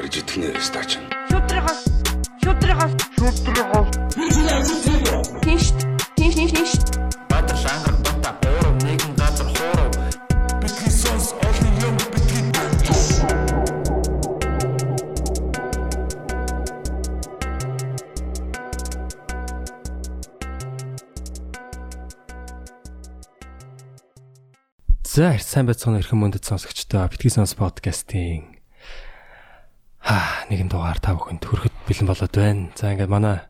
гарч идэх нэ стач. Шүтрихос шүтрихос шүтрихос Тинш тинш тинш тинш Баатар шангар бата гурав нэгэн газар хуурав. Бидний сонс олон юм бидний За сайн байцгаана эрхэм мөндөд сонсогчдоо битгий сонс подкастын нэгэн дугаар та бүхэнд хүрэхэд бэлэн болоод байна. За ингээд манай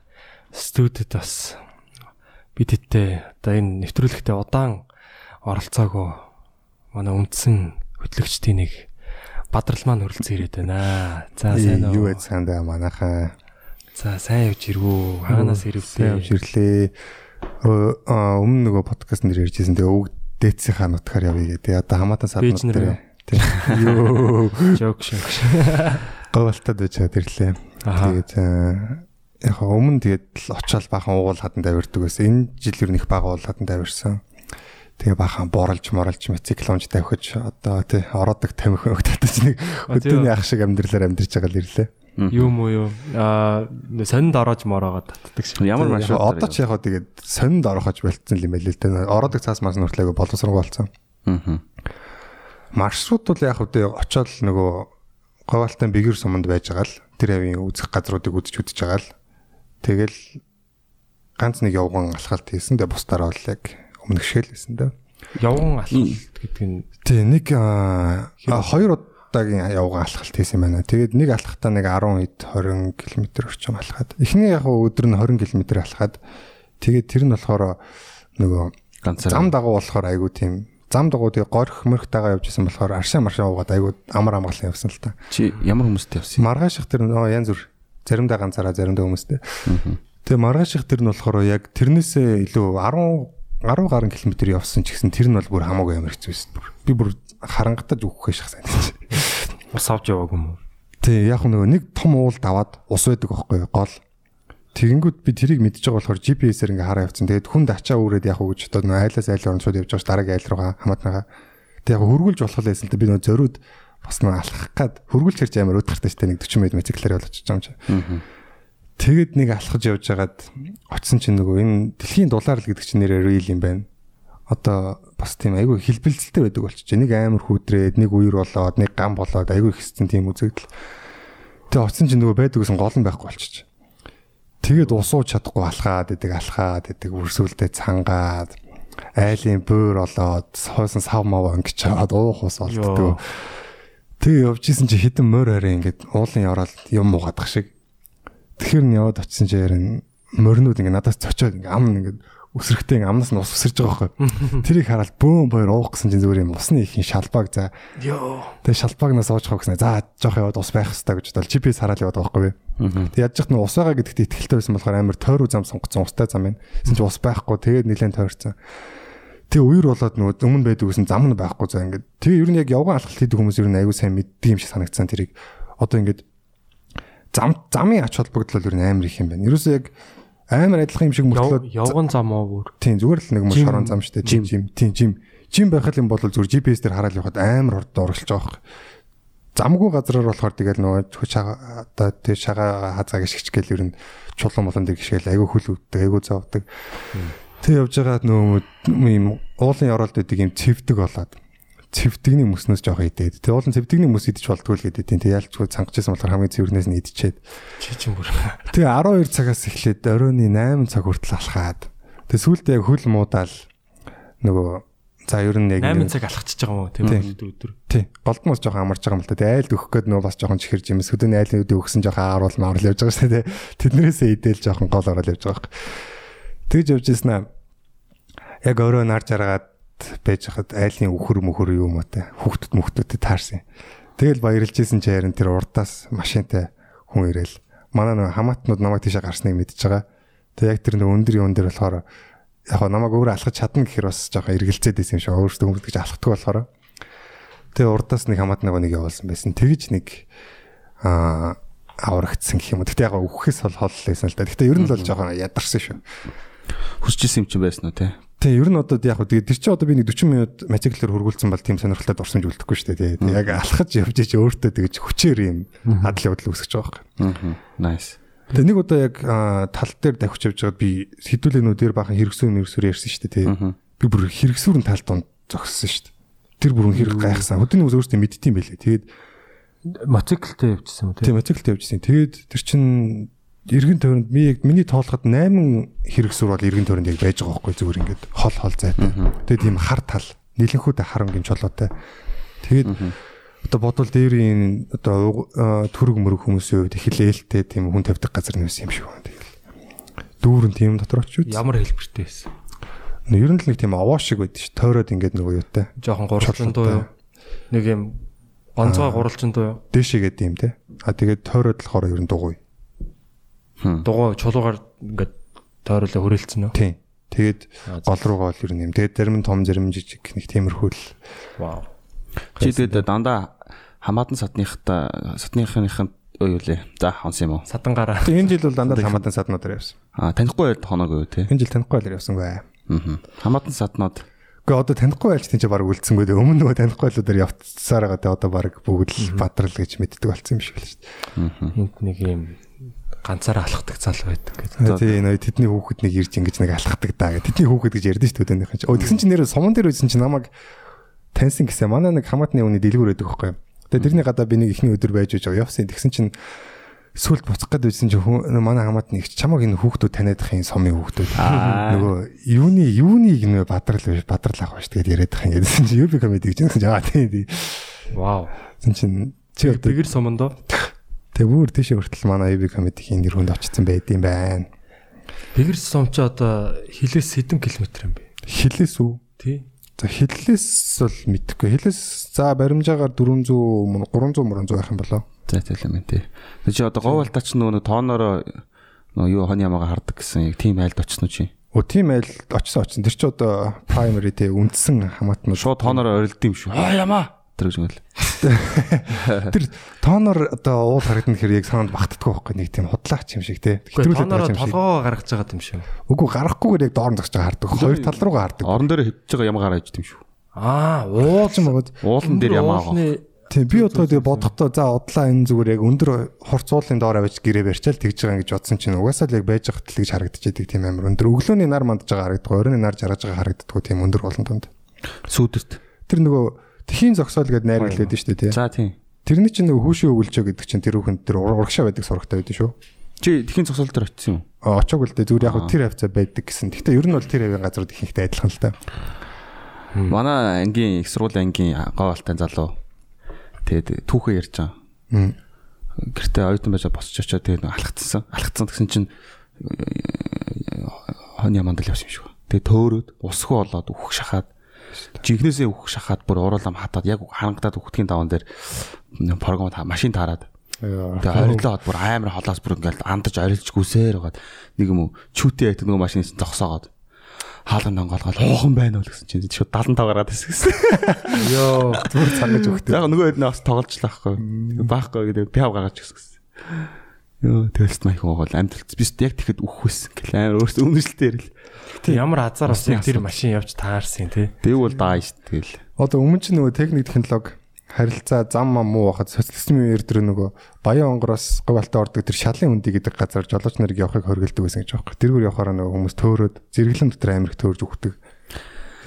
студид бас бид хэдтэй одоо энэ нэвтрүүлэгтээ удаан оролцоогүй манай үндсэн хөтлөгчдийн нэг бадрал маань хөрөлцөн ирээд байна. За сайн уу? юу яд сандаа манайхаа За сайн явж ирвүү. Хаанаас сайн ирвээ? явж ирлээ. Өмнө нөгөө подкаст нэр ярьжсэн тэгээ өвг дээцсийнхаа нутгаар явъя гэдэг. Одоо хамаатан сад Бээжнэр нут юу? Жок шиг. Говалтад байжгаад ирлээ. Тэгээд яг хаа өмнө тэгээд л очиод бахан уугуул хадан тавирдаг байсан. Энэ жил ер нь их бага уул хадан тавирсан. Тэгээ бахан боролж моролж мотоциклонж тавхиж одоо тий ороодаг тамхи өгдөж нэг өдөөний ах шиг амьдралаар амьдарч байгаа л ирлээ. Юу муу юу? Аа сонинд ороож мороогоод татдаг шиг. Ямар маршрут одоо ч яг хаа тэгээд сонинд орохож болцсон юм байл л дээ. Ороодаг цаас мас нүртлээгөө боловсрог болсон. Аа. Маршрут бол яг хөдөө очоод л нөгөө говьалтай бигэр суманд байж байгаа л тэр авийн үзэх газруудыг үзэж үдэж байгаа л тэгэл ганц нэг явган алхалт хийсэн дээ бусдаар бол яг өмнөх шиг л байсан дээ. Явган алхалт гэдэг нь Тий нэг хоёр удаагийн явган алхалт хийсэн байна. Тэгээд нэг алхахтаа нэг 10 хэд 20 км орчим алхаад. Эхний яг өдөр нь 20 км алхаад тэгээд тэр нь болохоор нөгөө Ганцаар. зам дагуу болохоор айгуу тийм зам дагуу тэгээ горх мөрхтэйгээ явж исэн болохоор аршаа маршаа уугаад айгуу амар амгалан явсан л та. Чи ямар хүмүүстэй явсан? Маргааших тэр нөө янз бүр заримдаа ганцаараа заримдаа хүмүүстэй. Тэгээ маргааших тэр нь болохоор яг тэрнээсээ илүү 10 10 гаруй километр явсан ч гэсэн тэр нь бол бүр хамаагүй амар хэцүү байсан. Би бүр харангатаж өгөх шах санагдаж. ус авч яваагүй юм уу? Тий яг нөгөө нэг том уул даваад ус байдаг байхгүй гол. Тэгэнгүүт би тэрийг мэдж байгаа болохоор GPS-ээр ингээ хараа явцсан. Тэгээд хүнд ачаа үрээд яг үгж одоо нөгөө айлаас айл орнд шууд явж байгаа ш дараагийн айл руугаа хамаатнагаа. Тэг яг хөргүүлж болох байсан л да би нөгөө зөрүүд бас нөгөө алхах гад хөргүүлж хэрч амар өдөртэй штэ нэг 40 м мотоциклээр болчихж байгаа юм чи. Тэгэд нэг алхаж явж байгаад очисон чинь нөгөө энэ дэлхийн дулаар л гэдэг чинь нэрээр real юм байна. Одоо бас тийм айгүй хэлбэлцэлтэй байдаг болчих. Нэг амар хүүтрээд, нэг үер болоод, нэг гам болоод айгүй ихсэн тийм үзэгдэл. Тэгээ очисон чинь нөгөө байдаг гэсэн гол нь байхгүй болчих. Тэгээд усуу чадахгүй алхаад идэг, алхаад идэг, үрсүүлдэ цангаад айлын бөөр олоод, хойсон сав мав өнгөч чаад уух ус олддог. Тэгээ явж исэн чи хитэн морь арай ингээд уулын ороод юм угаадах шиг. Тэгэхээр нь яваад очисон чи ярин моринууд ингээд надаас цочоод ингээд ам ингээд ингээд амнаас нь ус үсэрж байгаа байхгүй. Тэрийг хараад бөөм боор уух гэсэн чинь зүгээр юм усны ихийн шалбааг за. Йоо. Тэгээ шалбаагнаас ууж хаа гэсэн. За жоох яваад ус байх хэрэгтэй гэж бодол GPS хараад яваад байгаа байхгүй. Тэг яаж яхад нь ус байгаа гэдэгт итгэлтэй байсан болохоор амар тойруу зам сонгоцсон устай зам байна. Гэсэн чи ус байхгүй тэгээд нэлээд тойрцсан. Тэгээ үер болоод нөгөө өмнө байдаг гэсэн зам нь байхгүй за ингээд. Тэгээ ер нь яг явган алхалт хийдэг хүмүүс ер нь аягүй сайн мэддэг юм шиг санагдсан тэрийг. Одоо ингээд зам замын ач холбогдол ер нь амар их юм байна. Ерөөсөө яг Амар адилхан юм шиг мөртлөө явган зам уу бүр. Тийм зүгээр л нэг мөр шорон зам штэ тийм жим тийм жим. Жим байхад юм бол зүгээр GPS дээр хараад явхад амар хурд оролцож байгаа юм. Замгүй газраар болохоор тэгэл нөгөө одоо тэр шагаа хазаа гიშгч гэл ер нь чулуун болон дэр гიშгэл айгүй хөл өвддөг айгүй завдаг. Тэг явж байгаа нөгөө юм уулын оролт өгдөг юм цэвдэг болоод цэвдэгний мөснөөс жоох идээд. Тэг уулын цэвдэгний мөс идэж болтгүй л гэдэг. Тэг ялчгүй цангажсэн болохоор хамгийн цэвэрнээс нь идчихэд. Чи чинь бүр. Тэгээ 12 цагаас эхлээд оройны 8 цаг хүртэл алхаад. Тэгээ сүүлдээ яг хөл муудаал нөгөө за ер нь яг 8 цаг алхачихж байгаа юм уу? Тийм. Тийм өдөр. тий голдмоос жоохон амарч байгаа юм л да. Тэгээ айлд өгөх гээд нөгөө бас жоохон чихэрж юм. Өдөөний айлын үдээ өгсөн жоохон ааруул маавал явж байгаа шүү дээ. Тэднэрээсээ идээл жоохон гол ороод явж байгаа юм. Тэгж явж ирсэн аа. Яг өөрөө нар жаргаад байж хахад айлын өхөр мөхөр юм уу те. Хүүхдүүд мөхтөдөд таарсан. Тэгэл баярлж исэн чи харин тэр урдаас машинтай хүн ирээл. Манай нөгөө хамаатнууд намайг тийшээ гарсныг мэдчихэж байгаа. Тэгээ яг тэр нөгөө өндөр юм дээр болохоор яг намайг өөрөө алхаж чадна гэхээр бас жоохон эргэлзээд байсан юм шиг хүмүүс гэж алхдаг болохоор Тэгээ урдаас нэг хамаат нэг нэг явуулсан байсан. Тэгж нэг аа аврагдсан гэх юм уу. Гэтэ яг үхэхээс бол хол лээсэн л да. Гэтэ ер нь л бол жоохон ядарсан шүү. Хүсэж исэн юм чинь байсан уу те? Тэг ер нь одоо яг хөө тэгээд тэр чинь одоо би нэг 40 минут мотоциклээр хургуулсан бол тийм сонирхолтой дурсамж үлдэхгүй шүү дээ. Тэгээд яг алхаж явж ич өөртөө тэгэж хүчээр юм хадлын явдал үүсгэж байгаа байхгүй. Аа. Nice. Тэгээ нэг удаа яг тал дээр давхиж явж байгаад би хэдүүлэнүүдээр бахан хэрэгсүүр мэрэгсүүр ярьсан шүү дээ. Тэг. Би бүр хэрэгсүүрэн тал донд зогссон шүү дээ. Тэр бүрэн хэрэг гайхсан. Өдөрний үз өөртөө мэдтiin байлээ. Тэгээд мотоциклтэй явжсэн юм тийм мотоциклтэй явжсэн. Тэгээд тэр чин эргэн тойронд яг миний тоолоход 8 хэрэгсүүр бол эргэн тойронд яг байж байгаа байхгүй зүгээр ингээд хол хол зайтай. Тэгээд тийм хар тал нэлэнхүүтэй харангийн чолоотой. Тэгээд одоо бодвол дээрийн одоо төрөг мөрөг хүмүүсийн хувьд их лээлтэй тийм хүн тавьдаг газар нэвсэн юм шиг байна. Тэгэл дүүрэн тийм дотор очиж үз. Ямар хэлбэртэй байсан? Ер нь л нэг тийм овоо шиг байдаг ш. Тойроод ингээд нөгөө юутай. Жохон гурвалжин дуу юу? Нэг юм гонцгой гурвалжин дуу юу? Дээшээ гэдэг юм те. А тэгээд тойроод болохоор ер нь дугуй. Дугуй чулуугаар ингээд тойруулаа хүрээлцэн үү? Тийм. Тэгээд гол руугаа бол ер нь юм. Тэгээд зарим нь том зарим жижиг нэг тиймэрхүү л. Вау. Чи тэгээд дандаа хамаатан садныхта садныхынхын юу лээ. За хонс юм уу? Садан гараа. Энэ жил бол дандаа хамаатан саднуудаар явсан. Аа танихгүй байл хоног юу те. Энэ жил танихгүй байлаар явсангүй. Аа. Хамаатан саднууд Гэхдээ одоо танихгүй байлч тийч баг үлдсэнгүй. дээ. Өмнө нөгөө танихгүй байлуудаар явцсаар байгаа. Тэгээ одоо баг бүгд л бадрал гэж мэддэг болсон юм шиг л шүү дээ. Энд нэг юм ганцаараа алхдаг зал байдаг гэдэг. Тий, нөө тэдний хүүхэд нэг ирж ингэж нэг алхахдаг даа гэ. Тэдний хүүхэд гэж ярьдэн шүү дээ өдөөнийх нь. Өө тэгсэн чинь нэр суман дээр үзсэн чинь намайг таньсан гэсэн. Манай нэг хамаатны үний дэлгүүр байдаг байхгүй. Тэгээ тэрний гадаа би нэг ихний өдөр байж байгаа явсан. Тэгсэн чинь сүлд буцах гээд байсан чинь манай хамаатны их чамаг энэ хүүхдүүд таниадах юм сумын хүүхдүүд. Нөгөө юуны юуныг нэ бадрал биш бадрал ах байж тэгээд яриад их ингэсэн чинь юби комеди гэж юм жаа тий. Вау. Тэгсэн чинь чи одоо Тэгэр сумондоо тэг бүр тийшээ хүртэл манай юби комедигийн нэр хүнд очсон байдсан байна. Тэгэр сум чи одоо хилээс хэдэн километр юм бэ? Хилээс үү? Тий. За хиллээс бол мэдхгүй. Хиллээс за баримжаагаар 400 мөн 300 мөрөн байх юм болоо. за тийм юм тий. Тэг чи одоо говалтач нөгөө тоонороо нөгөө юу хон ямаага хардаг гэсэн яг тийм айлд очсон уу чи? Өө тийм айл очсон очсон. Тэр чи одоо primary те үндсэн хамаатнууд Шууд тоонороо орилд юм шүү. Аа ямаа. Тэр гэж юм л. Тэр тоонор одоо уул харагдана гэхээр яг санаанд багтдаггүй байхгүй нэг тийм худлаач юм шиг те. Хэтрүүлээд байгаа юм шиг. толгоо гаргаж байгаа юм шиг. Үгүй гарахгүйгээр яг доор нь зогсож байгаа хардаг. Хоёр тал руугаа хардаг. Орон дээр хөвж байгаа ямаа гараад ижт юм шүү. Аа, ууж юм багт. Уулан дээр ямаа байгаа. Тийм би одоо тэгээ бодохдоо за удлаа энэ зүгээр яг өндөр хурцуулын доор авч гэрээ барьчаал тэгж байгаа гэж бодсон чинь угаасаа л яг байж байгаа хэл гэж харагдчихэдэг тийм амар өндөр өглөөний нар мандж байгаа харагддаг оройн нар жаргаж байгаа харагддаг тийм өндөр болон тунд. Сүүдэрт. Тэр нөгөө тхийн зогсоол гэдээ найр шүү дээ тий. За тийм. Тэрний чинь нөгөө хүүшийн өгүүлжөө гэдэг чинь тэр хүүхэнд тэр урагшаа байдаг сурагтай байдаг шүү. Чи тхийн цогцол дээр очсон юм. А, Очоог л дээ зүгээр яг тэр хавцаа байдаг гэсэн. Гэхдээ ер нь бол тэр хавийн газрууд их ихтэй адилхан л та. Манай ангийн их сургуулийн ангийн говалтай залуу. Тэгээд түүхээ ярьж байгаа. Гэртээ оюутан байж босч очоод тэгээд алхацсан. Алхацсан гэсэн чинь хон яманд л явсан юм шиг. Тэгээд төөрөөд усгүй болоод үхэх шахаад жинхнээсээ үхэх шахаад бүр уруулам хатаад яг харангадаад үхтгийн даван дээр програм машин таарад Тэгээ орилоод бүр амар холоос бүр ингээл андаж орилж гүсээр байгаад нэг юм чүүтэй яг нөгөө машинаас зогсоогоод хаалганд онгоолгоод уухан байна уу гэсэн чинь шууд 75 гараад ирсэн гэсэн. Йоо. Зүгээр цангаж өгдөг. Яг нөгөө хэд нээс тоглож л байхгүй. Баахгүй гэдэг пяв гаргаж гэсэн. Йоо тэлст майх гоол амтэлц би яг тэгэхэд үхвэсэн гэл амар өөрсдөө үнэшлэлтэй ярил. Ямар азар бас яг тэр машин явж таарсан тий. Дэв бол даа шүү тэгэл. Одоо өмнө чинь нөгөө техник технологи харилцаа зам мам муу хахад социализмын үеэр тэр нөгөө баян онгороос говьалтай ордог тэр шалын үндий гэдэг газар жолооч нарыг явахыг хоригддаг байсан гэж байгаа. Тэргээр явахаараа нөгөө хүмүүс төөрөөд зэрэглэн дотор амирх төөрж өгдөг.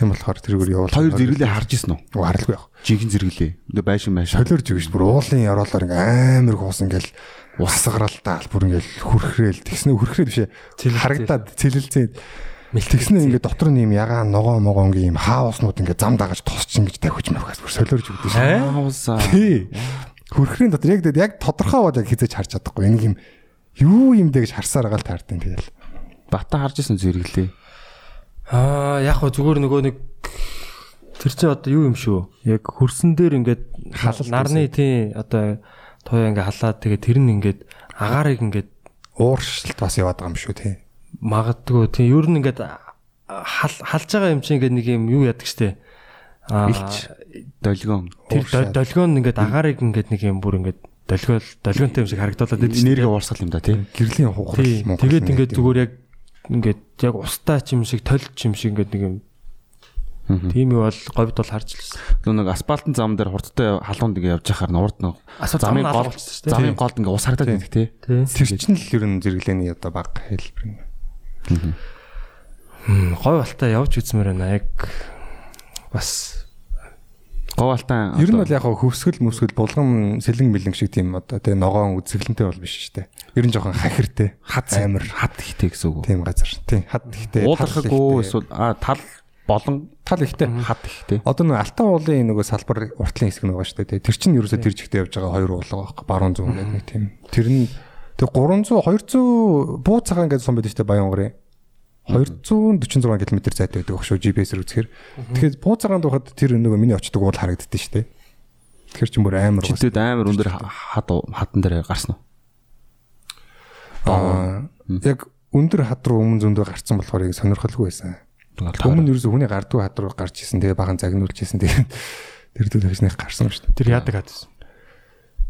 Тийм болохоор тэргээр явуул. Хоёр зэрэглээ харж исэн үү? Уу харалгүй яах. Жинхэнэ зэрэглээ. Ингээ байшин байшин. Солиорж өгч бүр уулын яроолоор ингээ амир хуус ингээл усгаралдаал бүр ингээл хүрхрээл тэгснэ хүрхрээ бишээ. Харагдаад цэлэлцээд Тэгснэ ингээ дотор нь юм ягаан ногоо могоо ингээ юм хааснууд ингээ зам дагаж тосч ингэж тавьж мавхаас бүр солиорж өгдөө шээ. Аавсаа. Тий. Хүрхрийн дотор яг яг тодорхой бол яг хизэж харж чадахгүй. Энийг юм юу юм дэ гэж харсаар байгаа л таардیں۔ Тэгэл. Бата харж исэн зэрэглээ. Аа, яг хөө зүгээр нөгөө нэг тэр чинь одоо юу юм шүү. Яг хөрсөн дээр ингээд Халалт нарны тий одоо туяа ингээд халаад тэгээ тэр нь ингээд агаарыг ингээд Ууршилт бас яваад байгаа юм шүү тий. магадгүй тий ер нь ингээд хал халж байгаа юм чинь ингээд нэг юм юу яадаг штэ. Аа. Долгион. тэр долгион ингээд агаарыг ингээд нэг юм бүр ингээд долгиол долгионтой юм шиг харагдуулаад байдаг Энерги уурсгал юм да тий. Гэрлийн муухай Тэгээд ингээд зүгээр яг ингээд яг устаа ч юм шиг толч юм шиг ингээд нэг юм тийм юу бол говьд бол харж. Нөө нэг асфальтын зам дээр хурдтай халуунд ингээ явж байхаар нь урд нь замын гол замын голд ингээ ус харагдаад байдаг тий. Тий. Тэр чинь л ер нь зэрэглэний одоо баг хэлбэр юм. Говь балтаа явж үзмээр байна. Яг бас Говалтан Ер нь бол яг хөвсгөл мөсгөл булган сэлэн мэлэн шиг тийм одоо тэгээ ногоон үзэглэнтэй бол биш шүү дээ. Ер нь жоохон хахиртэй. хад амар хад ихтэй гэсэн үг. тийм газар. Тийм хад ихтэй. Уулархаггүй эсвэл тал болон тал ихтэй. хад ихтэй. Одоо нэг алтан уулын нөгөө салбар уртлын хэсэг нэг байгаа шүү дээ. Тэр чинь ерөөсө тэр жигтэй явж байгаа хоёр уулга байхгүй баруун зүүн гэдэг нэг тийм. Тэр нь тэг 300 200 буу цагаан гэж сон байдаг шүү дээ Баянгарын. 246 км зайтай байдаг ах шүү GPS-ээр үзэхээр. Тэгэхээр буу цагаан дуухад тэр нөгөө миний очдог уул харагддээ шүү дээ. Тэгэхээр ч мөр амар гоо. Чидэд амар өндөр хад хатан дээр гарсан уу? Аа яг өндөр хад руу өмнө зөндөө гарцсан болохоор яг сонирхолгүй байсан. Өмнө нь ерөөсө хүний гардгүй хад руу гарч исэн. Тэгээ бахан загнуулж исэн. Тэгээ тэр дүү тэгснийх гарсан шүү дээ. тэр яадаг хадсан.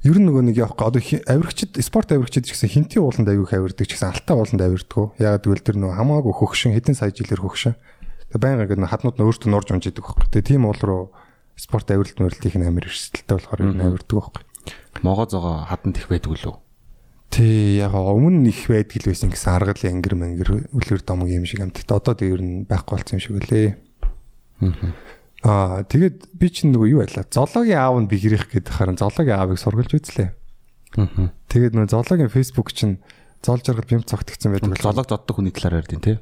Ер нь нөгөө нэг явахгүй одоо хи- авирагчид спорт авирагчид ч гэсэн хинтийн ууланд авиг авирдаг ч гэсэн алтан ууланд авирдаггүй. Ягаад гэвэл тэр нөгөө хамаагүй хөгшин хэдэн сая жилээр хөгшин. Тэгээ байнга гэдэг нь хаднууд нь өөртөө норж унж идэг байхгүй. Тэгээ тийм уул руу спорт авиралт мөрөлтийнх нь амар эрсдэлтэй болохоор авирдаг байхгүй. Могоо зогоо хатанд их байдаг лөө. Тий, яг өмнө их байдаг л байсан гэсэн аргал ангир мангир үлгэр домог юм шиг амтд одоо тэр нь байхгүй болсон юм шиг үлээ. Аа, тэгээд би чинь нөгөө юу байлаа? Зоологийн аав нь бигрэх гэдэг харин зоологийн аавыг сургалж үзлээ. Аа. Тэгээд нөгөө зоологийн Facebook чинь зоол жаргал бямц цогтгцсан байдаг. Зоолог зоддог хүний талаар ярьдیں۔ Тий.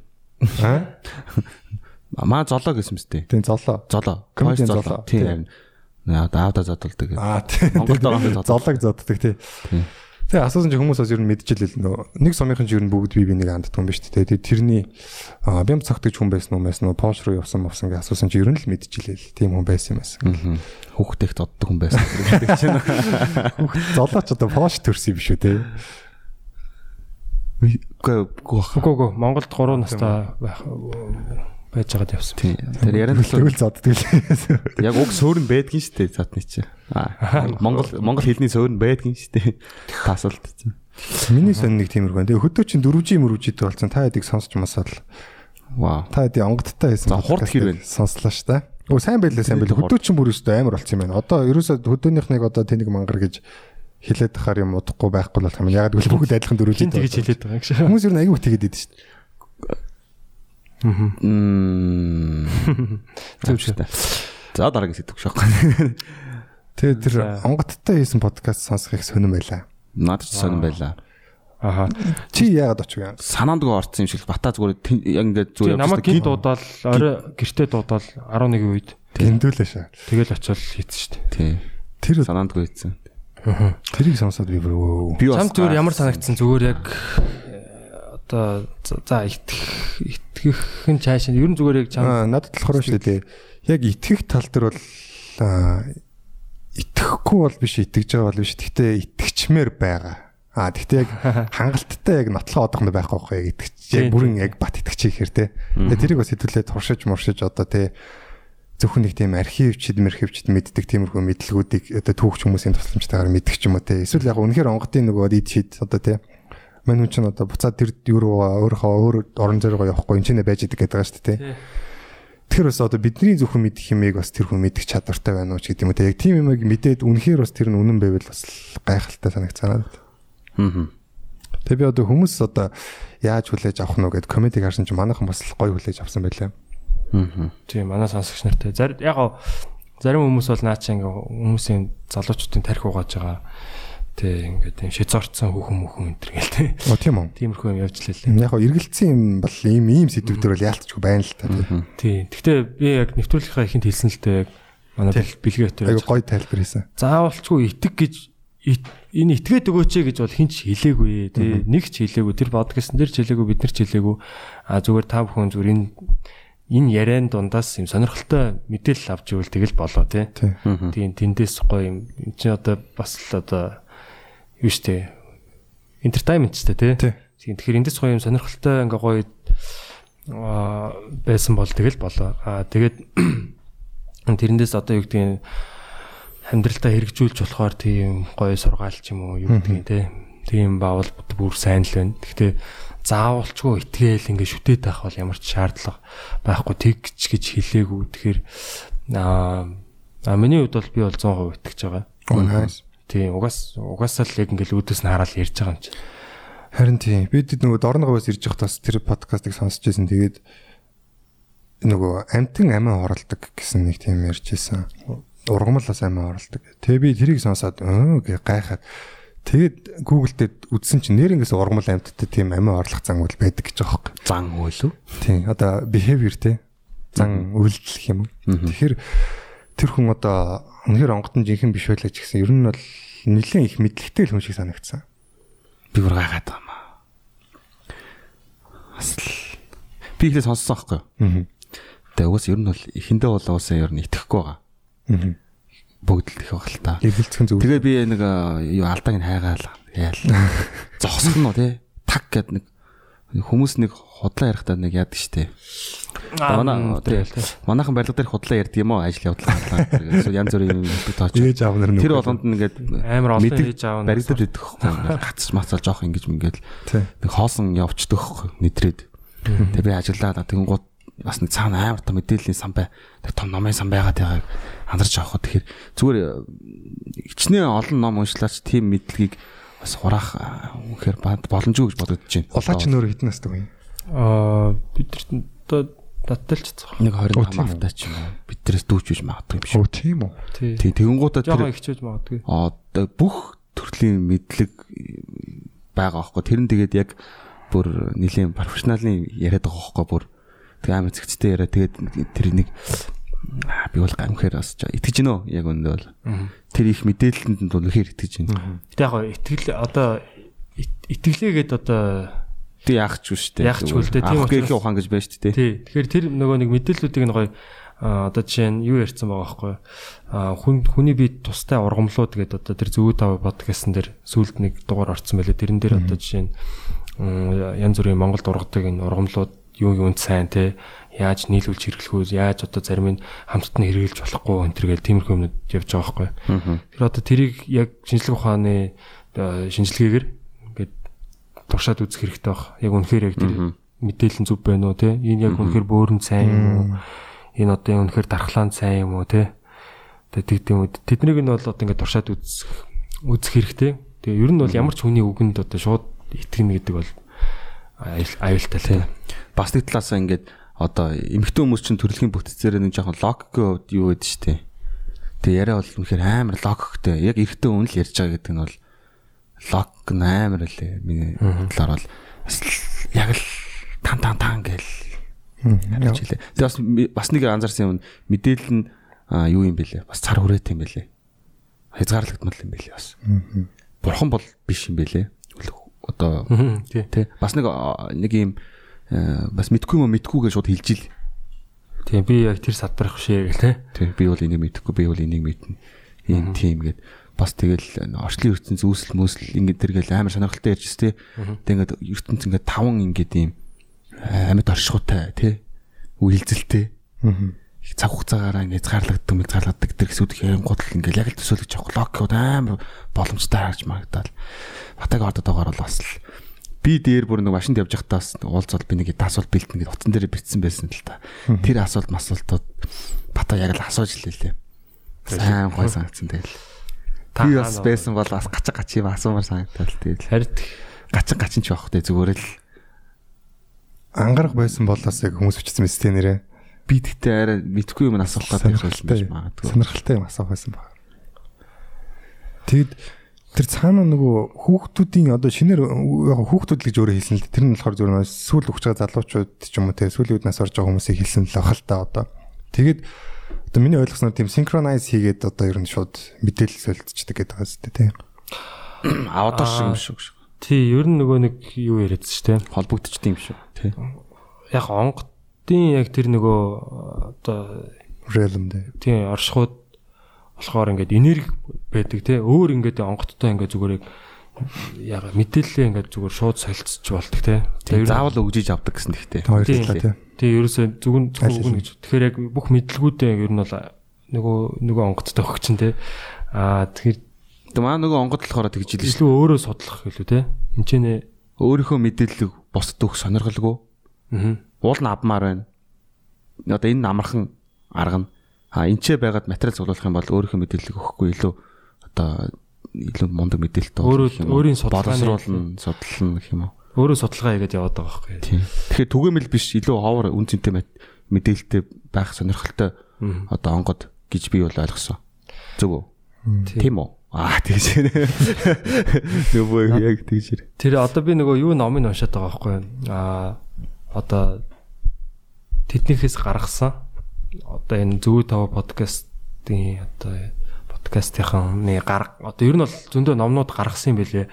Аа. Маа золоо гэсэн мэт тий. Тий золоо. Золоо. Комедийн золоо. Тий харин. Аавда зодтолдог. Аа тий. Монголд зоолог зоддог тий. Тий. Тэгээ асуусан чи хүмүүс бас ер нь мэдчихэл л нөө нэг сумынхан чи ер нь бүгд бие биенийг ханддаг юм ба шүү дээ. Тэгээд тэрний аа, бям цогтгч хүн байсан уу байсан уу пош руу явсан мовсон гэж асуусан чи ер нь л мэдчихлээ. Тийм хүн байсан юм байсан. Аа. Хүүхдтэйх зоддог хүн байсан гэдэг чинь. Золооч одоо пош төрсөн юм шүү дээ. Үгүй үгүй. Үгүй үгүй Монголд 3 настай байх байж байгаад явсан. Тийм. Тэр яран төлөв зоддаг л. яг уг суурин байдгийн шүү дээ цаатны чи. Аа. Монгол монгол хэлний суурин байдгийн шүү дээ. Тасалт. Миний сонь нэг тиймэрхүү. Тэгээ хөдөө чин 4G мөрүүжид болсон. Та хэдийг сонсч масаал. Вау. Та хэдий онгодтой байсан. За, хурд хэр байна? Сонслоо ш та. Өө сайн байлаа сайн байлаа. Хөдөө чин бүр өстө амар болсон юм байна. Одоо ерөөсө хөдөөнийхнийг одоо тэнэг мангар гэж хэлээд тахаар юм удахгүй байхгүй болох юм. Яг гэвэл бүгд адилхан 4G. Хин тэгэж хэлээд байгаа шиг. Хүмүүс ер нь аягүй тэгээд идэв шүү дээ. Мм. Зөв шүү. За дараагийн сэдв шохгүй. Тэгээд тэр онгодтой хийсэн подкаст сонсох их сонирн байлаа. Надад ч сонирн байла. Аха. Чи яагаад очих юм? Санаандгүй орсон юм шиг бата зүгээр яг ингээд зүгээр намайг гид дуудаал орой гэртээ дуудаал 11 үед Тэндүүлээ шаа. тэгэл очиод хийсэн шүү дээ. тий. Тэр Санаандгүй ийцэн. тэрийг сонсоод би бүр Чам зүгээр ямар санагдсан зүгээр яг э, одоо за- за итгэх итгэхын цааш нь ер нь зүгээр яг чам Аа надад болохоор шүү дээ. Яг итгэх тал дээр бол аа итгэхгүй бол биш итгэж байгаа бол биш. Гэхдээ итгэчмээр байгаа. Аа гэхдээ яг хангалттай яг нотлох одохно байхгүй байхгүй яг итгэж яг бүрэн яг бат итгэж ихээр те. Тэгээ тэрийг бас хэдүүлээ туршиж муршиж одоо те зөвхөн нэг тийм архивчд мэрхивчд мэддэг тиймэрхүү мэдлгүүдийг одоо түүхч хүмүүсийн тусламжтайгаар мэддэг ч юм уу те. Эсвэл яг үнэхээр онгодын нөгөө дид шид одоо те мань хүн чинь одоо буцаад тэр юу руу өөрийнхөө өөр орон зай руу явахгүй энэ ч нэ байж идэг гэдэг байгаа шүү дээ. Тэгэхээр бас одоо бидний зөвхөн мэдих юмыг бас тэр хүн мэдих чадвартай байна уу ч гэдэг юм уу те. Яг тийм юмыг мэдээд үнэхээр бас тэр нь үнэн байвал бас гайхалтай санагцаа. Аа. Тэгээ би одоо хүмүүс одоо яаж хүлээж авах нь вэ гэд комедиг харсан чинь манайхан бас гоё хүлээж авсан байлаа. Аа. тийм манай сонсогч нартай зар яг зарим хүмүүс бол наа чи ингээ хүмүүсийн залуучуудын тарих угааж байгаа тий ингээ тийм шизорцсон хүүхэн мөхөн энэ төр гэл тий Оо тийм үү. тиймэрхүү юм явж лээ. Яг гоо эргэлцсэн юм бол ийм ийм сэдвүүдэр бол яалтчгүй байна л та. тийм. тий. Гэхдээ би яг нэвтрүүлгийнхаа ихэнд хэлсэн л дээ. Яг манай бэл- бэлгээ өтөр Айгу гоё тайлбар хийсэн. заавалчгүй итг гэж энэ итгээд өгөөч гэж бол хинч хэлээгүй тий. Нэг ч хэлээгүй. Тэр подкастн дээр ч хэлээгүй бид нар ч хэлээгүй. А зүгээр та бүхэн зүгээр энэ энэ яриан дундаас юм сонирхолтой мэдээлэл авч ивэл тэгэл болоо тий. Тий. тийм тэндээс гоё юм. Энэ чи одоо бас л одоо юу штэ entertainment штэ тий Тий. Тийм, тэгэхээр эндээс гоё юм сонирхолтой ингээ гоё байсан бол тэгэл болоо аа тэгээд тэрнээс одоо юу гэдгийг амьдралтаа хэрэгжүүлж болохоор тийм гоё сургаал ч юм уу юу гэдгийг те тийм баавал бүр сайн л байна. Гэхдээ заавалчгүй итгээл ингээд шүтээд байх бол ямар ч шаардлага байхгүй тэгч гэж хэлээгүй. Тэгэхээр аа миний хувьд бол би бол 100% итгэж байгаа. Nice. Тийм угаас угаасаа л яг ингээд үүдээс нь хараад ярьж байгаа юм чи. Харин тийм. Бид нөгөө дорногоос ирж явах тас тэр подкастыг сонсч байсан. Тэгээд нөгөө амтэн амиа оролдог гэсэн нэг тийм ярьж байсан. Ургамлаас амиа оролдог. Тэгээ би тэрийг сонсоод өө гэ гайхаад тэгээд Google дээр үзсэн чинь нэр ингээс ургамал амттай тийм амиа орлох зан үйл байдаг гэж байгаа юм. Зан үйл үү? Тийм. Одоо behavior те. Зан үйлдэл гэх юм. Тэгэхээр тэр хүн одоо үнэхээр онготон жинхэнэ биш байлаа ч гэсэн ер нь бол нэлээд их мэдлэгтэй л хүн шиг санагдсан. Би бүр гайхаад байгаа юм аа. Асал би ихлэ сонссон байхгүй юу? Аа. Тэгээ уус ер нь бол эхэндээ бол уусаа ер нь итгэхгүй байгаа. Аа. Бүгд л их баг л та. Эвэлцхэн зөв. Тэгээ би нэг юу алдааг нь хайгаал. Яал. Зогсох нь уу те. Так гэд нэг хүмүүс нэг худлаа ярихдаа нэг яадаг штэ. Манай. Манайхан барилга дээр худлаа ярьдаг юм уу ажил явдлаа. Эсвэл янз бүрийн тооч. Тэр болгонд нь ингээд Амар олон ээж аав барилдад идэх хөхгүй. Гацс мацал жоох ингэж мингээл Тий. нэг хоосон явцдаг хөхгүй. Нэтрээд. Тэгээ би ажиллаад тэгэн гут бас нэг цаана амар том мэдээллийн сан бай. Тэг том номын сан байгаад байгааг андарч авах. Тэгэхээр зүгээр э, хичнээн олон ном уншлаач тийм мэдлэгийг бас хураах үнэхээр боломжгүй гэж бодож байна. Улаач нөр настай юм. Аа бид нар одоо датталч цаах. нэг 25 Оо, тийм үү? автаа ч юм уу. Биднээс дүүчж магадгүй юм шиг. Оо тийм үү. Тий. Тий тэгэн гутаа Жохоо тэр ихчээж магадгүй. одоо бүх төрлийн мэдлэг байгаа байхгүй. Тэр нь тэгээд яг бүр нэлийн профессионалын яриад байгаа байхгүй бүр тэг амар зэгцтэй яриа тэгээд тэр нэг би бол гамхээр бас итгэж гинөө яг өндөө бол тэр их мэдээлэлтэнд бол үнэхээр итгэж байна. Гэтэ яг итгэл одоо ит- итгэлээгээд одоо Тэг яах ч шүү дээ. Яах ч үл дээ, тийм учраас- гэхийн ухаан гэж байна шүү дээ. тий. Тэгэхээр тэр нөгөө нэг мэдээллүүдийг нь гоё одоо жишээ нь юу ярьсан байгаа байхгүй. Хүн хүний бие тустай ургамлууд гэдэг одоо тэр зөвөө тав подкастн дээр сүүлд нэг дугаар орсон байлээ. Тэрэн дээр одоо жишээ нь янз бүрийн Монголд ургадаг энэ ургамлууд юу юунд сайн те? Яаж нийлүүлж хэрэглэх үү яаж одоо зарим нь хамтд нь хэрэгжилж болохгүй энэ төр гэл тиймэрхүү юмнууд явж байгаа байхгүй. Тэр одоо тэрийг яг шинжлэх ухааны шинжилгээгээр туршаад үзэх хэрэгтэй баг. Яг үнэхээр яг тэр мэдээлэл зөв байна уу те энэ яг үнэхээр бөөрн сайн юм уу? Энэ одоо яг үнэхээр дархлаанд сайн юм уу те тэгээд тийм үү. Тэднийг нь бол одоо ингээд туршаад үзэх үзэх хэрэгтэй. Тэгээ ер нь бол ямар ч хүний үгэнд одоо шууд итгэнэ гэдэг бол аюул- аюултай те Бас нэг талаасаа ингээд одоо эмэгтэй хүмүүс чинь төрөлхийн бүтцээр нэг жоохон логикийн хувьд юу гэдэг штэ. Тэгээ яриа бол үнэхээр амар логиктэй. Яг эртөө үнэл ярьж байгаа гэдэг нь бол нь амар лээ. Миний талаар бол яг л тан тан тан гэл харж илээ. Тэгээ бас бас нэг анзаарсан юм мэдээлэл нь юу юм бэлээ? Бас цар хүрээтэй юм бэлээ. Хязгаарлагдмал юм бэлээ бас. Бурхан бол биш юм бэлээ. Одоо тий бас нэг нэг юм бас мэдгүй юм мэдгүй гэж шууд хэлж ил. Тийм би яг тэр салбарх шээ гэл те. Тэ би бол энийг мэдгүй би бол энийг мэднэ. Ийм тийм гэд бас тэгэл орчлын ертөнц үүсэл мөсөл ингэ тэргээл амар сонирхолтой ярьж тээ. Тэг ингээд ертөнц ингээд таван ингээд ийм амьд оршихуйтай тий. Үйлзэлтэй. их цаг хугацаагаараа ингээд згаарлагддаг мэд згаарлагддаг тэр хэсүүд их юм гутал ингээд яг л төсөөлөж авах логикуд амар боломжтой харж магадал. Батаг ордод байгаагаар бол бас л би дээр бүр нэг машинд явж байхдаа бас уулзвал би нэг асуулт бэлтэн гэдэг утсан дээр битсэн байсан л та. Тэр асуулт масуултууд бата яг л асууж илээ лээ. Сайн гой санагдсан тэгэл. Би бас байсан бол бас гачиг гачиг асуумаар санагдал тэгэл. харит Гачиг гачин ч явах тэ зүгээр л Ангарах байсан болоос яг хүмүүс бичсэн мэт нэрээ. би тэгтээ арай мэдхгүй юм асуух гэдэг байсан байж магадгүй. Сонирхолтой юм асуух байсан баг. Тэгэд тэр цаана нөгөө хүүхдүүдийн одоо шинээр яг хүүхдүүд л гэж өөрөө хэлсэн л дээ. тэр нь болохоор зөвхөн сүүл өгч байгаа залуучууд ч юм уу те сүүлийн үднээс орж байгаа хүмүүсийг хэлсэн л ах л та одоо. Тэгэд одоо миний ойлгосноор тийм синхронайз хийгээд одоо ер нь шууд мэдээлэл солилцдог гэдэг байгаа зү те. Аваад шиг юм шиг. тий ер нь нөгөө нэг юу яриадс ч те. холбогдчихдээ юм шүү. Тэ. Яг онгодын яг тэр нөгөө одоо Realm дээ. тий оршихуд болохоор ингээд энерги байдаг те өөр ингээд онгодтой ингээд зүгээр яг мэдээлэлээ ингээд зүгээр шууд солилцож болдог те Тэгээ заавал өгжиж авдаг гэсэн тэгтэй. Хоёр талаа те. тий ерөөсөө зүгэн аль өгнө гэж тэгэхээр яг бүх мэдлгүүдээ ер нь бол нөгөө нөгөө онгодтой өгч чинь те аа тэгэхээр Тэгээ маа нөгөө онгод болохоор тэгж шүү. илүү өөрөө судлах гэлүү те энэ ч нэ өөрийнхөө мэдээллийг босд өгөх сонирхолгүй. Аа. Уул нь авмаар байна. Одоо энэ амархан арга нь а энчээ байгаад материал цуглуулах юм бол өөрийнхөө мэдээллийг өгөхгүй илүү одоо илүү мундаг мэдээлэлтэй Өөрөө- өөрийн судалгааны- судална гэх юм уу. Өөрөө судалгаа хийгээд яваад байгаа байхгүй. Тэгэхээр түгээмэл биш илүү ховор үн цэнтэй мэдээлэлтэй байх сонирхолтой одоо онгод гэж би бол ойлгосон. Зөв үү? Тийм үү? Аа тэгж. Нөгөө яг тэгж. Тэр одоо би нөгөө юу номыг уншаад байгаа байхгүй. Аа одоо тэднийхээс гаргасан одоо энэ зөв тав подкастын одоо подкастынхны гарга одоо ер нь бол зөндөө номнууд гаргасан юм байлээ.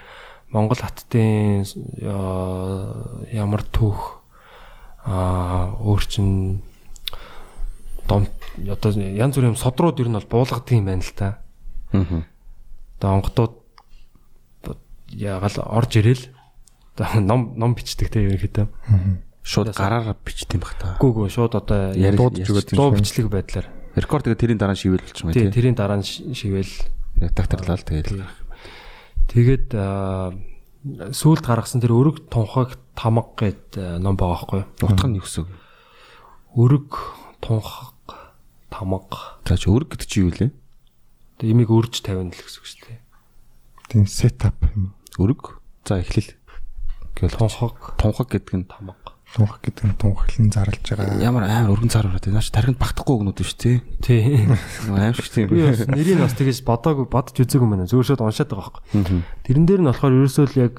Монгол хаттын аа, ямар түүх аа өөрчин дом одоо янз бүрийн содрууд ер нь бол буулгадаг юм байна л та. Аа. Одоо онгодууд ягаал орж ирэл одоо ном ном бичдэг те ерөнхийдөө. Шууд гараараа бичт юм бах та. Гүү гүү шууд одоо дуудаж өгöd дуу бичлэг байдлаар. Рекорд тэгээ тэрийн дараа шивэл болчихсон Тий, байх тийм. тэрийн дараа шивэл Редакторлал тэгээд. тэгээд аа, сүүлд гаргасан тэр өрөг тунхаг тамга гэд ном байгаа байхгүй юу? Утга нь юу гэсэн үг? Өрөг тунхаг тамга. Чи өрг гэдэг чи юу лээ? Тэгээ имийг өрж тавина л гэсэн үг шүү дээ. Тийм сетап юм. Өрг. За эхлэл. Гэвэл Тунхаг тунхаг гэдэг нь тамга. Тунх гэдэг нь тунхаглан зарлж байгаа. ямар амар өргөн цаар ураад байна. Тархинд багтахгүй өгнүүд шүү дээ. Тий. Амар шиг тийм. Би бас нэрийг бас тэгэж бодоагүй бодож үзээгүй юм байна. Зүгээр шууд уншаад байгаа байхгүй. Тэрэн дээр нь болохоор ерөөсөө л яг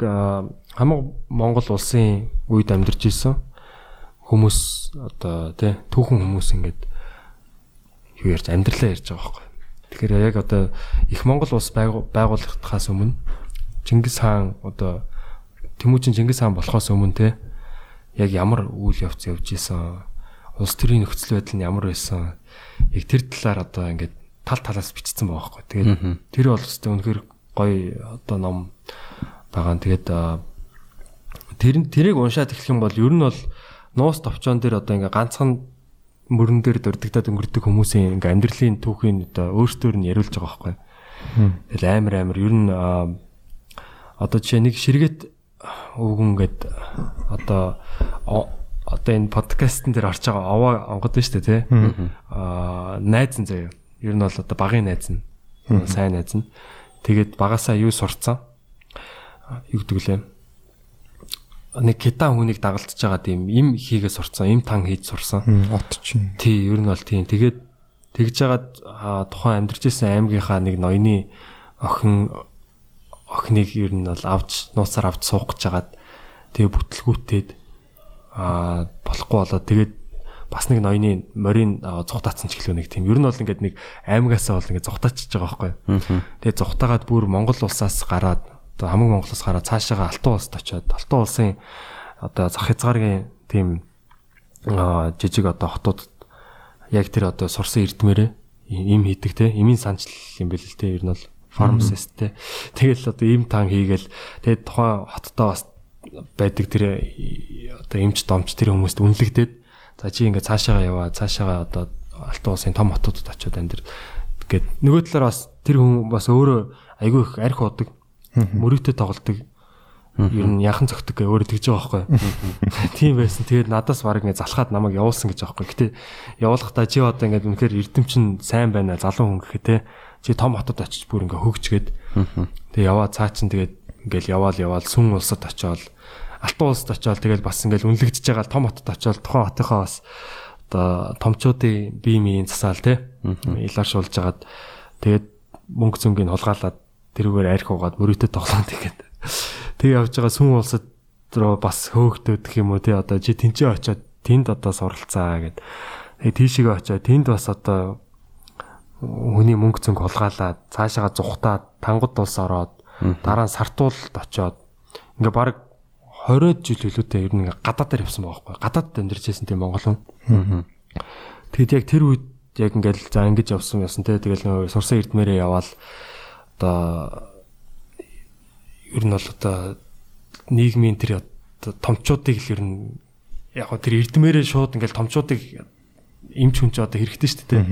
хамаг Монгол улсын үед амьдарч ирсэн хүмүүс одоо тий түүхэн хүмүүс ингээд юу ярьж амьдралаа ярьж байгаа байхгүй. Тэгэхээр яг одоо их Монгол улс байгу- байгуулагдахаас өмнө Чингис хаан одоо Тэмүүжин Чингис хаан болохоос өмнө тий яг ямар үйл явц явж исэн улс төрийн нөхцөл байдал нь ямар байсан яг тэр талаар одоо ингээд тал талаас бичсэн байгаа байхгүй. Тэгээд тэр бол өстэй үнэхээр гоё одоо ном байгаа. Тэгээд тэр тэрийг уншаад эхлэх юм бол ер нь бол нуус товчон дээр одоо ингээ ганцхан мөрөн дээр дурддагдаад өнгөрдөг хүмүүсийн ингээ амьдралын түүхийг одоо өөрсдөр нь яриулж байгаа байхгүй. Тэгэл амар амар ер нь одоо жишээ нэг ширгэт өвгөн гээд одоо одоо энэ подкастн дээр орж байгаа овоо онгод байна шүү дээ тий. Аа найз нь заяа. Ер нь бол одоо багын найз нь. Сайн найз нь. Тэгээд багасаа юу сурцсан? Юу гэдэг лээ? Нэг китан хүнийг дагалдж байгаа тийм им хийгээ сурцсан, им тан хийж сурсан. От чинь. Тий, ер нь бол тийм. Тэгээд тэгж жагаад аа, тухайн амьдарч исэн аймгийнхаа нэг ноёны охин охиныг ер нь бол авч нууцаар авч суух гэж жагаад тэгээ бүтлгүүтээд аа болохгүй болоод тэгээд бас нэг ноёны морин аа, зүхтаацсан ч гэлөө нэг тийм. Ер нь бол ингээд нэг аймгаасаа бол ингээд зүхтаачж байгаа байхгүй. Тэгээд зүхтаагаад бүр Монгол улсаас гараад одоо хамаг Монголоос гараад цаашаага Алтан улсад очиод Алтан улсын одоо зах хязгааргийн тийм жижиг одоо хотууд яг тэр одоо сурсан эрдмээрээ им хийдэг те имийн санчл юм бэл л те ер нь бол те тэгэл одоо им тан хийгээл тэгээд тухайн хоттоо бас байдаг тэр одоо эмч домч тэр хүмүүст үнэлэгдээд за чи ингээ цаашаага яваа цаашаага одоо алтан улсын том хотуудад очиод амьдр гэд нөгөө талаар бас тэр хүн бас өөрөө айгүй их арх удаг мөрөөдө тоглолдог ер нь яхан зөгтөг гэ өөрөө тэгж байгаа байхгүй. Тийм байсан. Тэгээд надаас баг ингээ залхаад намайг явуулсан гэж байгаа байхгүй. Гэтэ явуулахдаа чи одоо ингээ үнэхээр эрдэмчин сайн байна залуу хүн гэхэ те. Чи том хотод очиж бүр ингээ хөгжгээд. Тэгээ яваа цаа чин тэгээд ингээл яваал яваал сүн улсад очиод алтан улсад очиод тэгээд бас ингээл үнэлэгдэж байгаа том хотод очиод тухайн хотынхаа бас одоо томчуудын бие биеийн засаал те. Иларшуулж агаад тэгээд мөнгө зөнгийг хулгаалаад тэрүүгээр арх угаад мөрөөдө тоглоод тэгээд тэг явж байгаа сүн улсад руу бас хөөгдөх юм уу те одоо чи тэнцээ очиод тэнд одоо суралцаа гэд тэг тийшээгээ очиод тэнд бас одоо хүний мөнгө зөнг хулгаалаад цаашаага зүхтаад тангууд улс ороод дараа нь сартуулд очиод ингээ баг 20 жил хөлөөтэй ер нь ингээ гадаадаар явсан байгаа байхгүй. Гадаадд амьдарч байсан тийм монголон Тэгэд яг тэр үед яг ингээл за ингэж явсан явсан те. Тэгэл нөө сурсан эрдмээрээ яваал. Одоо ер нь бол одоо нийгмийн тэр томчуудыг л ер нь яг тэр эрдмээрээ шууд ингээл томчуудыг эмч хүн ч одоо хэрэгтэй шүү дээ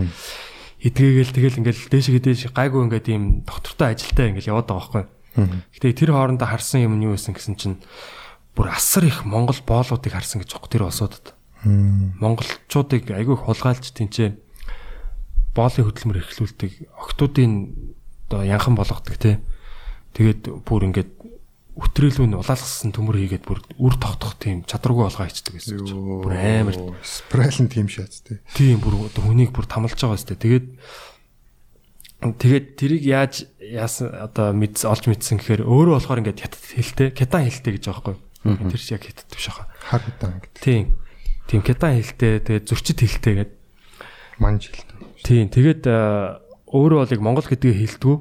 те хидгээгээл тэгэл ингээл дээшгээ дээш гайгүй ингээд ийм доктортой ажилтаа ингээл яваад байгаа байхгүй. Гэтэ тэр хоорондоо харсан юм нь юу байсан гэсэн чинь бүр асар их Монгол боолуудыг харсан гэж байгаа тэр улсуудад. Монголчуудыг айгүй хулгайлж тэнцээ боолын хөдөлмөр эрхлүүлдэг октоодын оо янхан болгодог те. Тэгээд бүр ингээд өтрөөлөө нь улаалгасан төмөр хийгээд бүр үр тогтох тийм чадваргүй болгоо хийчихдэг гэсэн чинь. Бүр амар спираль нь тийм шат тий. тийм бүр хүнийг бүр тамалж байгаа өстэй. Тэгээд тэгээд тэрийг яаж яасан одоо мэд олж мэдсэн гэхээр өөрөө болохоор ингээд хятад хэлтэй, кетан хэлтэй гэж байгаа байхгүй. Тэр шиг яг хятад биш хаа. Хар хитан гэдэг. Тийм. Тийм кетан хэлтэй, тэгээд зөрчид хэлтэй гэдэг. Манж хэлтэй. Тийм. Тэгээд а, өөрөө бол яг монгол гэдгийг хэлдэггүй.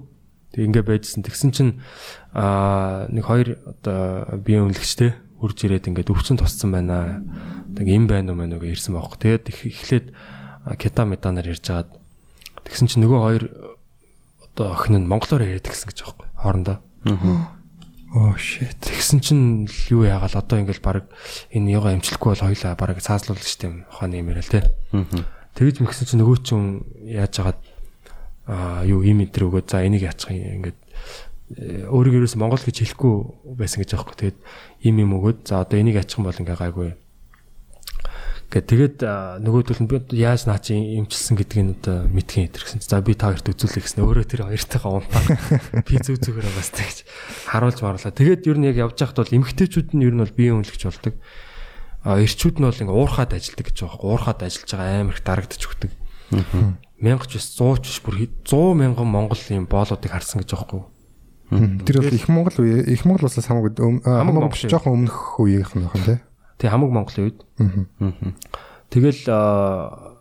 Тэг ингээ байжсэн. Тэгсэн чинь аа нэг хоёр одоо биеийн үнэлэгчтэй үрж ирээд ингээд өвчин тусцсан байна. Тэг юм байна уу мэн үгүй ирсэн баахгүй. Тэгээд их- эхлээд кета метанаар ярьж агаад тэгсэн чинь нөгөө хоёр одоо охин нь монголоор яриад гисэн гэж байхгүй. Хоорондоо. Oh shit. Тэгсэн чинь юу яагаал одоо ингээл баг энэ яга эмчлэхгүй бол хоёлаа баг цаазлуулагч тийм ухааны юм яриа л те. Тэгэж мэгсэн чинь нөгөө чинь яаж хагаад аа юу им энэ өгөөд за энийг яачих юм ингээд өөрийгөө ерөөс монгол гэж хэлэхгүй байсан гэж аахгүй. Тэгээд им им өгөөд за одоо энийг яачих юм бол ингээ гайгүй. Гэт тэгээд нөгөөдөл нь би яаж наа чи имчилсэн гэдгийг одоо мэдхийн итэрсэн. За би та хоёрт үзүүлэх гэсэн. Өөрөө тэр хоёртойгоо унтаа. Би зүг зүгээр байгаас тэгж харуулж маруулаа. Тэгээд ер нь яг явж байхад бол эмгтээчүүд нь ер нь бол биеийн үнэлэгч болдог. А эрчүүд нь бол ингээ уурхаад ажилдаг гэж байгаа. Уурхаад ажиллаж байгаа амар их дарагдчих өгдөг. Мянгач биш 100 ч бүр 100 мянган монгол юм боолуудыг харсан гэж байгаа юм. Тэр бол их Монгол үе их Монгол улсаас хамаагүй Монгол жоохон өмнөх үеийнх нь байна тий. Тэг хамаг Монголын үед. Тэгэл аа,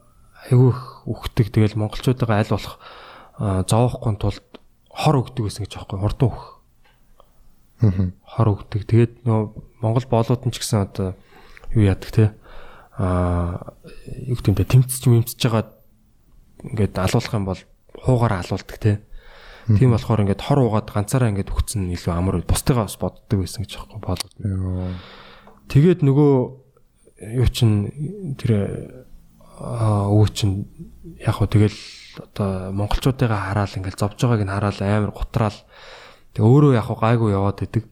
айгүй их үхдэг. Тэгэл монголчуудаа аль болох аа, зовоохгүй тулд хор өгдөг гэсэн гэж аахгүй хурдан өөх. Хор өгдөг. Тэгээд нөө монгол боолууд нь ч гэсэн одоо юу яадаг те аа юу гэмдэ тэмцэж мэмцэж байгаа ингээд алуулах юм бол хуугаараа алуулдаг те. Тийм болохоор ингээд хор уугаад ганцаараа ингээд өгцөн илүү амар бусдыгаа бас боддог байсан гэж аахгүй. Йоо. Тэгээд нөгөө юу чин тэр өвөө чин яг хөө тэгэл одоо монголчуудыгаа хараал ингээл зовж байгааг нь хараал амар гутраал тэг өөрөө яг хөө гайгүй яваад идэг.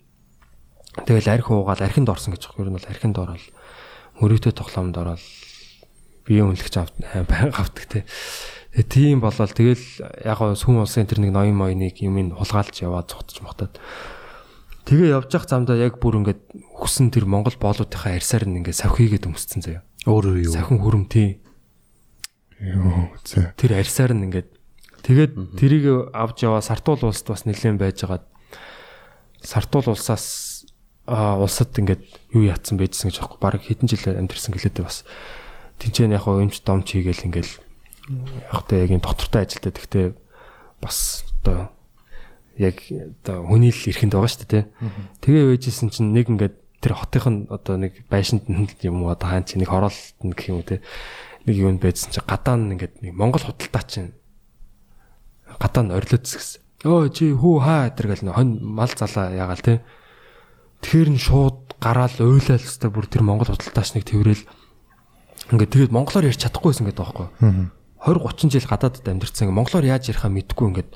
Тэгэл арх уугаал архинд орсон гэж байгаа. Ер нь бол архинд ороод мөрөөдөө тоглоомд ороод бие үнэлгч авт байнга авдаг те. Тэгээ тийм болол тэгэл яг гоо сүм улсын тэр нэг ноён моёныг юм ин хулгайлж яваад цогтож мохтаад Тэгээ явж явах замдаа яг бүр ингээд өгсөн тэр Монгол боолуудынхаа арьсаар нь ингээд савхийгээд өмсцэн заяа. Өөрөө юу? Савхин хүрм тий. Йоо. зэ. Тэр арьсаар нь ингээд тэгээд тэрийг авч яваа Сартуул улсад бас нэлээд байжгаад Сартуул улсаас а улсад ингээд юу яатсан байжсэн гэж аахгүй баг хэдэн жил амьдэрсэн гэлээдээ бас тэнцэн яг хоо өмч домч хийгээл ингээл яг та яг юм доктортой ажилтаа тэгтээ бас одоо яг одоо хүний л эрхэнд байгаа шүү дээ тий. Тэгээ байжсэн чинь нэг ингээд тэр хотынх нь одоо нэг байшинд юм уу одоо хаан чи нэг хороолт нь гэх юм тий. Нэг юунд байжсэн чинь гадаа нь ингээд нэг Монгол худалдаа чинь гадаа нь орилоод згсэн. Өө чи хүү хаа гэтэр гэл нэ хонь мал залаа ягаал тий. Тэгэхээр нь шууд гараал уйлал өстой бүр тэр Монгол худалдаач нэг тэрэл ингээд тэгээд монголоор ярьж чадахгүйсэн гэдэг байхгүй. 20 30 жил гадаадд амьдэрсэн. Ингээд монголоор яаж ярихаа мэдгүй ингээд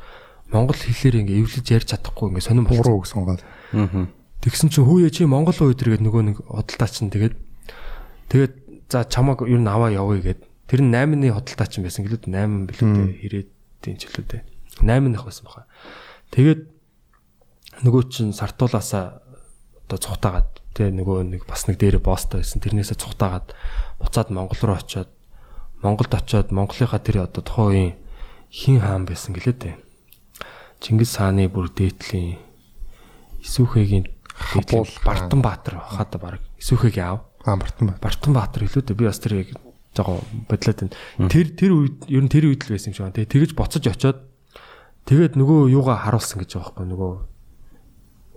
монгол хэлээр ингээд эвлэж ярьж чадахгүй ингээд болсон. Буруу гэсэн гол. Аа. Тэгсэн чинь хүүе чи монгол уу гэдэргээд нөгөө нэг худалдаач нь тэгээд тэгээд за чамаг ер нь аваа явъя гэд. Тэр нь 8-ны худалдаач юм байсан гэлүүд 8 билүүтэй ирээдийн жилүүдээ. 8-ных байсан баха. Тэгээд нөгөө чин сартуулаасаа одоо цухтаагаад тэ нөгөө нэг бас нэг дээрээ боостой байсан. Тэрнээсээ цухтаагаад буцаад Монгол руу очиод Монголд очиод Монголынхаа тэр одоо тухайн үеийн хин хаан байсан гэлээ дээ. Чингис хааны бүр дээдлийн Исүүхэгийн Хабуул дээдлийн Бартан Баатар хаад баг Исүүхэгийн аав. Аа Бартан. Бартан Баатар дээ. Би бас тэр яг жоо бодлоод байна. Тэр тэр үед ер нь тэр үед л байсан юм шиг байна. Тэгээ тэгэж боцож очиод тэгээд нөгөө юугаа харуулсан гэж байгаа байхгүй нөгөө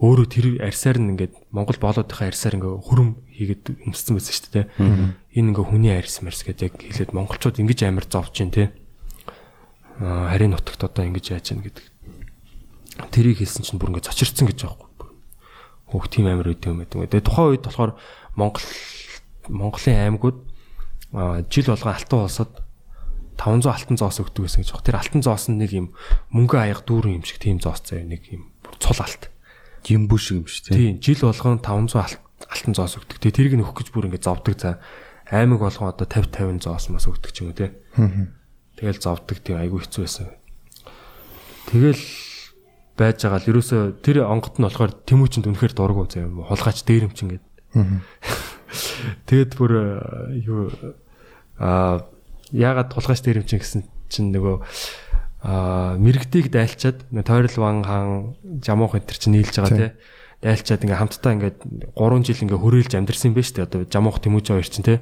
өөрөө тэр арьсаар нь ингээд Монгол боолуудынхаа арьсаар ингээ хөрөм хийгээд өмссөн байсан шүү дээ. Энэ ингээ хүний арьс мэрс гэдэг яг хэлээд монголчууд ингэж амар зовж जैन те. Харийн нутагт одоо ингэж яаж яах гэдэг. Тэрийг хэлсэн чинь бүр ингээ зочирцсан гэж байхгүй. Хөөх тийм амар үт юм байдаг. Тэгээ тухайн үед болохоор Монгол Монголын аймагуд жил болгон алтан улсад 500 алтан зоос өгдөг гэсэн гэж байна. Тэр алтан зоос нь нэг юм мөнгө аяга дүүрэн юм шиг тийм зоос заяа нэг юм цул алт. Жимбү шиг юм шүү. Тийм жил болгон 500 алт алтан зоос өгдөг. Тэгээ тэрийг нөхөх гэж бүр ингээд зовдөг за аймаг болгон одоо 50 50 зоос мас өгдөг ч юм уу те. Тэгэл зовдөг тийм айгүй хэцүү байсан. Тэгэл байж байгаа л ерөөсө тэр онгот нь болохоор тэмүүчэнд үнэхээр дургу заа юм хулгаач дээрэмч ингээд. Тэгэд бүр э, юу а ягаад тулгаач дээрэмч гэсэн чинь нөгөө а мэрэгдийг дайлчаад тойрол ван хаан жамуух энэ төр чинь нийлж байгаа тий дайлчаад ингээ хамтдаа ингээ 3 жил ингээ хөрөөлж амьдэрсэн шүү дээ одоо жамуух тэмүүж хоёр чинь тий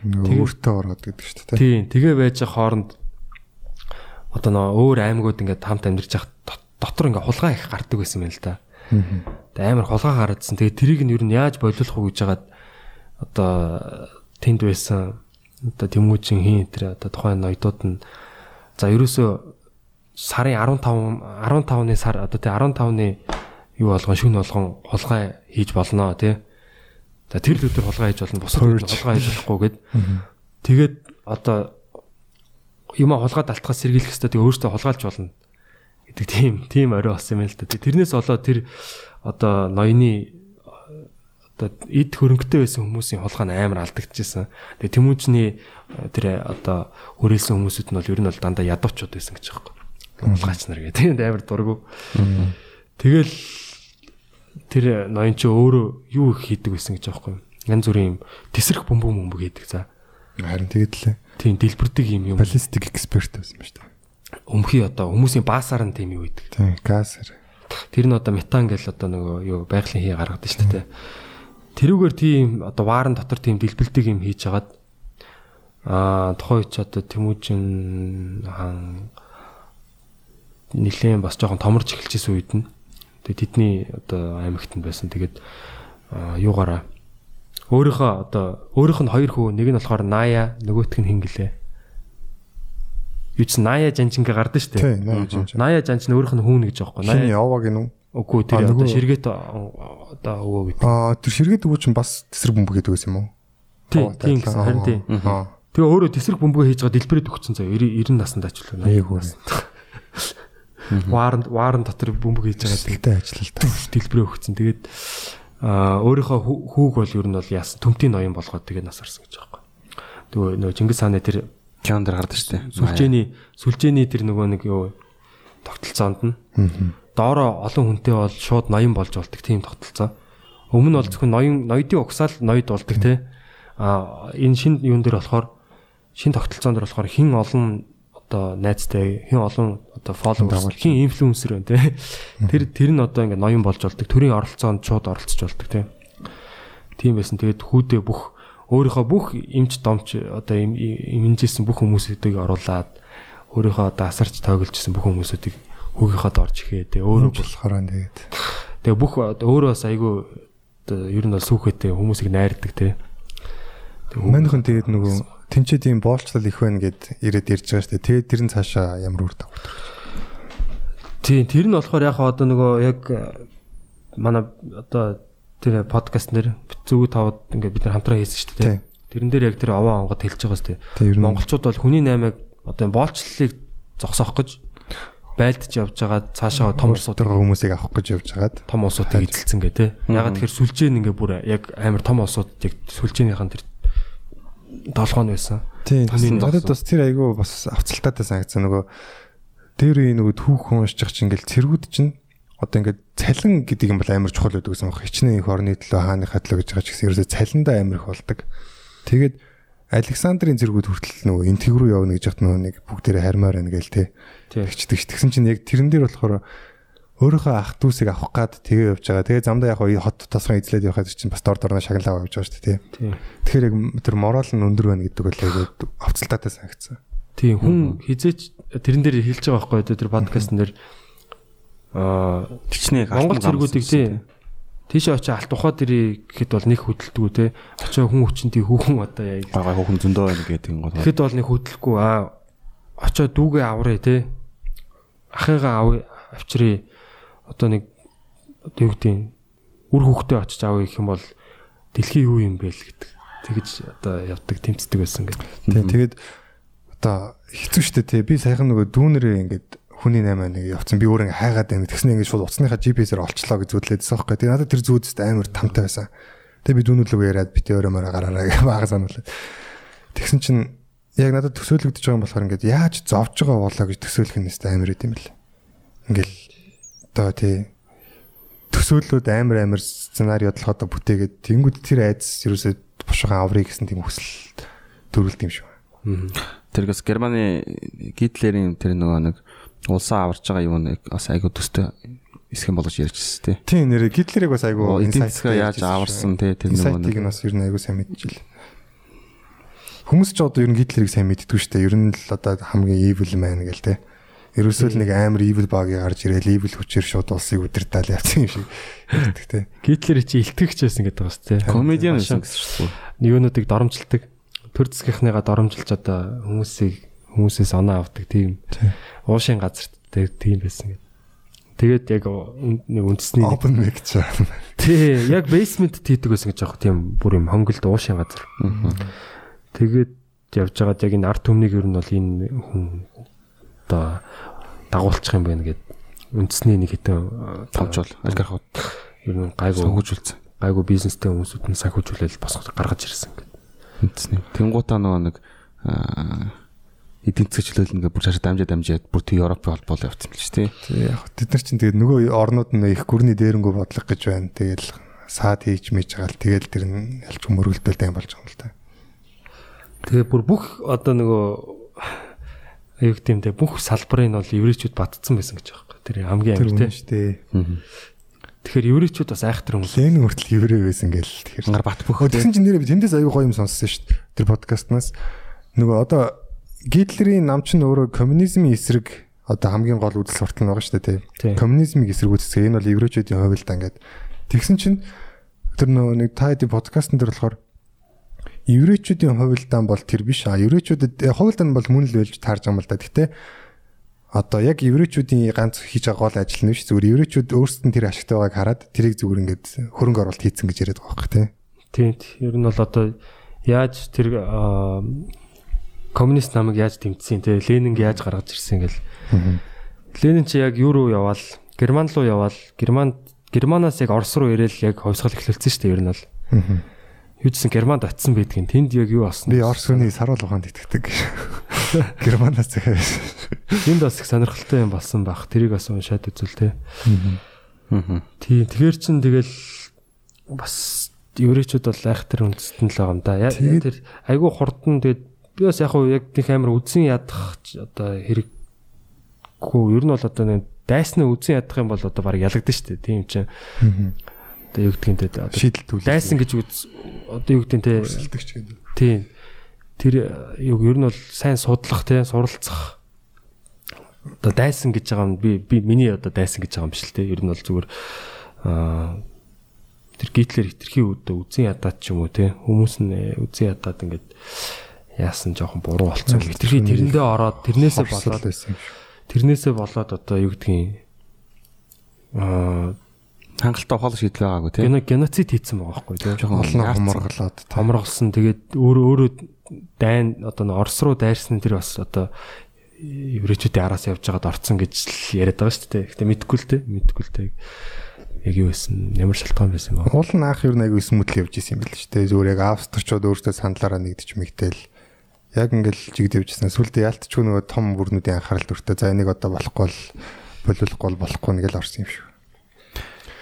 өөртөө ороод гэдэг шүү дээ тий. Тэгээ байж хооронд одоо нөө өөр аймагуд ингээ хамт амьдарч явах дотор ингээ хулгай их гардаг байсан юм л да тэгээ амар хулгай гарадсан тэгээ тэрийг нь юу нь яаж болиулах уу гэж хагаад одоо тэнд байсан одоо тэмүүжин хин тэр одоо тухайн ноёдууд нь за ерөөсөө сарын 15 15-ны сар одоо тий 15-ны юу болгон шүн болгон хулгай хийж болно тий. За тэр л өдөр хулгай хийж болно. Бусад өдөр хулгай хийж болохгүй гэд. Тэгээд одоо юм хулгай далтахаас сэргийлэх хэрэгтэй тэгээ өөртөө хулгайлж болно гэдэг тийм тийм орой болсон юм л да. Тэрнээс болоод тэр одоо ноёны одоо эд хөрөнгөтэй байсан хүмүүсийн хулгай нь амар алдагдчихсан. Тэгээ тэмүүжний тэр одоо хүрээлсэн хүмүүсүүд нь бол ер нь бол дандаа ядуучуд байсан гэж байгаа юм Улгаач нар гэдэг. Амар дургу. Тэгэл тэр ноён чи өөрөө юу их хийдэг байсан гэж аахгүй юу? Янз бүрийн юм тесрэх бөмбөг бөмбөг хийдэг за. Харин тэгээд лээ. Тийм дэлбэрдэг юм юм. Баллистик эксперт байсан ба шүү дээ. Өмхий одоо хүмүүсийн баасаар нь тийм юу хийдэг. Тийм, газар. Тэр нь одоо метан гэл одоо нөгөө юу байгалийн хий гаргадаг шүү дээ. Тэрүүгээр тийм одоо ваарн дотор тийм дэлбэлдэг юм хийж хагаад аа тухайн үеч одоо Тэмүүжин хаан нилээн бас жоохон томорч эхэлчихсэн үед нь тэгээ тэдний одоо аймагт нь байсан. Тэгээд юугаараа өөрийнхөө одоо өөрийнх нь хоёр хүү нэг нь болохоор Ная нөгөөх нь хин гэлээ. Юу ч Ная Жанжинга гардаг шүү дээ. Ная Жанжин өөрийнх нь хүүн гэж аахгүй. Ная яваа гинү. Үгүй тэр одоо ширгэт одоо өвөө гэдэг. Аа тэр ширгэт өвөө чинь бас тесрэг бөмбөг гэдэг байсан юм уу? Тийм тийм харин тийм. Тэгээ өөрөө тесрэг бөмбөг хийж байгаа дэлбэрээд өгсөн заа 90 насанд ачлаа. Эйгүү. Ваарн ваарн дотор бөмбөг хийж байгаа тэгтэй ажиллалт. Дэлбэрээ өгсөн. Тэгээд аа өөрийнхөө хүүг бол ер нь бол яасан төмтийн ноён болгоод тэгээд нас арсан гэж байгаа юм. Тэгээ нөгөө Чингис хааны тэр кинон дэр гардаг шүү дээ. Сүлжээний сүлжээний тэр нөгөө нэг юу тогтолцоонд нь доороо олон хүнтэй бол шууд ноён болж болдог тийм тогтолцоо. Өмнө нь бол зөвхөн ноён ноёдын угсаал ноёд болдог те. А энэ шин юун дээр болохоор шин тогтолцоон дээр болохоор хин олон одоо найзтай хин олон одоо фолловерс хин инфлюенсер байна те. Тэр тэр нь одоо ингээд ноён болж болдог. Төрийн оролцоонд шууд оролцож болдог те. Тийм байсан. Тэгээд хүүдээ бүх өөрийнхөө бүх эмч домч одоо имэнжсэн бүх хүмүүсүүдийг оруулаад өөрийнхөө одоо асарч тоглолжсэн бүх хүмүүсүүдийг хүүгийнхаа дорж ихээ те. Өөрөө болохоор тэгээд. Тэгээ бүх өөрөө бас айгүй ер нь бол сүхэтэй хүмүүсийг найрдаг те. Манайхан тэгээд нөгөө тэнцээ тийм боолчлал их байна гэд ирээд ирж байгаа шүү дээ. Тэгээд тэр нь цаашаа ямар үр дагавар. Тийм тэр нь болохоор яг одоо нөгөө яг манай одоо тэр подкаст нэр зүг тавд ингээд бид нар хамтраа хийсэн шүү дээ. Тэрэн дээр яг тэр овоо онгод хэлж байгаа шүү дээ. Монголчууд бол хүний наймыг одоо боолчлалыг зогсоох гэж байлдж явж байгаа цаашаа том улсууд хүмүүсийг авах гэж явж байгаад том улсуудыг эзэлсэн гэ тэ. Ягаад тэгэхээр сүлжээ нь ингээ бүр яг амар том улсууд яг сүлжээнийхэн тэр толгой нь байсан. Тийм. Надад бас тэр айгүй бас авцалтаатай санагдсан нөгөө дээр үе нөгөө түүх уншиж чинь ингээл цэргүүд чинь одоо ингээд цалин гэдэг юм бол амар чухал байдаг гэсэн баг. Хичнээн их орны төлөө хааныхаа төлөө гэж байгаа ч гэсэн ерөөсөө цалиндаа амар их болдог. Тэгээд Александрийн зэргүүд хүртэл нөгөө энтэг рүү явна гэж хат нөгөө нэг бүгдээрээ хармаар байна гээл те. Тэгчдэг. Тэгсэн чинь яг тэрэн дээр болохоор өөрийнхөө ах дүүсийг авах гад тэгээ явж байгаа. Тэгээ замдаа яг хот тосгон эзлээд явахад чинь бас дор дорно шагналаа явж байгаа шүү дээ. Тэгэхээр яг тэр морал нь өндөр байна гэдэг бол яг авцалтаатай санагдсан. Тийм хүн хизээч тэрэн дээр хэлж байгаа байхгүй тэр подкастн дээр аа тичнээ Монгол зэргүүдийг тий Тийш очиж алт ухаа дэрий гэхэд бол нэг хөдөлтгүү те. Очиж хүн хүчнтэй хүүхэн одоо яа. Бага хүүхэн зөндөө байна гэдэг юм гол. Тэгэхэд бол нэг хөдөлгөө аа очиж дүүгээ авраа те. Ахыгаа авчрээ одоо нэг одоо юу гэдэг үр хөвгтэй очиж авъя гэх юм бол дэлхий юу юм бэ л гэдэг. Тэгэж одоо явдаг тэмцдэг байсан гэдэг. Тийм тэгээд одоо хэцүү шттэ тий би саяхан нөгөө дүүнэрээ ингээд хүний 8 нэг явцсан би өөр ингээ хайгаад байна. Тэгснэ ингээ шууд уцсныхаа GPS-ээр олчлоо гэж зүтлээдсэн байхгүй. Тэгээд надад тэр зүүдс амар тамтай байсан. Тэгээ би дүүнүлөг яриад битээ өөрөө мороо гараараа гэх бага сануулаа. Тэгсэн чинь яг надад төсөөлөгдөж байгаа юм болохоор ингээд яаж зовж байгаа болоо гэж төсөөлөх нь нэстэ амар идэм бил. Ингээл одоо тий төсөөллүүд амар амар сценари бодлоход бүтээгээд тэнгууд тэр айдас ерөөсөө бушхан аврыг гэсэн тийм хүсэл төрүүлд юм шиг. Тэргээс Германы Гитлерийн тэр нөгөө нэг улсаа аварж байгаа юм нэг бас айгу төстэй эсхэн болгож ярьжсэн тий. Тийм нэр Гитлерийг бас айгу Эдийн засгаа яаж аварсан тий тэр нөгөө нэг бас ер нь айгу сайн мэдчихэл. Хүмүүс ч одоо ер нь Гитлерийг сайн мэддэггүй шүү дээ. Ер нь л одоо хамгийн evil man гэл тий. Ерөөсөө л нэг амар evil багийг гарч ирээл evil хүчээр шууд улсыг удирдаал явсан юм шиг ярьдаг тий. Гитлер чи илтгэгч байсан гэдэг бас тий. Комедиан байсан гэсэн шүү дээ. Юунуудыг доромжилдаг. Төр засгийнхныгаа доромжилж одоо хүмүүсийг хүмүүсээс оноо авдаг тийм. Уушийн газарт тийм байсан гэдэг. Тэгээд яг нэг үндэсний open mic ч. Тий, яг basement хийдэг байсан гэж аах тийм бүр юм хонголд уушийн газар. Тэгээд явж байгаад яг энэ арт түмнийг ер нь бол энэ хүн одоо дагуулчих юм байна гэд үндэсний нэг хитэн томчул олигархууд ер нь гайгүй санхүүжүүлсэн. Гайгүй бизнестэй хүмүүсүүд нь санхүүжүүлэл босгож гаргаж ирсэн гэд. Үндэсний. Тэнгуутаа нөгөө нэг эдийн засгийн чөлөөлөл ингээ бүр цаашаа дамжаа дамжаад бүр тий Европын холбоол явцсан л шүү дээ. Тий яг бид нар чинь тэгээд нөгөө орнууд нь их гүрний дээрэнгүү бодлого гэж байна. Тэгэл саад хийж мэж байгаа л тэгэл тэр нь ялч мөргөлдөлтэй юм болж байгаа юм л та. Тэгээ бүр бүх одоо нөгөө аюу гэмтэй бүх салбарын нь бол еврейчүүд батцсан байсан гэж байгаа. Тэр хамгийн амар тий шүү дээ. Тэгэхээр еврейчүүд бас айхтар хүмүүс. Лен хүртэл еврей байсан гэл тэгэхээр нар бат бөхөө. Тэгсэн чинь нэрээ би тэндээс аюу гоё юм сонссон шүү дээ. Тэр подкастнаас нөгөө одоо Гитлерийн нам ч өөрөө коммунизмын эсрэг одоо хамгийн гол үзэл суртал нь байгаа шүү дээ тий. Коммунизмыг эсэргүүцсэн. Энэ бол еврейчүүдийн хувьд та ингээд тэгсэн чинь тэр нөгөө нэг та хэдий подкастн дээр болохоор еврейчүүдийн хувилдаан бол тэр биш а еврейчүүдэд хувилдаан бол мөн л байлж таарж байгаа юм л да. Гэтэ одоо яг еврейчүүдийн ганц хийж байгаа гол ажил нь биш зүгээр еврейчүүд өөрсдөд нь тэр ашигтай байгааг хараад тэрийг зүгээр ингээд хөрөнгө оруулалт хийцэн гэж яриад байгаа байхгүй тий. Тийм. Ер нь бол одоо яаж тэр коммунист намыг яаж тэмцсэн те Ленинг яаж гаргаж ирсэн гэл. Ленин чи яг юу руу яваал Герман руу яваал Герман Германаас яг Орос руу ирээл яг ховсгол эхлэлсэн шүү дээ ер нь бол. Юу гэсэн Германд очисон байдгийн тэнд яг юу болсон. Би Орос хүний саруул ухаанд итгэдэг. Германаас захиа. Энд бас их сонирхолтой юм болсон баг. Тэрийг бас уншаад үзвэл те. Тийм тэгэхээр чин тэгэл бас еврейчүүд бол айхтар үндэстэн л байгаа юм да. Яг тэр айгүй хурдан тэгээд би бас яг яг тийх амар үдсэн ядах одоо хэрэггүй ер нь бол одоо нэг дайсны үдсэн ядах юм бол одоо баг ялагдсан шүү дээ тийм чинь одоо юу гэдгийг те одоо шийдэл түлээ дайсан гэж үз одоо юу гэдгийг те өрсөлдөгч гэдэг. тийм тэр юу ер нь бол сайн судлах те суралцах. Одоо дайсан гэж байгаа юм би би миний одоо дайсан гэж байгаа юм биш л те. Ер нь бол зүгээр аа тэр гитлер хитрхи өдөө үзэн ядаад ч юм уу те. Хүмүүс нь үзэн ядаад ингээд яасан жоохон буруу болцсон. Хитрхи тэрэндээ ороод тэрнээсээ болоод. Тэрнээсээ болоод одоо юу гэдгийг аа хангалттай ухаал шийдэл байгаагүй тийм. Гено геноцид хийсэн байгаа байхгүй тийм. Жоохон олон хоморглоод томролсон. Тэгээд өөрөө өөрөө дайн одоо н Орос руу дайрсан тэр бас одоо еврейчүүдийн араас явж байгаад орцсон гэж л яриад байгаа шүү дээ. Гэтэ мэдгүй л дээ. Мэдгүй л дээ. Яг юу байсан? Ямар шалтгаан байсан бэ? Уул нь анх юу нэг смүтэл явж исэн юм байл шүү дээ. Зүгээр яг австрчууд өөрсдөө сандлаараа нэгдэж мэгтэл яг ингээл жигд явжсэн. Сүлдээ яалтчгүй нөгөө том бүрнүүдийн анхаарал төртөө за энийг одоо болохгүй л болиулахгүй болохгүй нэг л орсон юм шиг.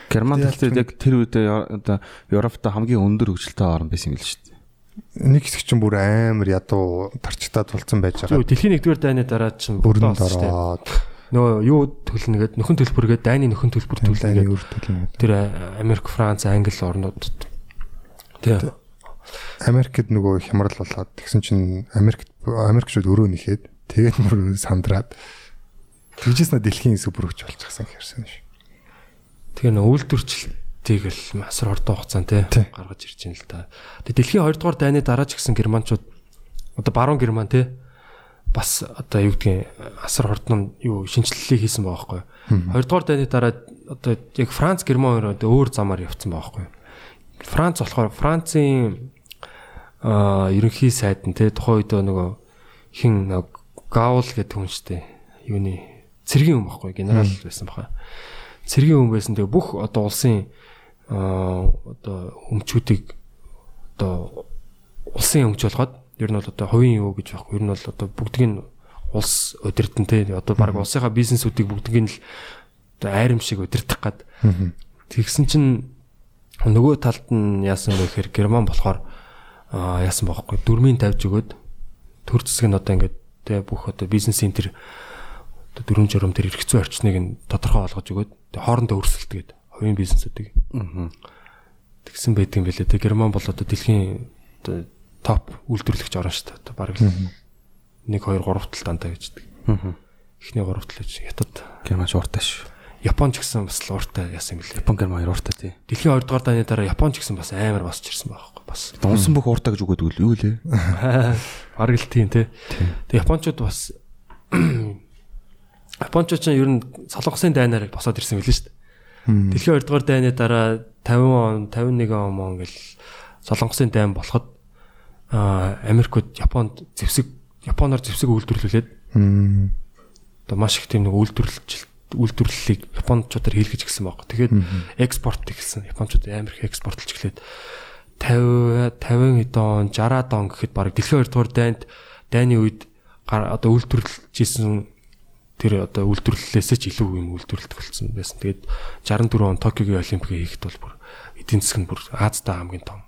Герман хэлтэй яг тэр үед одоо Европт хамгийн өндөр хөгжилтэй орн байсан юм л шүү дээ. Нэг хэсэг чинь бүр амар ядуу тарчтаа тулцсан байж байгаа. Дэлхийн 1-р дайны дараа чинь бүрэн дороод. Нөгөө юу төлнө гээд нөхөн төлбөргээд дайны нөхөн төлбөр төлнө гээд тэр Америк, Франц, Англи орнуудад тий Америкт нөгөө хямрал болоод тэгсэн чинь Америк Америкчууд өрөө нэхэд тэгээд мөр сандраад. Тэгжээс на дэлхийн хүч болж гасан хэрсэн ш. Тэгээ нөө үйлдвэрчлэлтийг л масар ордон хугацаанд тий гаргаж ирж байна л та. Тэгээ дэлхийн 2 дугаар дайны дараа ч гэсэн германчууд одоо баруун герман тий бас одоо юу гэдгийг асар хурдан юу шинжилэлийг хийсэн байгаа байхгүй. 2 дугаар дайны дараа одоо яг Франц герман хоёр өөр замаар явцсан байгаа байхгүй. Франц болохоор Францын аа ерөнхий сайд нь те тухайн үед нөгөө хин Гаул гэдэг хүн штэ юуны цэргийн хүн байхгүй генерал байсан баха. Цэргийн хүн байсан. Тэгээ бүх одоо улсын одоо өмчүүдийг одоо улсын өмч болгоод ер нь бол одоо хувийн юу гэж байхгүй. Ер нь бол одоо бүгдийг нь улс удирдан те одоо баг улсынхаа бизнесүүдийг бүгдийг нь л одоо айрам шиг удирдах гад. Тэгсэн чинь нөгөө талд нь яасан бэ гэхээр герман болохоор яасан бохоггүй дөрмийн тавьж өгөөд төр зэсэг нь одоо ингээд те бүх одоо бизнесийн тэр одоо дөрвөн журам тэр эргэцүү орчныг нь тодорхой болгож өгөөд те хоорондоо өрсөлдөгээд хувийн бизнесүүдийг Аа. тэгсэн байдаг юм билээ те герман бол одоо дэлхийн одоо топ үйлдвэрлэгч орн шүү дээ л 1 2 3 тал дантаа гэждэг Аа. эхний 3 тал гэж хятад Герман шууртай шүү. Япон ч гэсэн бас л ууртай яасан юм билээ Япон герман хоёр ууртай тий. дэлхийн 2 дугаар дайны дараа Япон ч гэсэн бас амар босч ирсэн байхгүй бас Унсан бүх ууртай гэж үгээд үл юу лээ? Бараг л тийм те. Тэгээ японочууд бас японочууд ч ер нь солонгосын дайнаар босоод ирсэн билээ шүү дээ. Дэлхийн 2 дугаар дайны дараа 50 он 51 он мөн гэл солонгосын дайн болоход аа Америкууд Японд зэвсэг Японоор зэвсэг үйлдвэрлүүлээд одоо маш их тийм нэг үйлдвэрлэлж үйлдвэрлэлийг японочдоор хийлгэж гисэн баг. Тэгээд экспорт хийсэн. Японочууд амар их экспортлж эхлээд 50 50 эдэн 60 он гэхэд баг дэлхийн 2 дугаар дайнд дайны үед одоо үйлдвэрлэж исэн тэр одоо үйлдвэрлэлээсээ ч илүү юм үйлдвэрлэлт болсон байсан. Тэгээд 64 он Токиогийн олимпийг хийхэд бол бүр эдийн нь бүр Азтай хамгийн том.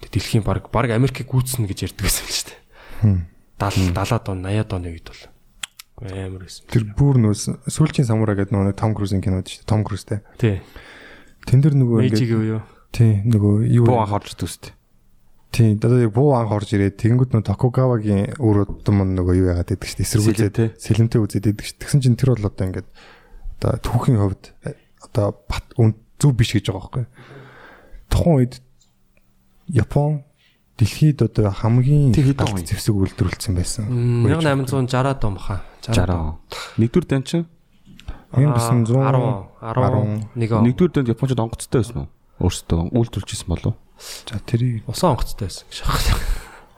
Дэлхийн баг баг Америкийг гүйцэнэ гэж ярьдаг байсан шүү дээ. 70 70 он 80 оны үед бол амар байсан. Тэр бүр нөөс сүүлчийн самурай гэдэг нөгөө Том Крузын кинод шүү дээ. Том Крузтэй. Тий. Тэн дээр нөгөө Мэйжигийн үе юу? тий нөгөө юу Буу анх орж төстэй. Тий одоо яг буу анх орж ирээд тэгэнгүүт нөгөө Токугавагийн үр удам нь нөгөө юу яагаад гэдэг чинь эсэргүүцээд Сэлэмтэй. сэлэмтэй үзээд байдаг шүү. Тэгсэн чинь тэр бол одоо ингээд одоо түүхийн хувьд э, одоо бат зөв биш гэж байгаа байхгүй. Тухайн үед Япон дэлхийд одоо хамгийн он? зэвсэг үйлдвэрлэсэн байсан. 1860 он баха. 60. Нэгдүгээр дан чинь 1900 10 10 нэг он. нэгдүгээр данд японочд онгоцтой байсан уу? Өөрсдөө үйлдвэрлэжсэн болов? За тэрийг Усан онгоцтой байсан гэж байна.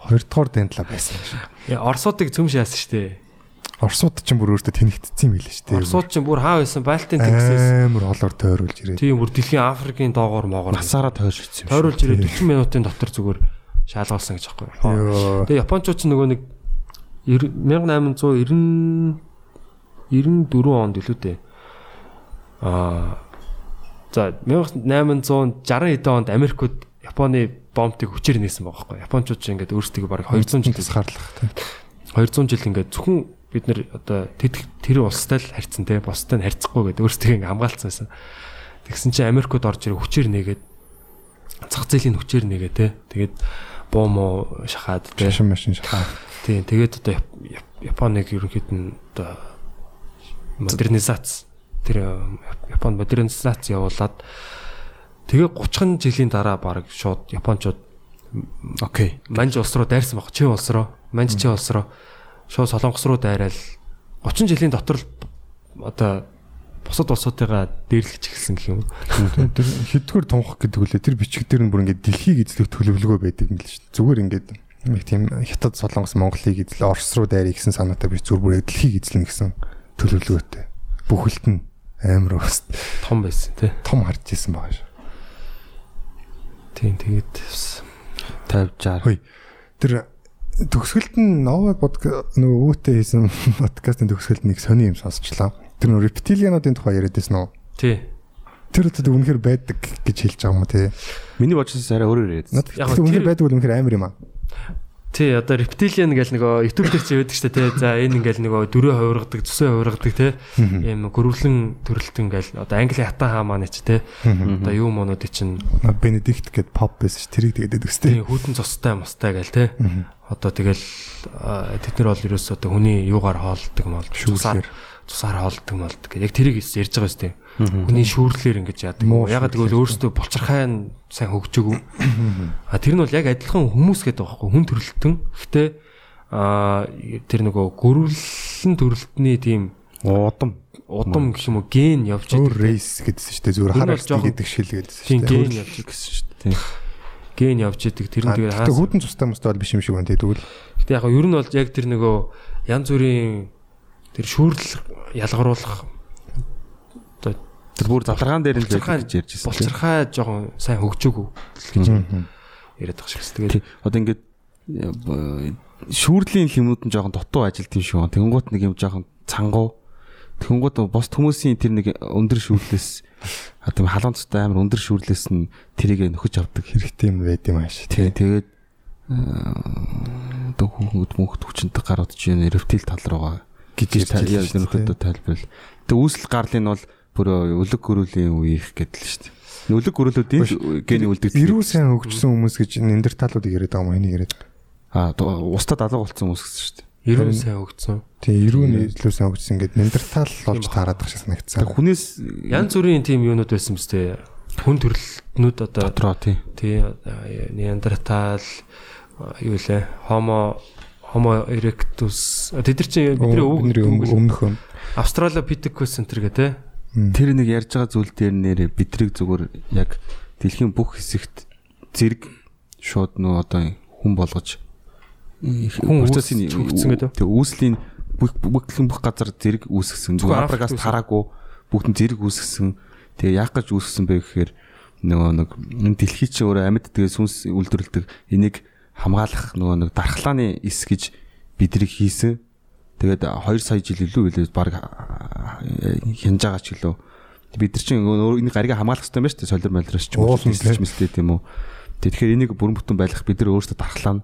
хоёрдугаар дэнтлаа байсан шүү. Яа, Орсуудыг цөмш яасан штэ. Орсууд ч бүр өөртөө тэнэгтсэн юм билээ шүү дээ. Орсууд ч бүр хаа байсан Балтийн тэнгисээс амар олоор тойруулж ирээд. тийм бүр дэлхийн Африкийн доогоор моогоор Насаараа тойрч ирсэн юм шүү. тойруулж ирээд 40 минутын дотор зүгээр шаалгалсан гэж аахгүй. Тэгээ Япончууд ч нөгөө нэг 1890 94 онд илүү дээ. Аа за 1860 эдэн онд Америкууд Японы бомбтыг хүчээр нээсэн байгаа байхгүй. Япончууд ч ингээд өөрсдөө баг 200 жил тийм. 200 жил ингээд зөвхөн бид нэр одоо тэр улстай л харьцсан те бустай нь харьцахгүй гэдэг өөрсдөө ингээд хамгаалцсан байсан. Тэгсэн чинь Америкууд орж ирээ хүчээр нээгээд зах зээлийн хүчээр нээгээ те. Тэгээд муу шахаад те. Шашин машин шахаа. Тийм тэгээд одоо Яп- Яп- Японыг ерөнхийд нь одоо модернизац тэр Японд модернизац явуулаад тэгээ 30 жилийн дараа баг шууд Япончууд Окей. Манж улс руу дайрсан баг. Чин улс руу, Манж чин улс руу шууд Солонгос руу дайраал 30 жилийн дотор л одоо бусад улсуудыгаа дээрлэж эхэлсэн гэх юм. Тэр хэдгээр тунхаг гэдэг үлээ тэр бичиг дээр нь бүр ингээд дэлхийг эзлэх төлөвлөгөө байдаг юм л шүү. дээ. Зүгээр ингээд нэг тийм хятад солонгос Монголыг эзлээ Орос руу дайрах гэсэн санаатай биш зүгээр бүр дэлхийг эзлэнэ гэсэн төлөвлөгөөтэй. Бүхэлд нь амар өст Том байсан тий. том харж исэн байгаа шүү. Тийм тэгээд 50 60. Хөөе. Тэр төгсгөлд нь Nova podcast нөгөө өөтөө хийсэн подкастын төгсгөлд нэг сони юм сонсчлаа. Тэр нөгөө рептилиануудын тухай яриад байсан уу? тий. Тэр өдөрт үнэхээр байдаг гэж хэлж байгаа юм тий. Миний бодсоос арай өөрөөр яриад. Яг үнэхээр байдаг бол үнэхээр амар юм аа. Тий одоо рептилиан гэл нөгөө YouTube дээр чи байдаг штэ тий. За энэ ингээл нөгөө дөрөө хувиргадаг, цусаа хувиргадаг тий. Ийм гөрвлэн төрөлтөн гэл одоо Англи хатан хаа маань ч тий. Одоо юу мөнүүд чинь Бенедикт гэд pop байсан ш тэрийг тэгээд өстэй. тий хүүтэн цустай мустай гэл тий. Одоо тэгэл тэд нар бол ерөөс одоо хүний юугаар хоолдог мол Шүүрлэр. Цусаар хоолдог молдог гэх. Яг тэрийг ярьж байгаа шүү дээ. Хүний шүүрлэр ингэж яадаг. Ягаад гэвэл өөрөөсөө булчирхай нь сайн хөгжөөгүй. А тэр нь бол яг адилхан хүмүүс гэдэг байгаа байхгүй хүн төрөлтөн. Гэхдээ а тэр нөгөө гөрвлэн төрөлтний тийм Удам. удам гэх юм уу ген явж Өөр идэг. рейс гэдсэн шүү дээ. Зүгээр жоохон- гэдэг шил гэдсэн Тийм шүү ген дээ. явж идэг гэсэн шүү дээ. Ген явж идэг. Тэр нь тэгээд хаас. хүүтэн цустай мустай бол биш юм шиг байна тэгвэл. Гэтэ яг нь ер нь бол яг тэр нөгөө янз бүрийн тэр шүүрл ялгаруулах одоо болчихсон. Бүр задаргаан дээр нь байдаг гэж ярьж байсан. Булчирхай жоохон сайн хөгжөөгүй гэж яриад байгаа шиг. Тэгээд. Одоо ингээд э, шүүрлийн лимнүүд нь жоохон дутуу ажилт юм байна. Тэнгуут нэг юм жоохон цангуу. Тэнгуут бос хүмүүсийн тэр нэг өндөр шүүрлээс одоо халуунцтай амар өндөр шүүрлээс нь тэрийг нөхөж авдаг. хэрэгтэй юм байд юм ааш. Тий. Тэгээд э, одоо хүүхэд мөнхөд хүчнтэй гараад чинь рептил тал руугаа гэж ярьж ярьж нөхөдөө тайлбарл. Тэгээд үүсэл гарлын бол бүр өлөг гөрүүлийн үеих гэдэл шүү дээ. Өлөг гөрүүлүүдийн гений үлдэгдэл. Ирүү сайн хөгжсөн хүмүүс гэж нендерталууд яриад байгаа юм энийг яриад. Аа устдад алга болсон хүмүүс гэсэн шүү дээ. 90 сайн хөгжсөн. Тий, ирүү нь илүү сайн хөгжсөн ингээд нендертал болж таарад байгаа шээ санагдсан. Тэг хүнээс Янз бүрийн тим юунууд байсан биз дээ. Хүн төрлөختнүүд одоо дотроо тий. тий неандертал юу лээ homo homo erectus тэд нар чинь бидний өвөг өмнөх өн. австралопithecus центр гэдэг Тэр нэг ярьж байгаа зүйл дээр нэрээ бидрийг зүгээр яг дэлхийн бүх хэсэгт зэрэг шууд нөө одоо хүн болгож Хүн процессын хөгжсөн гэдэг. Тэг үүслийн бүх бүх бүх газар зэрэг үүсгэсэн. Зүгээр Африкаас Африк тараагүй бүгд нь зэрэг үүсгэсэн. Тэгээ яах гэж үүсгэсэн бэ гэхээр нөгөө нэг энэ дэлхий чинь өөрөө амьд тэгээ сүнс үйлдвэрлэдэг энийг хамгаалах нөгөө нэг дархлааны эс гэж бидрийг хийсэн. Тэгээд 2 сая жил илүү билээ баг хянаж байгаа ч гэлөө. Бид нар чинь энэ гарига хамгаалах хэрэгтэй юм байна шүү дээ. Солир молроос ч юм мэстэй тийм үү. Тэгэхээр энийг бүрэн бүтэн байлгах бид нар өөрсдөө дархлаа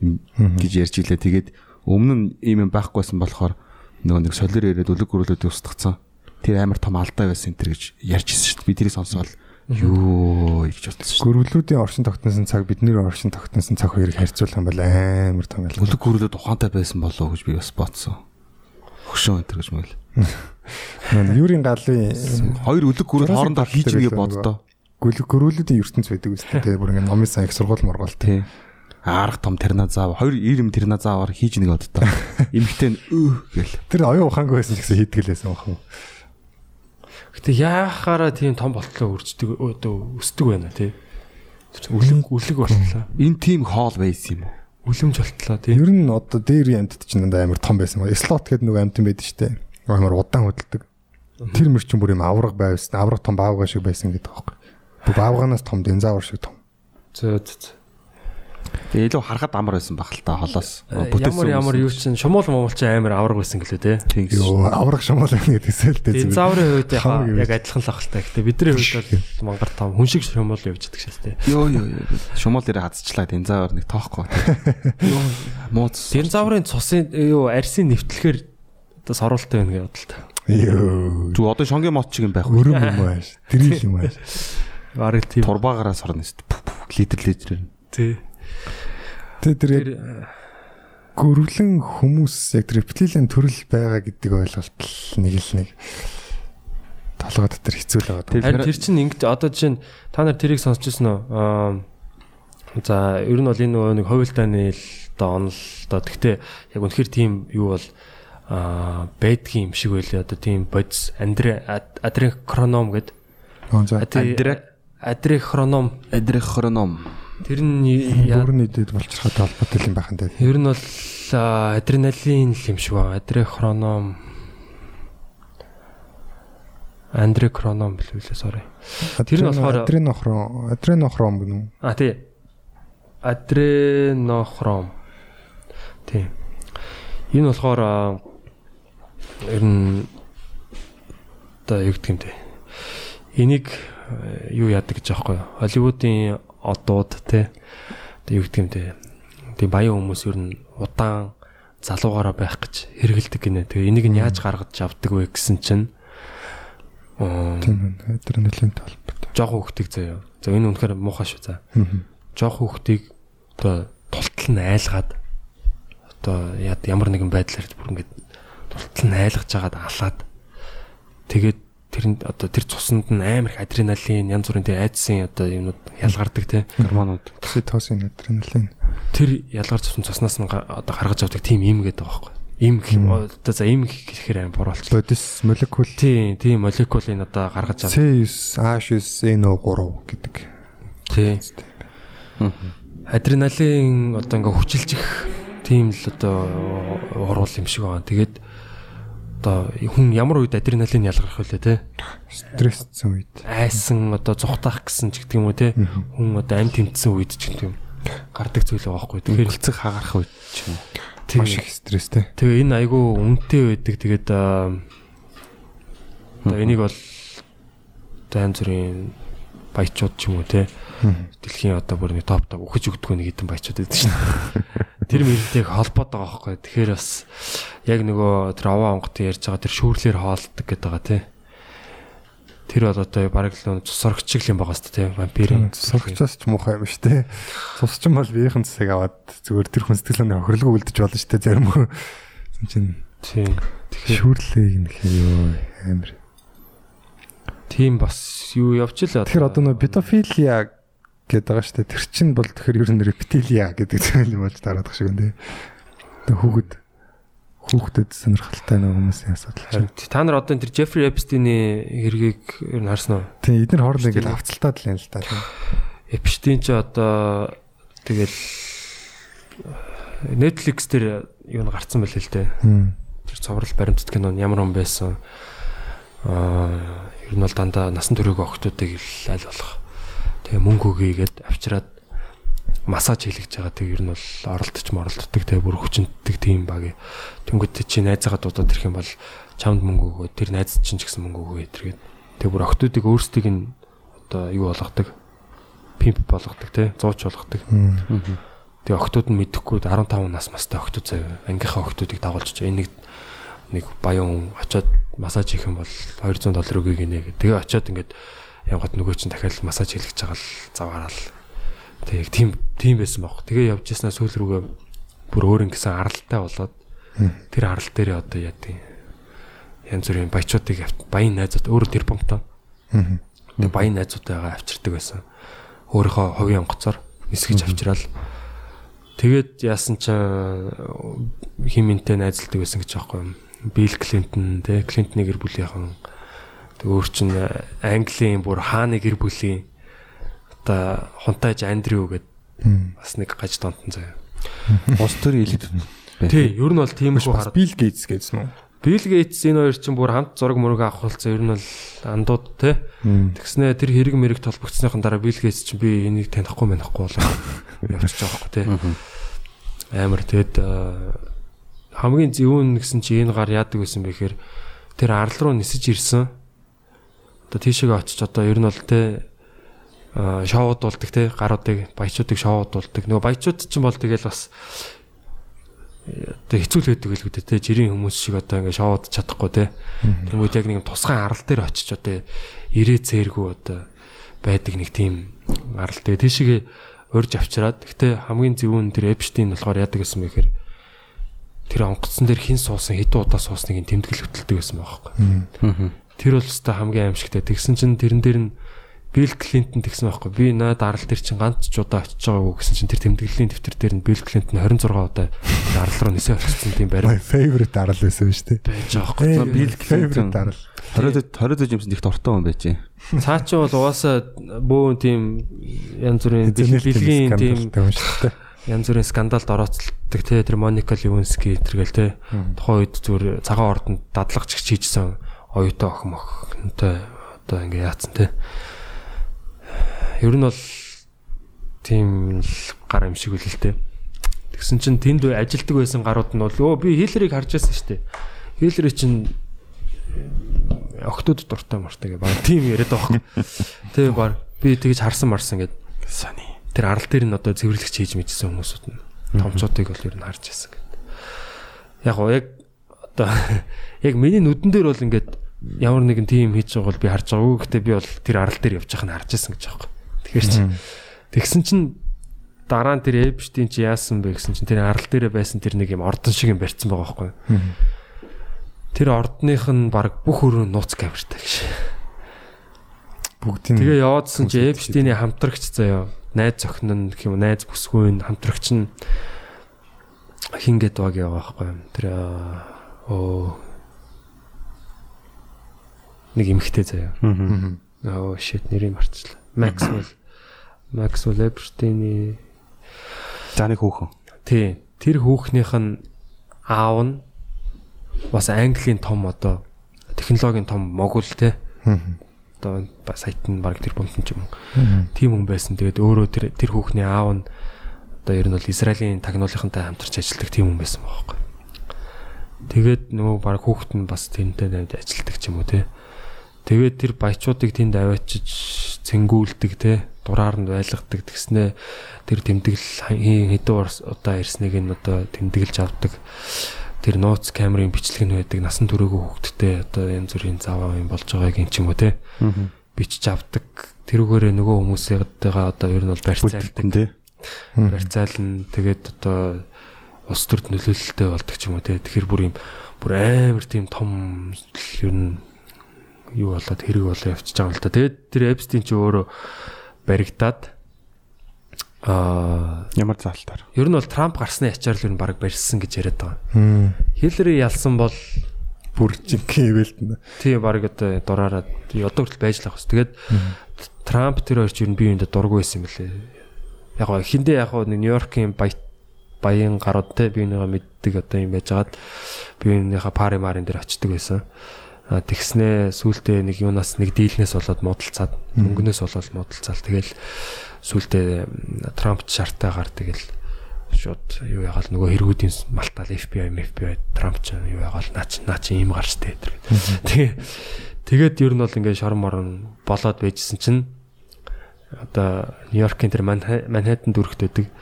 гэж ярьж илээ. Тэгээд өмнө нь ийм юм байхгүйсэн болохоор нөгөө нэг солир ирээд өлөг гөрөлөд устгацсан. Тэр амар том алдаа байсан энэ гэж ярьж ирсэн шүү дээ. Би тэрийг сонсоод юу гэж бодсон Гөрвлүүдийн оршин тогтносон цаг бидний оршин тогтносон цаг хоёрыг харьцуулах юм бол амар том ялгаа. Өлөг гөрөлөд ухаантай байсан болов уу гэж би бас бодсон. Хөшөө энэ гэж мэл. Юурийн галын Хоёр өлөг гөрөл хоорондоо хийж нэгэ боддоо. гөлөг гөрвлүүдийн ертөнц байдаг үстэй. Тэгээ бүр ингээд номын сан их сургууль мургаалт. Тий. Арга том терназаав. Хоёр ирэм терназааваар хийж нэг боддоо. Имхтэн өө гэл. Тэр оюун ухаангүй байсан гэсэн хийдгэлээсэн бах юм. Гэтэ яахаараа тийм том болтлоо үрждэг одоо өсдөг байна тий. Үлэг үлэг болтлоо. Энэ тим хоол байсан юм уу? Үлэмж болтлоо тий. Ер нь одоо дээр амьтд чинь амар том байсан ба. Слот гэдэг нэг амьтан байдаг штэ. Амар удаан хөдөлдөг. Тэр мөр чинь бүр юм авраг байвсан. Авраг том баавга шиг байсан гэдэг байхгүй. Бүр баавганаас том динзавр шиг том. Зөө зөө. Тэгээ илүү харахад амар байсан баг л та холоос. Ямар ямар юу чинь шумуул момол чи амар авраг байсан гэлээ гэсэн. Йоо авраг шамаал гэдэгсээ л дээ. Динозаврын хувьд яг адилхан л ахaltaа. Гэтэ бидний хувьд бол мангар том хүн шиг шумуул явж идэх шээс тий. Йоо ёо ёо. Шумуул ирээ хазчлаа динзавар нэг тоохгүй. Мууц. Динозаврын цусын юу арсын нэвтлэхээр одоо соролтой байна гэж бодлоо. Йоо. Зү одоо шонгийн мот шиг юм байх үү? Өрөм юм ааш. Тэрийг юм ааш. Бараг тийм. Турбаагаараа сорно шүү дээ. Литр литрээр. Тий. Тэ тэр гөрвлэн хүмүүс яг рептилиан төрөл байгаа гэдэг ойлголт л нэг л нэг толгойд тэр хэцүү л байгаа. Харин тэр чинь ингэж одоо жишээ нь та нар тэрийг сонсч ирсэн үү? Аа за ер нь бол энэ нөгөө нэг хувилдааны л одоо онол одоо тэгтээ яг үнэхээр тийм юу бол аа байдгийн юм шиг байлээ одоо тийм бодис андре адренхроном гэдэг Аа за. Адрехроном. тэр нь яа- Бүрний дэд болчиход холбоотой юм байхан дээр. ер нь бол адреналин л юм шиг ба адренхроном андрекроном билүүлээ sorry Тэр нь болохоор- адренохром, адренохром гэнэ үү? А тий. Адренохром. Тий. Энэ болохоор ер нь одоо юм те. Энийг юу яадаг гэж аахгүй юу? Холливуудын одууд те. Юу гэдэг юм те. Тийм баян хүмүүс ер нь удаан залуугаараа байх гэж хэрэгэлдэг гинэ. Тэгээ энийг нь яаж гаргаж авдаг вэ гэсэн чинь аа. Адреналин толбот. жоохон хөхтийг заяа. За энэ үнэхээр муухай шүү за. Жоохон хөхтийг одоо тултал нь айлгаад одоо ямар нэгэн байдлаар бүр ингээд тултал нь айлгаж жагаад алаад тэгээд тэр нь одоо тэр цуснд нь амар их адреналин янз бүрийн тэр айдсын одоо юмнууд ялгардаг те. Гормонууд. Окситоцин, адреналин. Тэр ялгарч цусан цуснаас нь одоо гаргаж авдаг тийм юм гэдэг байгаа байхгүй. Им одоо за им гэхээр аим буруулч. Бодис молекул Тийм тийм молекулын одоо гаргаж авдаг. C9, H9, NO3 гэдэг. Тий. Адреналин одоо ингээ хүчилжих тийм л одоо уруул юм шиг байна. Тэгээд одоо хүн ямар үед адреналин ялгарх вэ те? Стрессцэн үед. айсан одоо зүхтах гэсэн ч гэдэг юм уу те? Хүн одоо амь тэмцсэн үед ч гэдэг юм. Гардаг зүйл байгаа байхгүй тэгэхээр Хөлцөг хагарах үед ч юм Маш их стресстэй. тэгээ энэ айгүй үнэтэй байдаг. Тэгээд одоо энийг бол янз бүрийн баячууд ч юм уу те? Дэлхийн одоо бүр нэг топ топ өгөж өгдөг нэг хэдэн баячууд байдаг шин тэр мөрөнтэй холбоод байгаа байхгүй тэгэхээр бас яг нөгөө тэр аваа онготын ярьж байгаа тэр шүүрлэр хоолдог гэдэг байгаа те тэр бол одоо бараг л цусрагч шиг юм байгаа сте те вампирын Сурагчаас ч муухай юм шүү дээ. Цусчин бол биеийн цэсийг аваад зүгээр тэр хүн сэтгэлээ хөрөлгөө үлдэж болно шүү дээ зарим хүн. Зин чин тийм шүүрлээ юм хэё амир. тийм бас юу явж л Тэгэхээр одоо нөө педофилия гэдэг байгаа шүү дээ. Тэр чинь бол тэгэхээр ер нь рептилия гэдэг зүйл юм болж дараадах шиг үнэ. Тэгээ хүүхэд хүүхдэд сонирхолтой нэг хүмүүсийн асуудал чинь. Та нар одоо тэр Джеффри Эпстиний хэргийг ер нь харсан уу? Тийм эдгээр хоорондоо ингээл авцалтаад л юм л та. Эпштейн ч одоо тэгэл Netflix дээр юу н гарцсан байл л дээ. Тэр цоврал баримтат кино нь ямар хүн байсан. Аа ер нь бол дандаа насан туршийн охтуудыг л аль болох тэгээ мөнгө өгье гэд авчираад массаж хийлгэж байгаа. Тэг ер нь бол оролдож моролддог тэгээ бүр хүчнэдэг тийм баг. Тэнгүүд чи найзаагаа дуудаад ирэх юм бол чамд мөнгө өгөө. Тэр найз чинь ч гэсэн мөнгө өгөө тэргээд. Тэг бүр охтуудыг өөрсдийг нь одоо юу болгодог. Пимп болгодог те. Зууч болгодог. Тэгээ охтууд нь мэдэхгүй 15 нас мастай охтууд заяа. Ангийнхаа охтуудыг дагуулж чаа. Энэ нэг нэг баян хүн очиод массаж хийх юм бол 200 доллар өгье гинэ. Тэгээ очиод ингээд явгад нөгөө чинь дахиад массаж хийлгэж байгаа л заваарал. Тэгээ яг тийм тийм байсан баг. Тэгээ явж яснаа сүүл рүүгээ бүр өөр ингэсэн аралтай болоод тэр арал дээрээ одоо яа тийм янз бүрийн баячуудыг баян найзууд өөр тэр бомтой. Тэгээ баян найзуудтайгаа авчирдаг байсан. Өөрийнхөө хувийн онгоцоор нисгэж авчираад тэгээд яасан ч химэнтэй найзалдаг байсан гэж аахгүй юм. Билл Клинтон те Клинтны гэр бүлийнхэн тэг өөр чин Английн бүр хааны гэр бүлийн одоо хунтайж Андрю гэдэг бас нэг гаж донтон заяа. Ус төр илэд. Тий, ер нь бол тийм их хараад. Bill Gates гэсэн үү? Билл Гейтс энэ хоёр чинь бүр хамт зураг мөрөг авах болсон. Ер нь бол андууд те. Тэгснэ тэр хэрэг мэрэг толбогдсныхан дараа Билл Гейтс чинь би энийг танихгүй мэнихгүй болоо. Явчихж байгаа байхгүй те. Амар тэгэд аа, хамгийн зөвүүн гэсэн чи энэ гар яадаг байсан бэ гэхээр тэр арал руу нисэж ирсэн. Одоо тийшээгээ очиж одоо ер нь бол те аа, шоуд болдог те гаруудыг баячуудыг шоуд болдог. Нөгөө баячууд чинь бол тэгэл бас тэг хэцүү л байдаг л үүдээ те. Жирийн хүмүүс шиг одоо ингээ шоуд чадахгүй те. Тэгмүүд яг нэг юм тусгай арал дээр очиж одоо ирээ цээргүй одоо байдаг нэг тийм арал. Тэгээ тийшээ урьж авчираад гэтээ хамгийн зөвүүн тэр Эпштейн болохоор яадаг гэсэн бэ гэхээр тэр онгоцсон дээр хин суусан хэдэн удаа суусныг нь тэмдэглэл хөтэлдэг байсан байхгүй тэр бол өстой хамгийн аимшигтай тэгсэн чинь тэрэн дээр нь Билл Клинтон тэгсэн байхгүй би наад арал дээр чинь ганц ч удаа очиж байгаагүй гэсэн чинь тэр тэмдэглэлийн дэвтэр дээр нь Билл Клинтон 26 удаа арал руу нисээ очсон тийм My барим favorite дарал байсан шүү дээ. байж байгаа байхгүй. Билл Клинтон. дарал. 20 20 жимс нэгт ортой хүн байж. Цаа чи бол угаасаа бөөн тийм янз бүрийн бэл- бэлгийн тийм янз бүрийн скандалд орооцолдог те тэр Моника Левински тэргээл те тухайн үед зүгээр цагаан ордонд дадлагч хийжсэн оюутай охин охинтой одоо ингээ яатсан те. Ер нь бол тийм л гар юм шиг үл л те. Тэгсэн чинь тэнд ажилдаг байсан гарууд нь бол өө би хилерийг харж байсан шүү дээ хилери чинь октод дуртай мартаа гэ баг. Тийм яриад байгаа юм. Тэгээ баг. Би тэгж харсан марсан гэд. Сани. тэр арал дээр нь одоо цэвэрлэгч хийж мэдсэн хүмүүсүүд нь томчуудыг бол ер нь харж байсан гэд. Яг гоо яг одоо яг миний нүдэн дээр бол ингээд ямар нэгэн тим хийж байгаа бол би харж байгаагүй. Гэтэ би бол тэр арал дээр явж байхыг харж байсан гэж байгаа юм. Тэгэхээр чи тэгсэн чинь дараа нь тэр Эпштейн чи яасан бэ гэсэн чинь тэр арал дээр байсан тэр нэг юм ордон шиг юм барьсан байгаа байхгүй? Тэр ордных нь баг бүх өрөө нууц камертай гэж. Бүгдийн Тэгээ яваадсэн чи Эпштейний хамтрагч заяа найз нь гэх юм найз бүсгүй хамтрагч нь хин гээд баг яваа байхгүй. Тэр оо нэг эмхтэй заяа. Оо shit нэрийг марцлаа. Maxwell Эпштейний За нэг хүүхэн. тий тэр хүүхнийх нь аав нь бас Английн том одоо технологийн том могул те. Одоо саят нь баг тэр бунтан ч юм. Тийм хүн байсан. Тэгээд өөрөө тэр тэр хүүхний аав нь одоо ер нь бол Израилийн тагнуулынхантай хамтарч ажилладаг тийм хүн байсан байхгүй. Тэгээд нөгөө баг хүүхэд нь бас тэнтэй навд ажилладаг ч юм уу те. Тэгээд тэр баячуудыг тэнд аваачиж цэнгүүлдэг те. Дураар нь байлгадаг. Тэгснэ тэр тэмдэглэл хэдэн удаа ирснийг нь одоо тэмдэглэж авдаг. Тэр нууц камерын бичлэг нь байдаг. Насан туршаагүй хүүхдтэй одоо янз бүрийн заваа юм болж байгааг юм ч юм уу те. Бичиж авдаг. Тэрүүгээрээ нөгөө хүмүүсийнхтэйгээ одоо ер нь бол барьцаалдаг. Барьцаална. Тэгээд одоо улс төрд нөлөөлөлтэй болдог ч юм уу те тэгэхээр бүр юм бүр амар тийм том ер нь юу болоод хэрэг болоо явчихж байгаа юм л да. Тэгээд тэр Эпстин ч өөрөө баригдаад аа ямар залтаар. Ер нь бол Трамп гарсны ачаар л ер нь баг барьсан гэж яриад байгаа. Хиллери ялсан бол бүр жинхэнэ нь. тий баг одоо дураараа одоо хүртэл байж л байгаа. Тэгээд Трамп тэр хоёр ч ер нь бие биендээ дургүй байсан юм лээ. Яг хиндэ яг гоо Нью-Йоркийн баят баян гарууд те би энийгээ мэддэг одоо юм байжгаад би энийхээ пари марын дээр очдөг байсан. Тэгснээ сүултээ нэг юунаас нэг дийлнээс болоод модалцаад мөнгнөөс болоод модалцаал тэгэл сүултээ Трамп шартаа гар тэгэл шууд юу ягаал нөгөө хэрэгүүдийн малтаал FBI FBI Трамп ч юу ягаал наач наач ийм гарч тээ тэгээ тэгээд ер нь бол ингээд шорон морон болоод байжсэн чинь одоо Нью-Йоркийн тэр Манхэттен дүрхт байдаг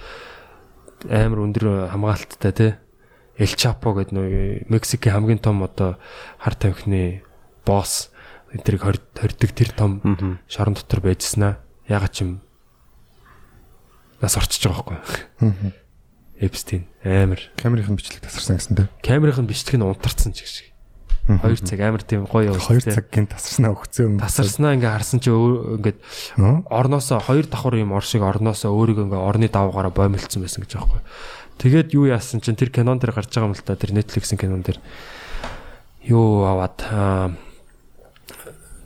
амар өндөр хамгаалттай тий Эл Чапо гэдэг нөө Мексикийн хамгийн том одоо хар тамхины босс. Энэ тэрийг хордог тэр том шорон дотор байжснаа ягаад ч юм нас орчиж байгаа байхгүй. Эпстин амар. Камерын бичлэг тасарсан гэсэн дээ. камерын бичлэг нь унтарсан ч гэх шиг. 2 цаг амар тийм гоё 2 цагийн тасарснаа өгцөө юм. тасарснаа ингээ харсан чи ингээд орноосоо хоёр давхар юм ор шиг орноосоо өөрийгөө ингээ орны давгаараа боомлцсон байсан гэж байхгүй. Тэгээд юу яасан чинь тэр кинон дээр гарч байгаа юм л та тэр Netflix-ийн кинон дээр юу аваад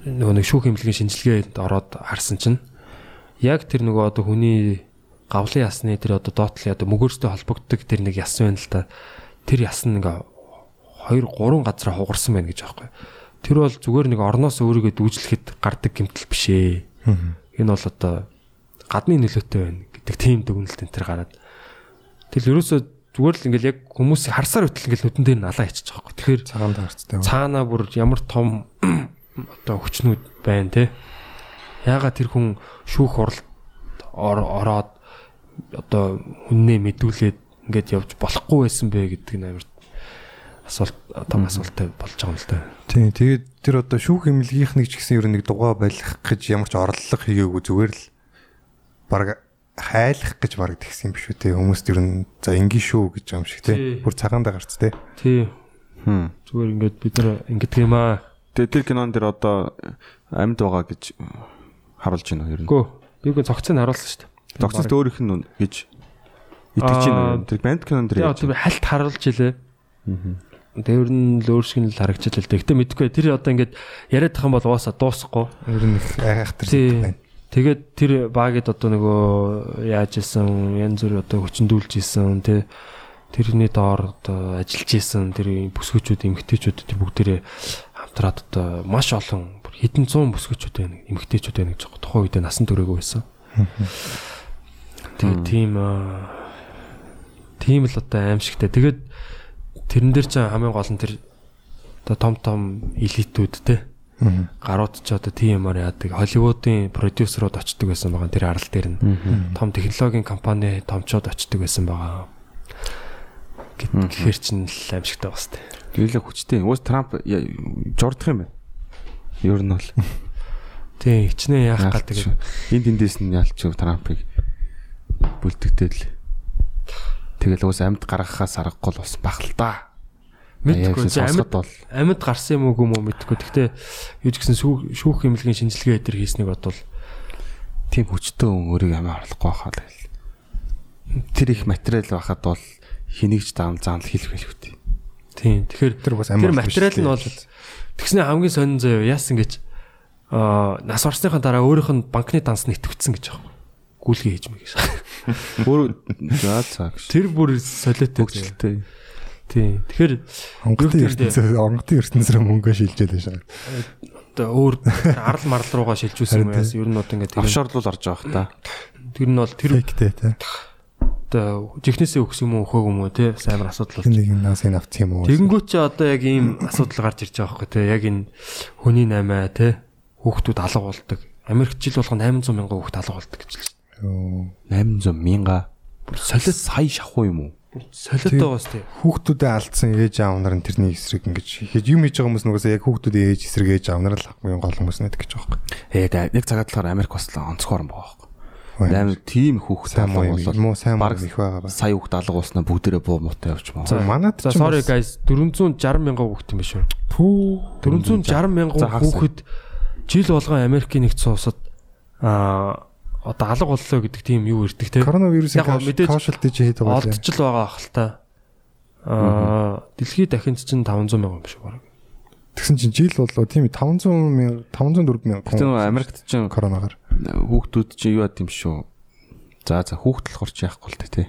нөгөө нэг шүүх эмнэлгийн шинжилгээнд ороод харсан чинь яг тэр нөгөө одоо хүний гавлын ясны тэр одоо доотлын одоо мөгөөстэй холбогддог тэр нэг яс байна л да. Тэр яс нь ингээ 2 3 газараа хугарсан байна гэж аахгүй. Тэр бол зүгээр нэг орноос өөрийгөө дүүжлэхэд гардаг гэмтэл биш ээ. Энэ бол одоо гадны нөлөөтэй байна гэдэг тийм дүгнэлт энэ төр гараад Тэгэл ерөөсөө зүгээр л ингээл яг хүмүүс харсаар хөтл ингээл нүдэн дээр нь алаа ичиж байгаа. Тэгэхээр цагаан таарцтай. Цаанаа бүр ямар том одоо хүчнүүд байна те. Яагаад тэр хүн шүүх уралд ороод одоо хүннээ мэдүүлээд ингээд явж болохгүй байсан бэ гэдэг нь амар асуулт том асуулттай болж байгаа юм л да. Тийм. Тэгээд тэр одоо шүүх эмнэлгийнхнийг ч гэсэн ер нь нэг дугаа байлгах гэж ямар ч орлого хийгээгүй зүгээр л баг хайлах гэж баг тэгсэн юм биш үү те хүмүүст ер нь за ингийн шүү гэж юм шиг те бүр цагаандаа гарц те тий. Хм. Зүгээр ингээд бид нар ингэдэг юм аа. Тэгээ тэр кинон дэр одоо амьд байгаа гэж харуулж байна ер нь. гөө би үгүй цогцыг харуулсан шүү дээ. Тогтцолт өөрийнх нь гэж итгэж байна. Тэр банд кинон дэр яа тэр хальт харуулж илээ Тэр нь л өөр шиг л харагдчих л дээ. Гэтэ мэдгүй тэр одоо ингээд яриад тах юм бол угаасаа дуусахгүй. ер нь айхтар Тий. байна Тэгээд тэр багид одоо нөгөө яаж исэн янз бүр одоо хүчндүүлж исэн тий тэрний доор одоо ажиллаж исэн тэр бүсгүүчүүд эмгтээчүүд тэр бүгдээрээ хамтраад одоо маш олон хэдэн зуун бүсгүүчүүд байна эмгтээчүүд байна гэж байгаа тухайн үедээ насан туршаагүй байсан. Тэгээд тийм тийм л одоо аимшигтай. Тэгээд тэрэн дээр ч хамгийн гол нь тэр одоо том том элитүүд те гарууд ч одоо тийм юмар яадаг. Холливуудын продюсерууд очдөг байсан байгаа тэр арал дээр нь. Том технологийн компани томчууд очдөг байсан байгаа. Гэхэр чин л аимшигтай бас тээ. Гэлээ хүчтэй. Уус Трамп журдах юм байна. Ер нь бол. Тийм, хичнээн яах гал тэгээд энд эндээс нь ялч Трампыг бүлдэгдээд л. Тэгэл уус амьд гаргахаас аргагүй л бас бах л да. мэдгүй амьд бол амьд гарсан юм уу юм уу мэдгүй. Гэхдээ юу ч гэсэн шүүх хэмлэгийн шинжилгээ дээр хийснийг бодвол тийм хүчтэй хүн өөрийг амиа орлохгүй байхаа л. Тэр их материал байхад бол хэнийг ч даам заанал хэлэх хэлэхтэй. тийм. Тэгэхээр Тэр бас тэр амар материал нь бол тэгснэ хамгийн сонин заяа яасан гэж аа нас орсныхаа дараа өөрийнх нь банкны данс нэтгэвцсэн гэж байгаа. Гүйлгээ хийж мэй гэж. Өөр за цаа гэж. Тэр бүр солиотой. Хөгжилтэй. тий. Тэгэхээр гэдэг ертөнцөөс онгодын ертөнцөөс мөнгө шилжээд байгаа. одоо өөр арал марл руугаа шилжүүлсэн юм яас ер нь одоо ингээд тэр Офшорлол орж байгаа хта. тэр нь бол тэр Фейктэй те. одоо жихнээсээ өгс юм уу өөхөөг юм уу те сайн амар асуудал болж. нэг нас энэ авт юм уу? Тэгэнгүүт чи одоо яг ийм асуудал гарч ирж байгаа байхгүй те яг энэ хүний наймаа те хүүхдүүд алга болдог. Америк жил болгоно 800 мянган хүүхд алга болдог гэж л. Йоо. 800 мянга. Солиод сая шахуу юм уу? Солиод байгаас те. Хүүхдүүдэд алдсан ээж аав нар нь тэрний эсрэг ингэж хийж юм хийж байгаа хүмүүс нугасаа яг хүүхдүүдийн ээж эсрэг ээж аав нар л хамгийн гол хүмүүс нэт гэж байгаа юм. Ээ яг цагаад талаар Америк бас л онцгой орн байгаа байхгүй. Байна. Тийм хүүхд Сайн муу юм муу сайн бараг их байгаа ба. сая хүүхд алга ууснаа бүгдээрээ буу муутай явчихмаа. За манад За ч юм sorry бас- guys 460 мянган хүүхд юм биш үү? Пүү 460 мянган хүүхэд жил болгон Америкийн нэгдсэн улсад аа одоо алга боллоо гэдэг тийм юу ирдэг те. коронавирусын мэдээж каушалти чи хийдэг бол Олдч л байгаа хэл та. Аа дэлхийд дахинд чинь 500 мянган биш үү баг. тэгсэн чинь жил болоо тийм 500 мянга 504 мянга Гэтэ нөгөө Америкт чинь коронагаар хүүхдүүд чинь юу яд юм шүү. За за хүүхд болохоор ч яахгүй л дээ тий.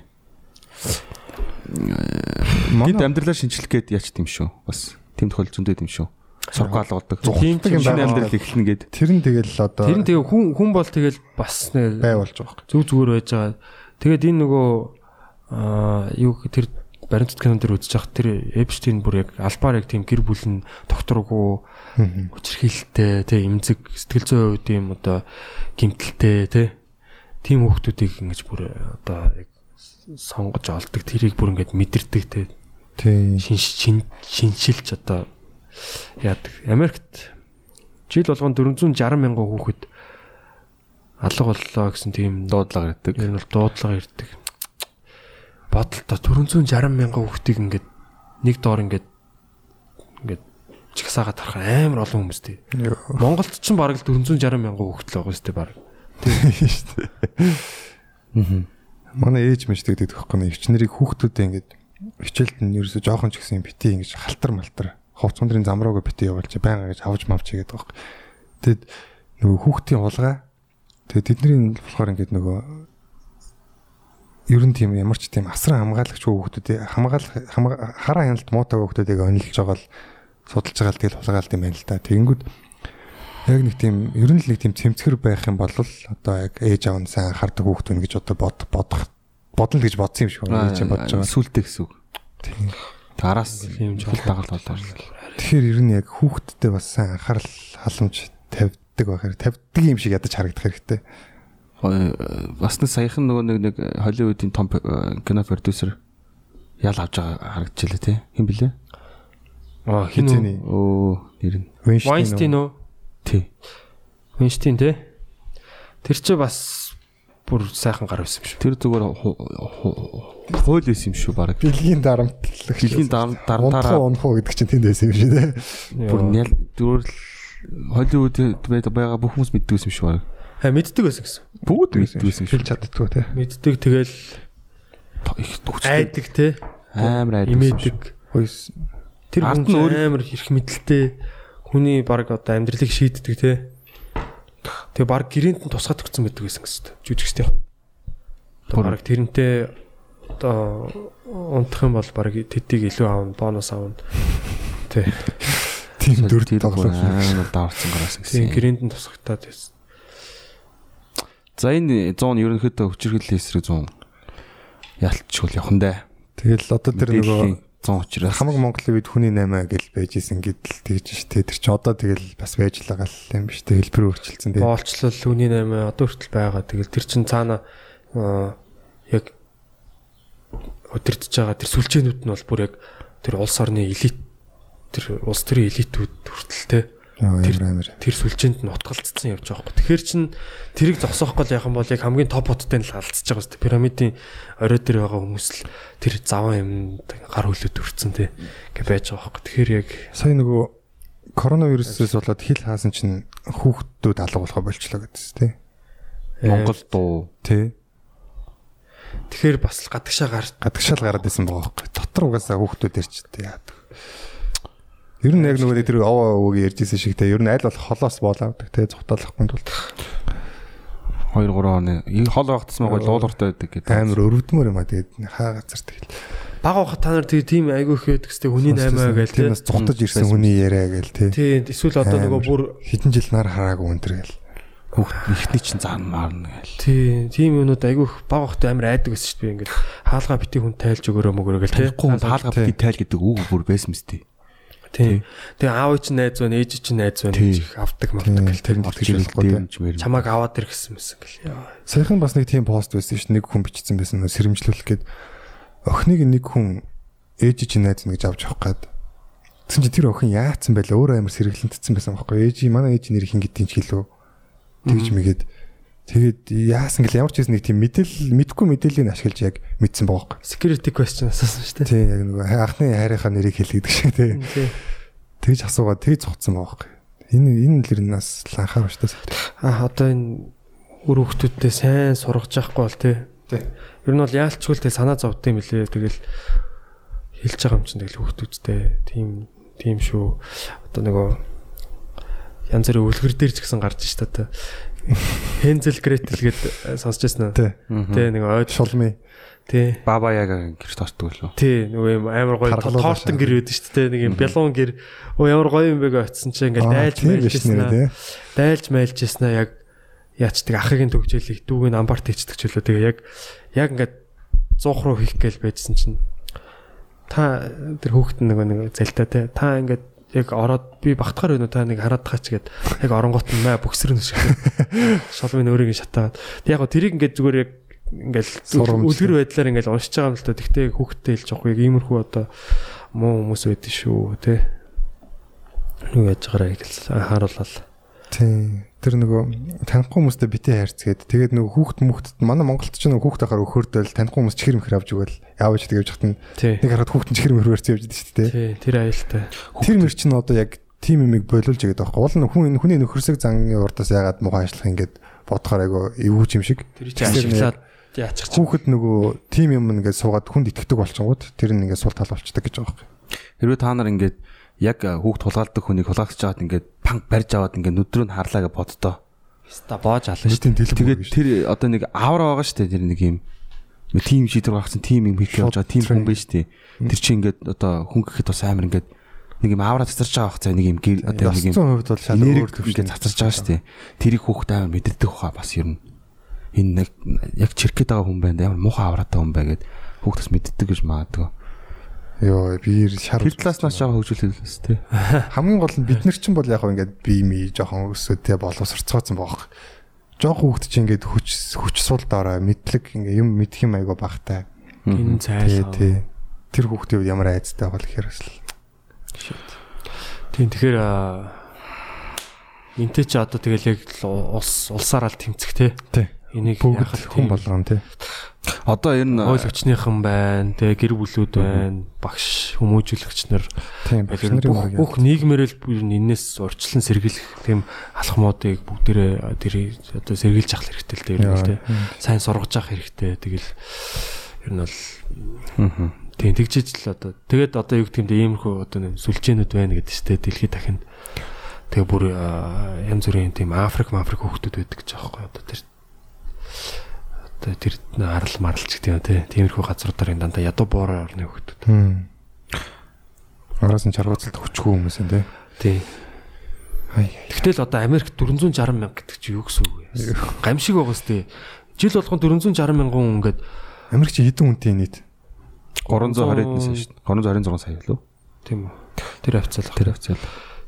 Тэд амьдралаа шинчлэх гээд яач тийм шүү. Бас тийм тохиол зөндөө юм шүү. Сургаал болдог. Тийм ч юм шинэ байна. амьдрал эхлэнэ гээд тэр нь тэгэл одоо Тэр нь тэгээ хүн хүн бол тэгэл бас нэ бай болж байгаа. зүг зүгээр байж байгаа. Тэгээд энэ нөгөө аа юу тэр баримтат кинон дээр үзэж хах тэр Эпштейн бүр яг албаар яг тийм гэр бүл нь докторгүй Мгм. хүчрхийлэлтэй тий эмзэг сэтгэл зүйн хувьд тийм одоо гимтэлтэй тий тийм хүмүүсийг ингэж бүр одоо яг сонгож олдог тэрийг бүр ингэж мэдэрдэг тий Тийм. шин шин шинчилж одоо яадаг. Америкт жил болгон 460 мянган хүүхэд алга боллоо гэсэн тийм дуудлага ирдэг. нь бол дуудлага ирдэг. Бодолтой 460 мянган хүүхдийг ингээд нэг доор ингээд ингээд чигсаагаад тарах амар олон хүмүүстэй. Монголд ч бараг л 460 мянган хүүхэд л байгаа шүү дээ бараг. Манай ээж мэж тэгдэг байхгүй нэ. Өвч нарыг хүүхдүүдээ ингээд хичээлд нь ерөөсө жоохон ч гэсэн бити ингэж халтар малтар хувц ундрын зам руугаа бити явуулж байнга гэж авч мавч игээд байгаа. Тэгэд нөгөө хүүхдийн улгаа тэгээд тэдний болохоор ингээд нөгөө ер нь тийм ямар ч тийм асран хамгаалагч хүүхдүүдээ хамгаалах хамга- хараа хяналт муутай хүүхдүүдийг онилж байгаа л судалж байгаа л тэгэл хулгаалт юм байна л да. Тэгэнгүүт яг нэг тийм ер нь л нэг тийм цэмцгэр байх юм бол одоо яг ээж аав нь сайн анхаардаг хүүхдүүд гэж одоо бод бодох бодно гэж бодсон юм шиг байна. Нь бодож байгаа. Сүултээ гэсэн үг. Тийм. Араас хэл дагалт болоо. Тэгэхээр ер нь яг хүүхдтэй бас сайн анхаарал халамж тавьдаг байхаар тавьдаг юм шиг ядаж харагдах хэрэгтэй. Бас нэг саяхан нөгөө нэг нэг Холливуудын том э, кино продюсер ял авч байгаа харагдчихлаа тий. Хэн блэ? Аа хин үү? Хизээний Оо нэр нь. Вайнстейн үү? Тий. Вайнстейн те. Тэр чи бас бүр сайхан гар байсан юм шүү. Тэр зүгээр ху- ху- хууль байсан юм шүү баг. Билгийн дарамтлах. Жилийн дар Унтхуу дарантаараа унтхуу гэдэг чинь тэнд байсан юм шиг тий. бүр нял зүгээр л Холливуд байгаа бүх хүмүүс мэддэг юм шүү баг. Ха мэддэг байсан гэсэн. Бүгд мэддэг Хэлж шүү. чаддгүй тий. Мэддэг тэгэл Их хүчтэй айдаг те. амар айдаг. Имээдэг. Хойс Тэр хүн амар их мэдлэлтэй хүний баг одоо амьдралыг шийддэг те. Тэгээ баг гэрээнд нь тусгаад өгсөн байдаг байсан гэсэн. Жүжигчтэй. Одоо баг тэрнтэй одоо унтах юм бол баг тэтийг илүү аавна, бонус аавна. Тэ. тийм тоглох. амар даварцсан гараас Тийм гэсэн. гэрээнд нь тусагтаад байсан. За энэ 100 ерөнхийдөө хүчирхэл эсрэг 100 ялтчгүй явах нь дээ. Тэгэл одоо тэр нөгөө 100 учраас хамаг Монголын үед хүний 8 гэл байж исэн гэдэл тэгж ш. Тэр чинь одоо тэгэл бас байж байгаа л юм биш. Тэг хэлбэр өөрчилсөн тий. Боолчлол үний 8 одоо хүртэл байгаа. Тэгэл тэр чин цаана аа, яг өдөртж байгаа тэр сүлжээнүүд нь бол бүр яг тэр улс орны элит тэр улс төрийн элитүүд хүртэл Яа, тэр- сүлжээнд нь утгалцсан явж байгаа хөө. Тэгэхээр чин тэрийг зогсоохгүй л яхан бол яг хамгийн топ хоттой нь л алдчихж байгаа шүү дээ. Пирамидын орой дээр байгаа хүмүүс л тэр заван юм гар хөлөд өрцөн те гэ байж байгаа хөө. Тэгэхээр яг Сая нөгөө коронавирусээс болоод хил хаасан чинь хүүхдүүд алга болохоо болчлоо гэдсэн тий. Монгол дуу Тий. тэгэхээр бас л гадагшаа гар гадагшаал гараад исэн байгаа байхгүй. Дотор угаасаа хүүхдүүд ирч тий яадаг. Ер нь яг нөгөө тэр овоо өвөг ярьжсэн шиг те ер нь аль болох холоос боол авдаг те цухтаалахгүй тул 2 3 оны хол багтсан байгаа дуулууртай байдаг гэдэг. амар өрөвдмөр юм а тэгээд хаа газар тэгэл. бага ухаа та нар тийм айгүй их байдаг гэстэй хүний наймаа гээл тий. Тиймээс зугтаж ирсэн хүний яриа гээл тий. Тий эсвэл одоо нөгөө бүр хэдэн жил нар хараагүй өнтер гээл. Хүүхд ихний чинь зан маарна гээл. тий тийм юмнууд айгүй их бага ухтай амар айдаг гэсэн чинь би ингээд хаалгаа бити хүн тайлж өгөрөө мөгөрөө гээл тий. Тэгэхгүй хүн хаалга бити тайл гэдэг үг бүр байсан мэт тий. Тий. Тэгээ аав чинь найз байна, ээж чинь найз байна гэж их авдаг мавдаг гэл тэр нь тий. чамааг аваад ир гэсэн мэсэн гэл. Саяхан бас нэг тийм пост байсан шүү дээ. Нэг хүн бичсэн байсан сэрэмжлүүлэх гээд охиныг нэг хүн ээж чинь найз нэг авч явах гээд Тэгсэн чи тэр охин яатсан байла өөрөө амар сэргэлэнтсэн байсан байхгүй ээж манай ээж нэр хин гэдгийг ч хэлөө тэгж мэгээд тэгээд яасан гэл ямар ч хэсэг нэг тийм мэдээлэл мэдгүй мэдээллийг ашиглаж яг мэдсэн байгаа байхгүй Security question асуусан шүү дээ. тий яг нөгөө анхны хайрынхаа нэрийг хэл гэдэг шиг тий Тий. тэгж асуугаад тэгж цугцсан байгаа байхгүй энэ энэ л нас ланхаа ба шүү дээ А одоо энэ үр хөвгтүүдтэй сайн сургаж явахгүй бол тий. Ер нь бол яалчгүй л тий санаа зовдсон юм лээ. Тэгэл хэлж байгаа юм чинь тэгэл хөвгтүүдтэй тийм тийм шүү. Одоо нөгөө янз бүрийн өвлгөр дээр ч гэсэн гарч ш та. Хензел Гретел гэд сонсч байсан уу? Тий нэг ойд шулмын тий. Баба яг гэрч тортдог лөө. Тий нөгөө юм амар гоё тоортон гэр байдаг шүү дээ. Нэг юм бялуун гэр. Оо ямар гоё юм бэ гэж очсон чинь ингээл дайлж тий. Дайлж майлж яснаа яг яачдаг ахыгийн төгжээлийг дүүг нь амбарт хийцдэг ч үлээ. Тэгээ яг яг ингээд 100 руу хийх гээл байжсэн чинь. Та тэр хүүхэд нөгөө нэг залтай те та ингээд яг ороод би багтахаар байна уу? Та нэг хараад таач гээд яг оронгот нь маа бөксөр нь шиг. Шалмын өөрийг шатаад. Тэг яг тэрийг ингээд зүгээр яг ингээл үлгэр байдлаар ингээл уншиж байгаа юм л та. Тэгтээ хүүхдтэй хэлж явах яг иймэрхүү одоо муу хүмүүс байдэн шүү те юу яаж байгаараа гэж харууллаа тий тэр нөгөө танихгүй хүмүүстэй битээ хайрцгээд тэгээд нөгөө хүүхд мөхдөд манай Монголд ч нөгөө хүүхд ахаар өхөрдөл танихгүй хүмүүс чихэр мөхөр авч өгөөл яавч тэгэж явж тий нэг хараад хүүхд нь чихэр мөхөр барьсан явж байдаг шүү дээ Тий, тэр аюултай. Тэр мөр чинь одоо яг тим юмыг болиулж игээд байхгүй. Уул нь хүн хүний нөхөрсөг зангийн урдаас ягаад муухай ажиллах ингээд бодохоор айгу эвүүж юм шиг. Тэр чинь ашиглаад яачих чинь. Хүүхэд нөгөө тим юм ингээд суугаад хүнд итгэдэг болчингууд тэр нь ингээд сул тал болчдаг гэж байгаа байхгүй. Хэрвээ та нар ингээд яг хүүхд тулгаалдаг хүнийг хулгайлж жагаад ингээд панк барьж аваад ингээд нүдрөө нь харлаа гэж боддоо. Ста боож ална шүү. Дэлбэр. Тэгээд тэр одоо нэг авра байгаа шүү дээ тэр нэг юм тим шийдвэр гаргасан тим юм хийх явж байгаа тим хүн биш үү. Тэр чинь ингээд одоо хүн гэхэд бас амар ингээд нэг юм авра цацарч байгаа хацаа нэг юм гэр- одоо нэг юм 900% бол шал өөр ингээд цацарч байгаа шүү дээ. Тэрийг хүүхд амар мэддэг хаа бас ер нь энэ нэг яг чиркэт байгаа хүн байна да ямар муухай авраатай хүн бай гэд хүүхдээс мэддэг гэж магадгүй. Йоо би шар Тэр талааснаас жаахан хөгжүүлэлээс тий. хамгийн гол нь бид нар чинь бол яг ингээд бие мий жоохон өсөд те боловсрцооцсон байгаа. Жоохон хүүхд чинь ингээд хүч хүч сул дараа мэдлэг ингээд юм мэдх юм айгу багтай. Энэ Тий, цайл. тий. Тэр хүүхдийн үед ямар айцтай бол гэхээр бас л Тийм тэгэхээр энтэй чи одоо тэгэл яг л улс улсаар ал тэмцэх те. тий. Энийг Бүгд хүн болгоно тий. Одоо ер нь ойл өчнийхэн байна. Тэгээ гэр бүлүүд байна. Багш хүмүүжүүлэгч нар Тийм багш нарын бүх нийгмээрэл бүр энээс урьдчилан сэргийлэх тийм алхмуудыг бүгдээрээ тэр одоо сэргийлж авах хэрэгтэй л дээ ер нь тий. Сайн сургаж авах хэрэгтэй. Тэгэл ер нь бол тийм тэгжиж л одоо тэгээд одоо юу гэдэг юм бэ иймэрхүү одоо сүлжээнүүд байна гэдэг чинь дэлхийд дахинд тэгээ бүр янз бүрийн тийм Африк Африк хүүхдүүд байдаг гэж аахгүй одоо тэр одоо тэр арал марлч гэдэг юм тий тиймэрхүү газруудаар дандаа ядуу боороо орны Хм. Араас нь чаргууцалд хүчгүй хүмүүс юм тий. тий. Тэгтэл одоо Америк 460 мянга гэдэг чи юу гэсэн үг вэ? Гамшиг байгаа сте. Жил болгон 460 мянган хүн ингээд Америк чи хэдэн үнэтэй нийт? 320 эдэн сая шүү дээ. 326 сая лөө. тийм үү. Тэр хавцал. Тэр хавцал.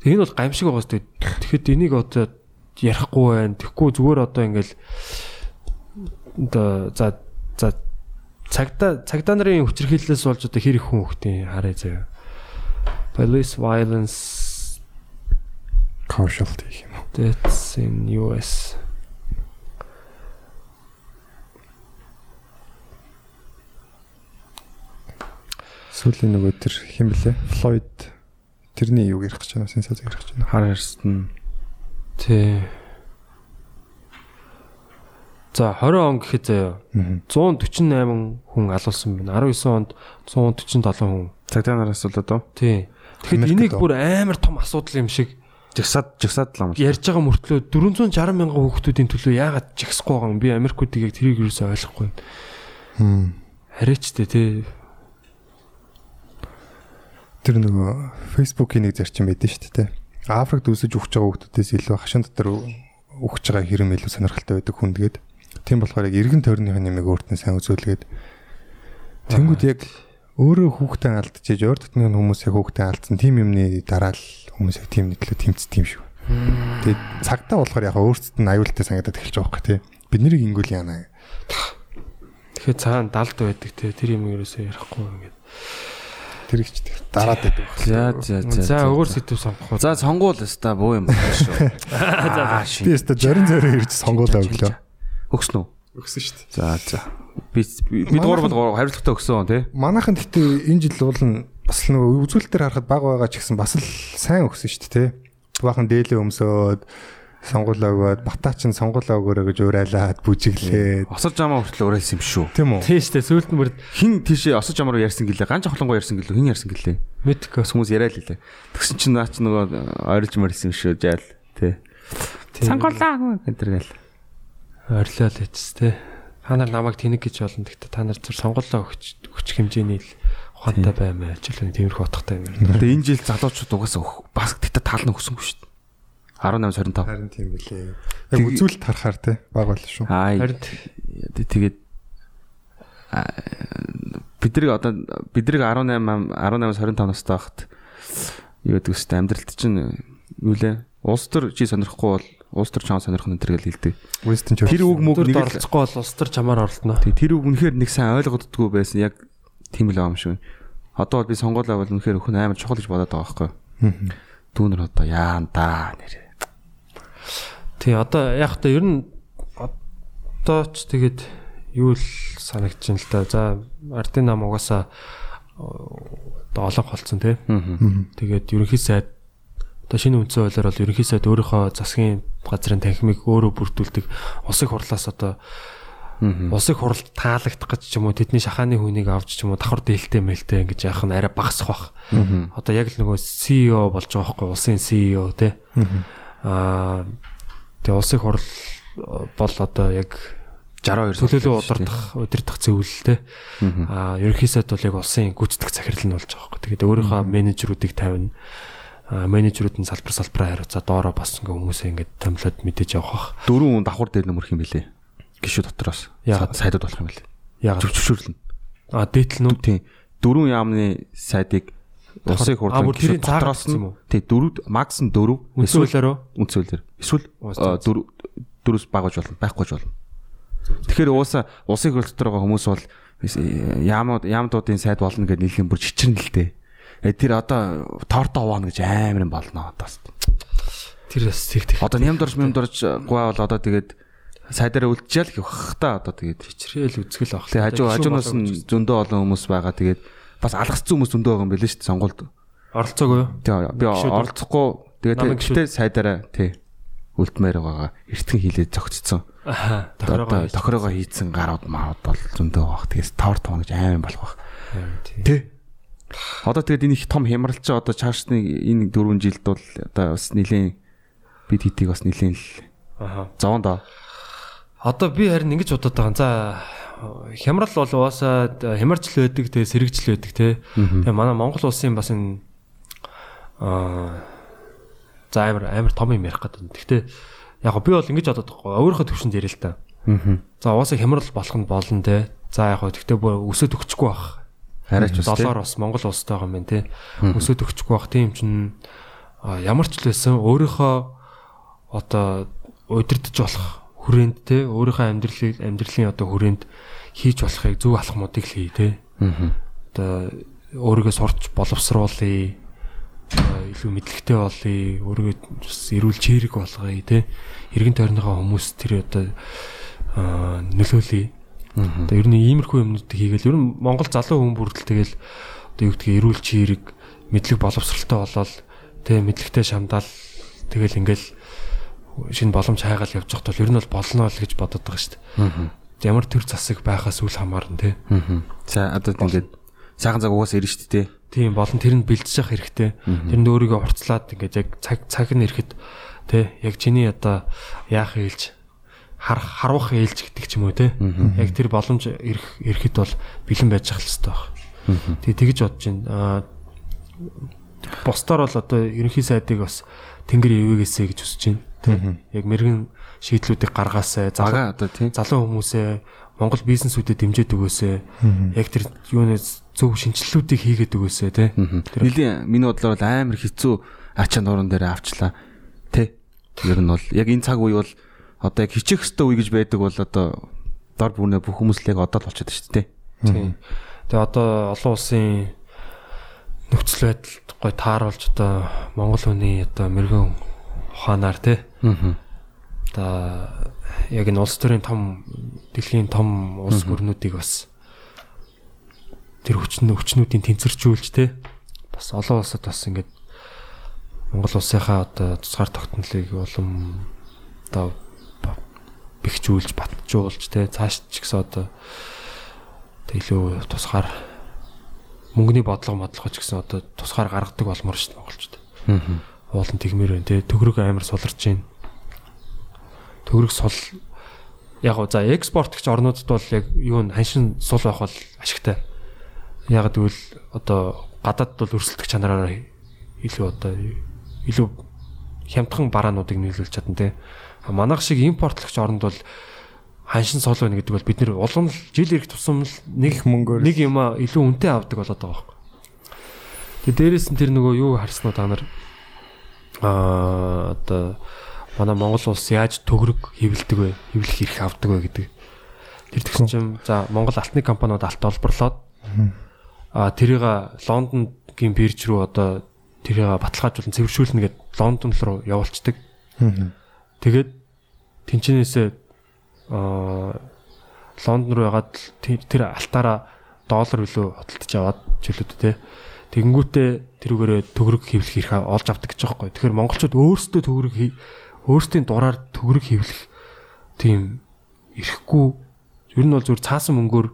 Энэ бол гамшиг байгаа сте. Тэгэхэд энийг одоо ярихгүй байх. Тэгэхгүй зүгээр одоо ингээл одоо за за цагта цагдаа нарын хүчирхийллээс болж одоо хэр их хүн хөхтийн хараа заяа. Police violence Casualty гэх юм уу? deaths in US Сүүлийн нөгөө тэр хэм блэ? Floyd тэрний юу ярих гэж байна? Сенсац ярих гэж байна. Хар харсан. Тий. За 20 он гэхэд заяа Аа. 148 хүн алуулсан байна. 19 онд 147 хүн. Цагдаа нараас бол одоо Тий. Тэгэхэд энийг бүр амар том асуудал юм шиг жигсаад жигсаад л юм. ярьж байгаа мөртлөө 460 мянган хүүхдүүдийн төлөө яагаад жигсахгүй байгаа юм би Америкуудыг яг тэрийг юусоо ойлгохгүй. Хм. Хараач тээ тий. Тэр нөгөө Facebook-ийн нэг зарчим байдсан шүү дээ. Африкт үсэж өгч байгаа хүмүүсээс илүү хашин дотор өгч байгаа хэрэм илүү сонирхолтой байдаг хүндгээд. Тийм болохоор яг эргэн тойрных нэмийг өөртөө сайн үзүүлгээд тэнгууд яг өөрөө хүүхдээ алдчихэж өөр дотны хүмүүсээ хүүхдээ алдсан тийм юмны дараа л хүмүүс яг тийм нэтлээ тэмцдэг юм шүү. Тэгээд цагтаа болохоор яг өөрсдөд нь аюултай санагдаад эхэлж байгаа байхгүй тий. Бид нэрийг ингүүл яана. Тэгэхээр цаана далд байдаг те тэр юм ерөөсөө ярихгүй ингээд. Тэр их ч дараад байдаг. За за за. За өөр сэдв сонгох уу? За сонгуул өста буу юм байна шүү. Шин. Би өстө зорин зорин ирж сонгуулаа өглөө. Өгсөн үү? Өгсөн шүү дээ. За за. Би бид гурав бол хариуцлагатай өгсөн тий. Манайхан гэхдээ энэ жил уул нь бас л нөгөө үзүүлэлтээр харахад баг байгаа ч гэсэн бас л сайн өгсөн шүү дээ тий. Баахан дээлээ өмсөөд сонгуулаа өгөөд батаа чин сонгуулаа өгөөрэй гэж урайлаад бүжиглээд Осож амаа хүртэл уриалсан юм шүү. тийм үү? Тийм шүү дээ. Сүүлд нь бүр Хин тийшээ осож амаар ярьсан гэлээ. Ганч холонгоо ярьсан гэлээ. Хин ярьсан гэлээ. мэдгүй. Хүмүүс яриа л хэлээ. Тэгсэн чинь наа чи нөгөө ойрж мөрсөн юм шүү жаал. Тий. Сонгуулаа гэнэ гэл. Орилоо л хэвчээ те. Та нар намайг тэнэг гэж болно. Гэхдээ та нар зөв сонголоо өгч өгч хэмжээний л ухаантай баймаа. Жилийн тиймэрхүү утгатай юм байна. Тэгээ энэ жил залуучууд угаасаа бас тэгтээ тал нь өсөнгүй шүү дээ. 18 25. Харин тийм билээ. Яг үзүүлэлт харахаар те баг бол шүү. Харин тэгээд бидрэг одоо бидрэг 18 18-аас 25 настай байхад юу гэдэг вэ амьдралд чинь юу лээ улс төр чи сонирхгүй бол улс төр чам сонирх нь тэр гэл хэлдэг. Winston Churchill. Тэр үг мөг нэг л оролцохгүй бол улс төр чамаар оролдоно. Тэг, тэр үг үнэхээр нэг сайн ойлгогддггүй байсан яг тийм л аам шүү. Одоо бол би сонгуулаа бол үнэхээр өхөн амар чухал гэж бодоод байгаа байхгүй. Дүүнер одоо яан да нэр. Тий одоо яг та ер нь одоо ч тэгээд юу л санагдаж байна л да. За ардын нам угаасаа одоо олон холцсон тий. Тэгээд ерөнхий сайд одоо шинэ үндсэн хуулиар бол ерөнхий сайд өөрийнхөө засгийн газрын танхимыг өөрөө бүрдүүлдэг улсын хурлаас одоо улсын хурал таалагдах гэж ч юм уу тэдний шахааны хүнийг авч ч юм уу давхар дээлтэй мэлтэй ингэж яах нь арай багасах бах. Одоо яг л нөгөө CEO болж байгаа байхгүй улсын CEO тий. Аа тэгээ улсын хурал э, бол одоо яг 62 төлөөлөө удирдах удирдах зөвлөл тий. Аа ерөнхий сайд бол яг улсын гүйцэтгэх захирал нь болж байгаа байхгүй. Тэгээд өөрийнхөө менежерүүдийг тавина. Менежерүүд нь салбар салбараа хариуцаа доороо бас ингээ хүмүүсээ ингээ томлоод мэдээж явах бах. дөрвөн давхар дээр нөмөрх юм билээ. Гişүү дотроос. Сайдууд болох юм билээ. Яг Зөвчвшөрлөн. аа дээтэл нүм Тийм. Дөрвөн яамны сайдыг А, хурлын тэрийг гишүүд дотроос нь тий дөрөв макс нь дөрөв үнсүүлээрөө үнцүүлэр. Эсвэл а, дөрөв дөрөвс багаж болно, байхгүй ч болно. Тэгэхээр ууса улсын хурл дотор байгаа хүмүүс бол яамууд яамдуудын сайд болно гэдэг нийлэн бүр чичрэн л дээ. Э, Тэр одоо тоорто хуваана гэж амар юм болно одоо. тэр бас тэг тэг. Одоо нямдорч мямдорч гуй бол одоо тэгээд сайдаараа үлдчихэл гэх та одоо тэгээд Чичрээл үзгэл авах. тэгээд хажуу хажуунаас нь зөндөө олон хүмүүс байгаа тэгээд бас алгацсан хүмүүс зөндөө байгаа юм билээ шүү дээ сонгуульд. оролцоогүй юу? Тэгээ би оролцохгүй тэгээд Намын гэхдээ сайдаараа тий үлдмээр байгаа эртгэн хилээд зогцсон. Аа. Тохирогоо хийцэн гарууд маад бол зөндөө баг. Тэгээс тоор тоон гэж айман болох баг. Тий. Одоо тэгээд энэ их том хямралч одоо цаашны энэ 4 жилд бол одоо бас нэлийн бид хитийг бас нэлийн л Аха. зовон доо. Одоо би харин ингэж бодоод байгаа. За хямрал бол угаасаа хямарч л байдаг те сэрэгч л байдаг те. Тэгээ манай Монгол улсын бас энэ аа за амар амар том юм ярих гэдэг. Гэхдээ яг гоо би бол ингэж бодоод байгаа. Өөрийнхөө төвшөнд ярил л та. За угаасаа хямрал болох нь болно те. За яг гоо тэгтээ бүр өсөд өгчихгүй бах. Хараач бас тий. доллар бас Монгол улстай байгаа юм байна те. Өсөд өгчихгүй бах. Тийм чинь ямар ч л байсан өөрийнхөө одоо удирдах болох хүрээнд те өөрийнхөө амьдралыг амьдралын одоо хүрээнд хийж болохыг зөв алхмуудыг л хий те. Одоо өөрийгөө сурч боловсруулъя. илүү мэдлэгтэй болъё. Өөрийгөө бас эрүүл чирэг болгоё те. Иргэн тойрныхоо хүмүүс тэр одоо нөлөөлөе. Одоо ер нь иймэрхүү юмнуудыг хийгээл ер нь Монгол залуу хүн бүрдэл тэгэл одоо юу гэдгийг эрүүл чирэг мэдлэг боловсралтай болол тэ мэдлэгтэй шамдаал тэгэл ингээл шинэ боломж хайгаал явж бол ер нь бол болно л гэж бодоод байгаа шүү дээ. Ямар төр засаг байхаас үл хамаарна те. За одоо ингээд сайхан цаг угаасаа ирнэ шүү дээ. Тийм болон тэрэнд бэлдэж явах хэрэгтэй. Тэрэнд өөрийгөө хурцлаад ингээд яг цаг цаг нь ирэхэд те яг чиний одоо яах ээлж хар харвах ээлж гэдэг ч юм уу те. Яг тэр боломж ирэх ирэхэд бол бэлэн байж ах хэрэгтэй баг. Тэгээ тэгж бодож байна. Аа бусдаар бол одоо ерөнхий сайдыг бас тэнгэр ивэгээсэ гэж хүсэж байна. Тэ. Яг мэрэгэн шийдлүүдийг гаргаасаа Бага одоо тийм. залуу хүмүүсээ Монгол бизнесүүдэд дэмжиж өгөөсэй. Яг тэр юуны зөв шинжилэлүүдийг хийгээд өгөөсэй тий. Нилийн миний бодлоор бол амар хэцүү ачаа нуурын дээр авчлаа. Тэ. Ер нь бол яг энэ цаг үе бол одоо яг хичих хөстөө үе гэж байдаг бол одоо дор бүрнээ бүх хүмүүс л яг одоо л болчиход шүү дээ. тий. Тэгээ одоо олон улсын нөхцөл байдалд гой тааруулж одоо Монгол хүний одоо мэрэгэн ухаанаар тий. Аа. Одоо яг энэ улс төрийн том дэлхийн том улс гүрнүүдийг бас тэр хүчин хүчнүүдийн тэнцвэржүүлж те бас олон улсад бас ингээд Монгол улсынхаа одоо тусгаар тогтнолыг улам одоо бэхжүүлж батжуулж те цааш ч гэсэн одоо тэг илүү тусгаар мөнгөний бодлого модлого ч гэсэн одоо тусгаар гаргадаг болмор шүү дээ монголчууд. Аа. Уулын тэгмэр байна те төгрөг амар суларч байна. Төгрөг сул яг гоо за экспорт гэж орнуудад бол яг юу н ханшин сул байх бол ашигтай. Яг гэвэл одоо гадаад бол өрсөлдөх чанараараа илүү одоо илүү хямдхан бараануудыг нийлүүлж чадна те. А манайх шиг импортлогч оронд бол ханшин сол байна гэдэг бол бид нэр улам л жил ирэх тусам л нэг мөнгөөр нэг юм а илүү үнэтэй авдаг болоод байгаа байхгүй. Тэгээ дээрэс нь тэр нөгөө юу харсан уу та нар аа одоо манай Монгол улс яаж төгрөг хэвлдэг вэ? Хэвлэх хэрэг авдаг вэ гэдэг. Тэр тэгсэн чинь за Монгол алтны компаниуд алт олборлоод аа тэрийг Лондонгийн бирж рүү одоо тэрийг баталгаажуулан цэвэршүүлнэ гэд Лондон руу явуулцдаг. Тэгээд тэнчнээсээ аа Лондон руу ягаад тэр алтаараа доллар билүү хөдөлтөж аваад жилүүд те. Тэгэнгүүтээ тэрүүгээрээ төгрөг хэвлэх хэрэг олж авдаг гэж байгаа байхгүй. Тэгэхээр монголчууд өөрсдөө төгрөг өөрсдийн дураар төгрөг хэвлэх тийм ирэхгүй ер нь бол зүгээр цаасан мөнгөөр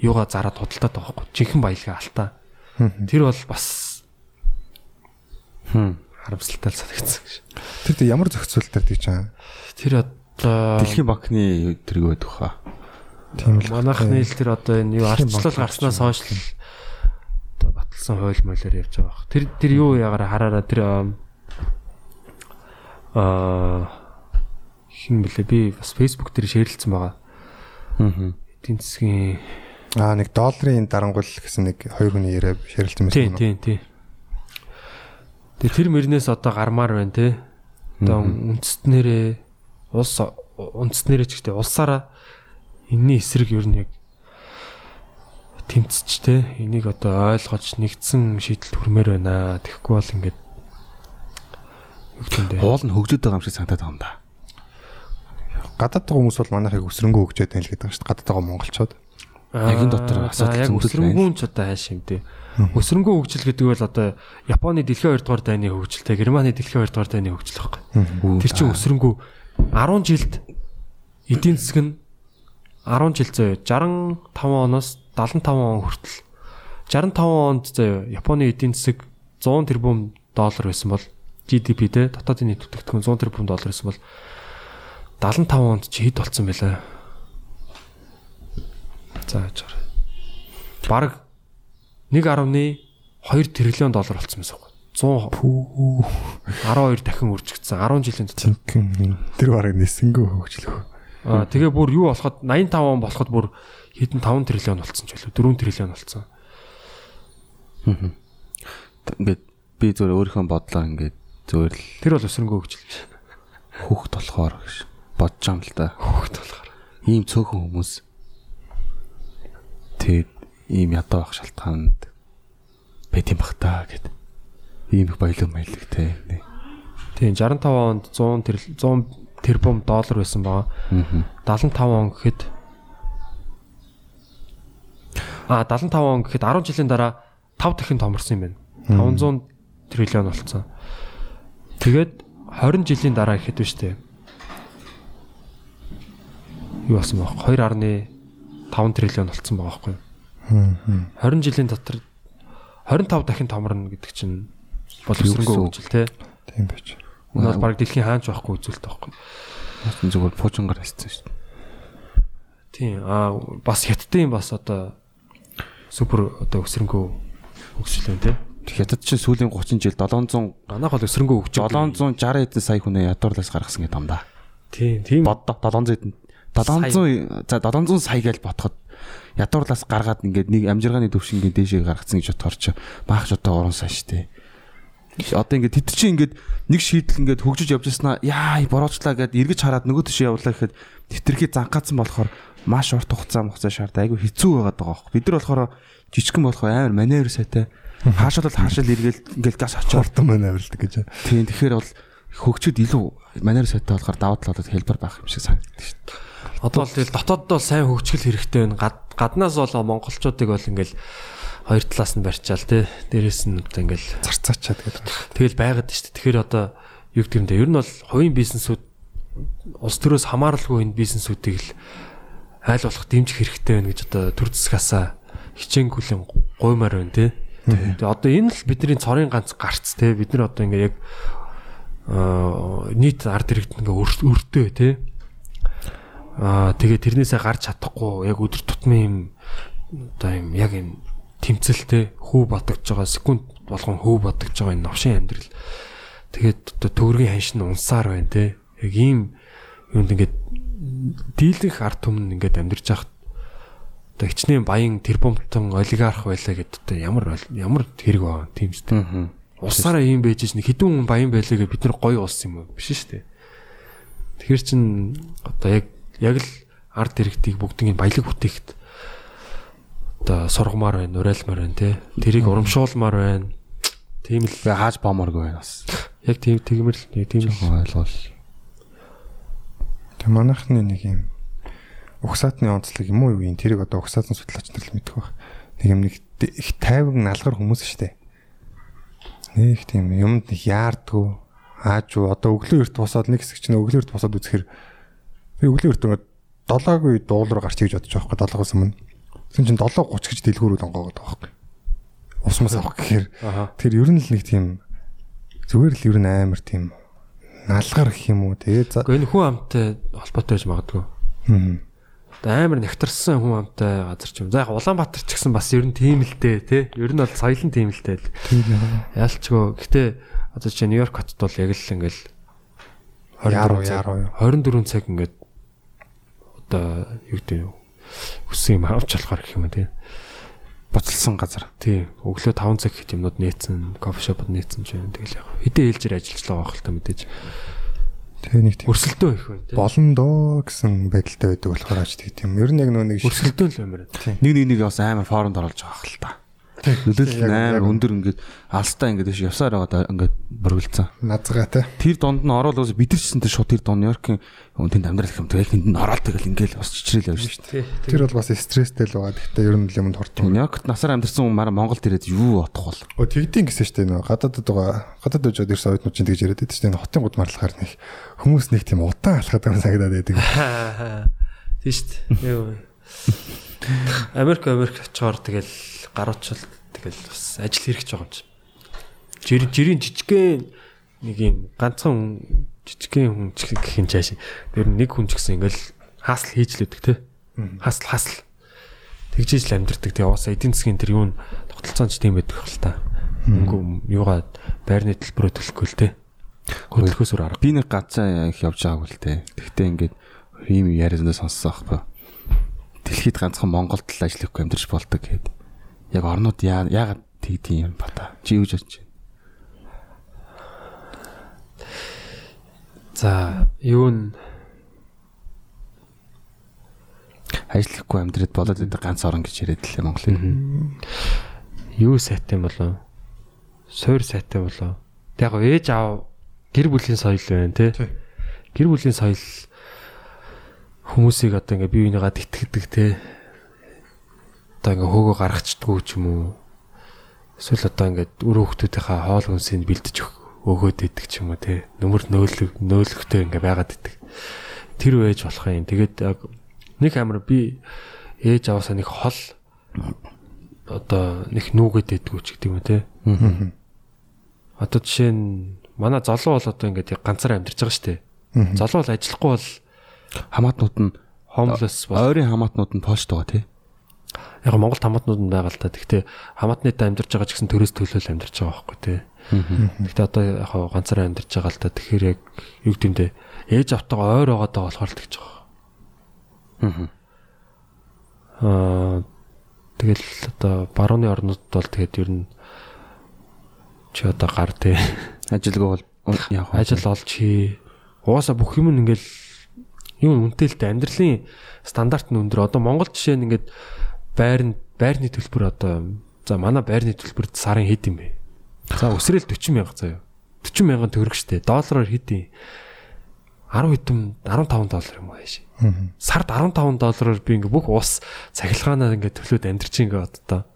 юугаа зараад худалдаад байгаа байхгүй. Жинхэнэ баялгаа алтаа. Тэр бол бас Хм. Харамсалтай л санагдсан гэж. Тэр тэ ямар зохицуултаар тийч аа. Тэр одоо Дэлхийн банкны тэрэг байдаг хаа. Тийм л. манайхны л тэр одоо энэ юу арчлал гарснаас хойш л одоо баталсан хууль молоор явж байгаа бах. Тэр тэр юу ягаар хараараа тэр аа хин блэ би бас Facebook дээр шеэрлсэн байгаа. Аа. Эдийн засгийн Аа нэг долларын дарангуул гэсэн нэг хоёр хүний яриа тий байсан. тий тий. Тэгээ тэр мөрнөөс одоо гармаар байна те. Одоо үндэстнэрээ улс үндэстнэрээ ч гэдэг улсаараа энэний эсрэг ер нь яг тэмцэж те. Энийг одоо ойлгож нэгдсэн шийдэлд хүрмээр байна. Тэгэхгүй бол ингээд? Хоол нь хөгжөд байгаа юм шиг санагдаад байгаа юм да. Гадаад байгаа хүмүүс бол манайхыг өсрөнгөө хөгжөөд байна л гэдэг шүү дээ. Гадаад байгаа монголчууд. Яг энэ дотор асуудал зөндөл өсрөнгүүн ч одоо хайш юм дээ. Өсрөнгөө хөгжил гэдэг бол одоо Японы дэлхийн 2 дугаар дайны хөгжилтэй Германы дэлхийн 2 дугаар дайны хөгжил байхгүй. Тэр чинь өсрөнгөө 10 жилд эдийн засаг нь 10 жил заяа 65 оноос 75 он хүртэл 65 онд заяа Японы эдийн засаг 100 тэрбум доллар байсан бол GDP те дотоодын нийт бүтээгдэхүүн 100 тэрбум доллар байсан бол 75 онд чи хэд болцсон байлаа? За яачаар. Бараг 1.2 тэрлион доллар болцсон байсан байхгүй. 100 12 дахин үржигдсэн 10 жилийн дотор. Тэр бараг нисэнгөө хөгжлөх. Аа тэгээ бүр юу болоход 85 он болоход бүр хэдэн 5 тэрлион болцсон ч байлоо 4 тэрлион болцсон. Ингээд би зүгээр өөрийнхөө бодлоо ингээд зүгээр л Тэр бол өсрөнгөө хөгжил биш. хүүхд болохоор гэж бодож юм л да. Хөгт болохоор. Ийм цөөхөн хүмүүс тэгээд ийм ядуу байх шалтгаанд байт юм бах та гэд. Ийм их баялаг маялаг те. Тийм 65 онд 100 тэрл 100 тэрбум доллар байсан баа. Аа. 75 он гэхэд А 75 он гэхэд 10 жилийн дараа 5 дахин томорсон юм байна. 500 триллион болцсон. Тэгээд 20 жилийн дараа гэхэд биш үү? Юу болсон бэ? 2.5 триллион болцсон байгаа байхгүй юу? 20 жилийн дотор 25 дахин томорно гэдэг чинь бол Юу өсрөнгөө гэсэн үг? хөгжил те. Тийм байж. Энэ бол баг дэлхийн хаанч байхгүй үзүүлэлт байхгүй. Наач зүгээр пуужингаар хэлсэн шүү дээ. Тийм аа бас хятадын бас одоо супер одоо өсрөнгөө хөгжил байна те. Хятад чинь сүүлийн 30 жил 700 Манайх бол өсрөнгөө өгч 760 эдэн сая хүнээ ядуурлаас гаргасан гэдэг юм да. Тийм, тийм. Боддоо 700 эдэн 700 за 700 сая гэж ботход ядуурлаас гаргаад ингээд нэг амжиргааны төвшингийн дээшээ гаргацсан гэж бодохоор чи баахч одоо орон сан штэ. Одоо ингээд тэд чинь ингээд нэг шийдэл ингээд хөгжиж явж яснаа яа бороочлаа гэд эргэж хараад нөгөө тишээ явуулаа гэхэд тэтэрхий зангаацсан болохоор маш урт хугацаа хугацаа шаардаа айгүй хэцүү байгаад байгаа бох. Бид нар болохоор жижигхэн болохоор амар маневр сайтай. Хаашаа бол хаашаа л эргээл ингээд газ очоод авилдаг гэж. Тийм тэгэхээр бол хөгчөд илүү манер сайтай болохоор даваа талаад хэлбэр байх юм шиг санагддаг шүү дээ. Одоо л тэгэл дотоод бол сайн хөгжил хэрэгтэй байна. Гад гаднаас бол монголчуудыг бол ингээл хоёр талаас нь барьчаал те. Дээрээс нь одоо ингээл Зарцаачаад гэдэг. тэгэл байгаад шүү дээ. Тэгэхээр одоо юу гэдэг юм бэ? Ер нь бол хувийн бизнесүүд улс төрөөс хамааралгүй энэ бизнесүүдийг л айл болох дэмжих хэрэгтэй байна гэж одоо төр засгаасаа хичээнгүлэн гуймаар байна те. Тэгээ одоо энэ л бидний цорын ганц гарц те. Бид нар одоо ингээ яг нийт ард иргэд ингээ өр- өртөө те. Аа тэгээ тэрнээсээ гарч чадахгүй яг өдөр тутмын юм одоо юм яг юм тэмцэлтэй хүү бодогдож байгаа секунд болгон хүү бодогдож байгаа энэ новшин амьдрал. Тэгээд одоо төгрөгийн ханшин унсаар байна те. Яг ийм юунд ингээд дийлэнх ард түмэн ингээд амьдарч байхад одоо хичнээн баян тэрбумтан олигарх байлаа гэдээ одоо ямар ямар хэрэг байгаа тийм ч тийм Усаараа ийм байж ич нэг хідэн хүн баян байлаа гэж бид нар гоё улс юм уу? Биш шүү дээ. Тэгэхэр чин одоо яг яг л ард иргэдийг бүгднийг баялаг бүтээхэд одоо сургамаар байна, урайлмаар байна те. Тэрийг урамшуулмаар байна. Тийм л Би хааж бооморгүй байна бас. яг тийм тэгмэр л нэг тийм л Ойлгол. Тэг манайхны нэг юм угсаатны онцлог юм уу юу юм тэрийг одоо угсаатан судлаач нар л мэдэх байх. Нэг юм нэг их тайван налгар хүмүүс штэ. Нэг тийм юмд нэг яардгүй ааж одоо өглөө эрт босоод нэг хэсэг чинь өглөө эрт босоод үзэхэр би өглөө эрт ингээд долоогүй дуул руу гарч ийж бодож байгаа байхгүй долоогоос өмнө. Тэгсэн чинь 7:30 гэж дэлгүүрүүд онгоогод байгаа байхгүй. Усмас авах гэхээр тэр ер нь л нэг тийм зүгээр л ер нь амар тийм налгар гэх юм уу тэгээ за Гэхдээ энэ хүн амтай холбоотой байж магадгүй. Одоо амар нэгтарсан хүн амтай газар ч юм. За яг Улаанбаатар ч гэсэн бас ер нь тийм л дээ те. Ер нь бол соёлын тийм л дээ. тийм яа. Ялчгүй. Гэтэ одоо чи Нью-Йорк хотод бол яг л ингээл Яруу, 24 цаг- яруу. 24 цаг ингээд одоо юу гэдэг вэ? Хүссэн юм авч болохоор гэх юм те. Буцалсан газар. Тий. Өглөө 5 цаг хэд юмнууд нээсэн, кофе шопод нээсэн ч юм тэгэл яг. Хэдэн ээлжээр ажиллаж байгаа байх л та мэдээж. Тэгээ нэг тийм Өрсөлдөө их байна те. болно доо гэсэн байдалтай байдаг болохоор ач тийм тийм. Ер нь яг нөө нэг шиг Өрсөлдөө л баймаар. Нэг нэг нэг бас амар форонд оролж байгаа хэл та. Нөлөөлөл амар өндөр ингээд алстаа ингээд тийш явсаар байгаа ингээд бүргэлцсэн. назгаатай. Тэр донд нь ороод ус бидэрчсэн тэр шууд тэр дон Нью-Йоркийн хүнд амьдрал гэх юм. Тэгээд тэнд нь ороод тэгэл ингээд бас чичрэл явж шүү дээ. Тэр бол бас стресстэй л байгаа. Гэхдээ ер нь л юмд хортон. Нью-Йоркт насаар амьдарсан хүн мараа Монголд ирээд юу бодох бол. Өө тэгдийн гэсэн штэ нөө гадаадд байгаа. Гадаадд очоод ирсэн оюутнууд чинь тэгж яриад байдаг штэ. Хотын гуд марлахаар нэг хүмүүс нэг тийм удаан алхаад байгаа санагдаад байдаг. Тийм шүү дээ. Юу. Америк Америк очоор тэгэл гаруучл тэгэл бас ажил хэрэгж байгаа юм чи. Жир жирийн жижигхэн нэг юм ганцхан хүн жижигхэн хүн ч гэх юм чааш. Тэр нэг хүн ч гэсэн ингээл хаасл хийж л өгдөг те. Хаасл хаасл. Тэгжээж л амьдрдаг. Тэгээ уусаа эдийн засгийн тэр юу н тогтолцоон ч тийм байдаг хэл та. Мөнгө юугаа байрны төлбөрөө төлөхгүй л те. Хөдөлгөөс өөр арга. Би нэг ганцаа их явж байгаагүй л те. Тэгтээ ингээд ийм ярианаа сонссон аахгүй. Дэлхийд ганцхан Монголд л ажиллахгүй амьдарч болдог гэхэд. Яг орнууд яа яагаад тэгдэм юм бата. Чи юу гэж бодож байна? За, юу н Ажиллахгүй амьдраад болоод байдаг ганц орн гэж яриад лээ Монголын. юу сайтай болоо? Суур сайтай болоо. Тэг яг ээж аав гэр бүлийн соёл байна те. Гэр бүлийн соёл хүмүүсийг одоо ингээ бие бинийгаа тэтгэдэг те. Одоо ингээ хөөгөө гаргацдаггүй ч юм уу. Эсвэл одоо ингээ өр хөвгтүүдийнхаа хоол хүнсийг бэлдэж өг- өгөөд идэг ч юм уу те. Нөмөр нөөлөг нөөлөгтэй ингээ байгаад идэг. Тэр үеж болох юм. Тэгээд яг нэг амар би ээж аваасаа нэг хол одоо нэг нүгэд байдгүй ч гэдэг юм те. Одоо жишээ нь манай золоо бол одоо ингээд яг ганцаараа амьдарч байгаа шүү дээ. Золоо бол ажиллахгүй бол Хамаатнууд нь homeless бол ойрын хамаатнууд нь поошд байгаа тий. Яг Монгол хамаатнууд нь байгаа л та. Гэхдээ хамаатнуудаа амьдарч байгаа ч гэсэн төрөөс төлөөл амьдарч байгаа байхгүй тий. Гэхдээ одоо яг ганцаараа амьдарч байгаа л та. Тэгэхээр яг юу гэмдэ ээж автагаа ойр байгаа даа болохоор л тэгж байгаа. Аа тэгэл одоо барууны орнууд бол тэгээд ер нь чи одоо гар тий Ажилгүй бол яг ажил олж хий. Угаасаа бүх юм нь ингээл юу үнэтэй амьдралын стандарт нь өндөр. Одоо Монгол жишээ нь ингээд байрны байрны төлбөр одоо за манай байрны төлбөр сарын хэд юм бэ? За өсрэл 40 мянга заяа. 40 мянган төгрөг штэ. Доллараар хэд юм? 10 хэдэн 15 доллар юм аа ши. Сард 15 доллараар би ингээ бүх ус цахилгаанаа ингээ төлөөд амьдрч ингээ одоо.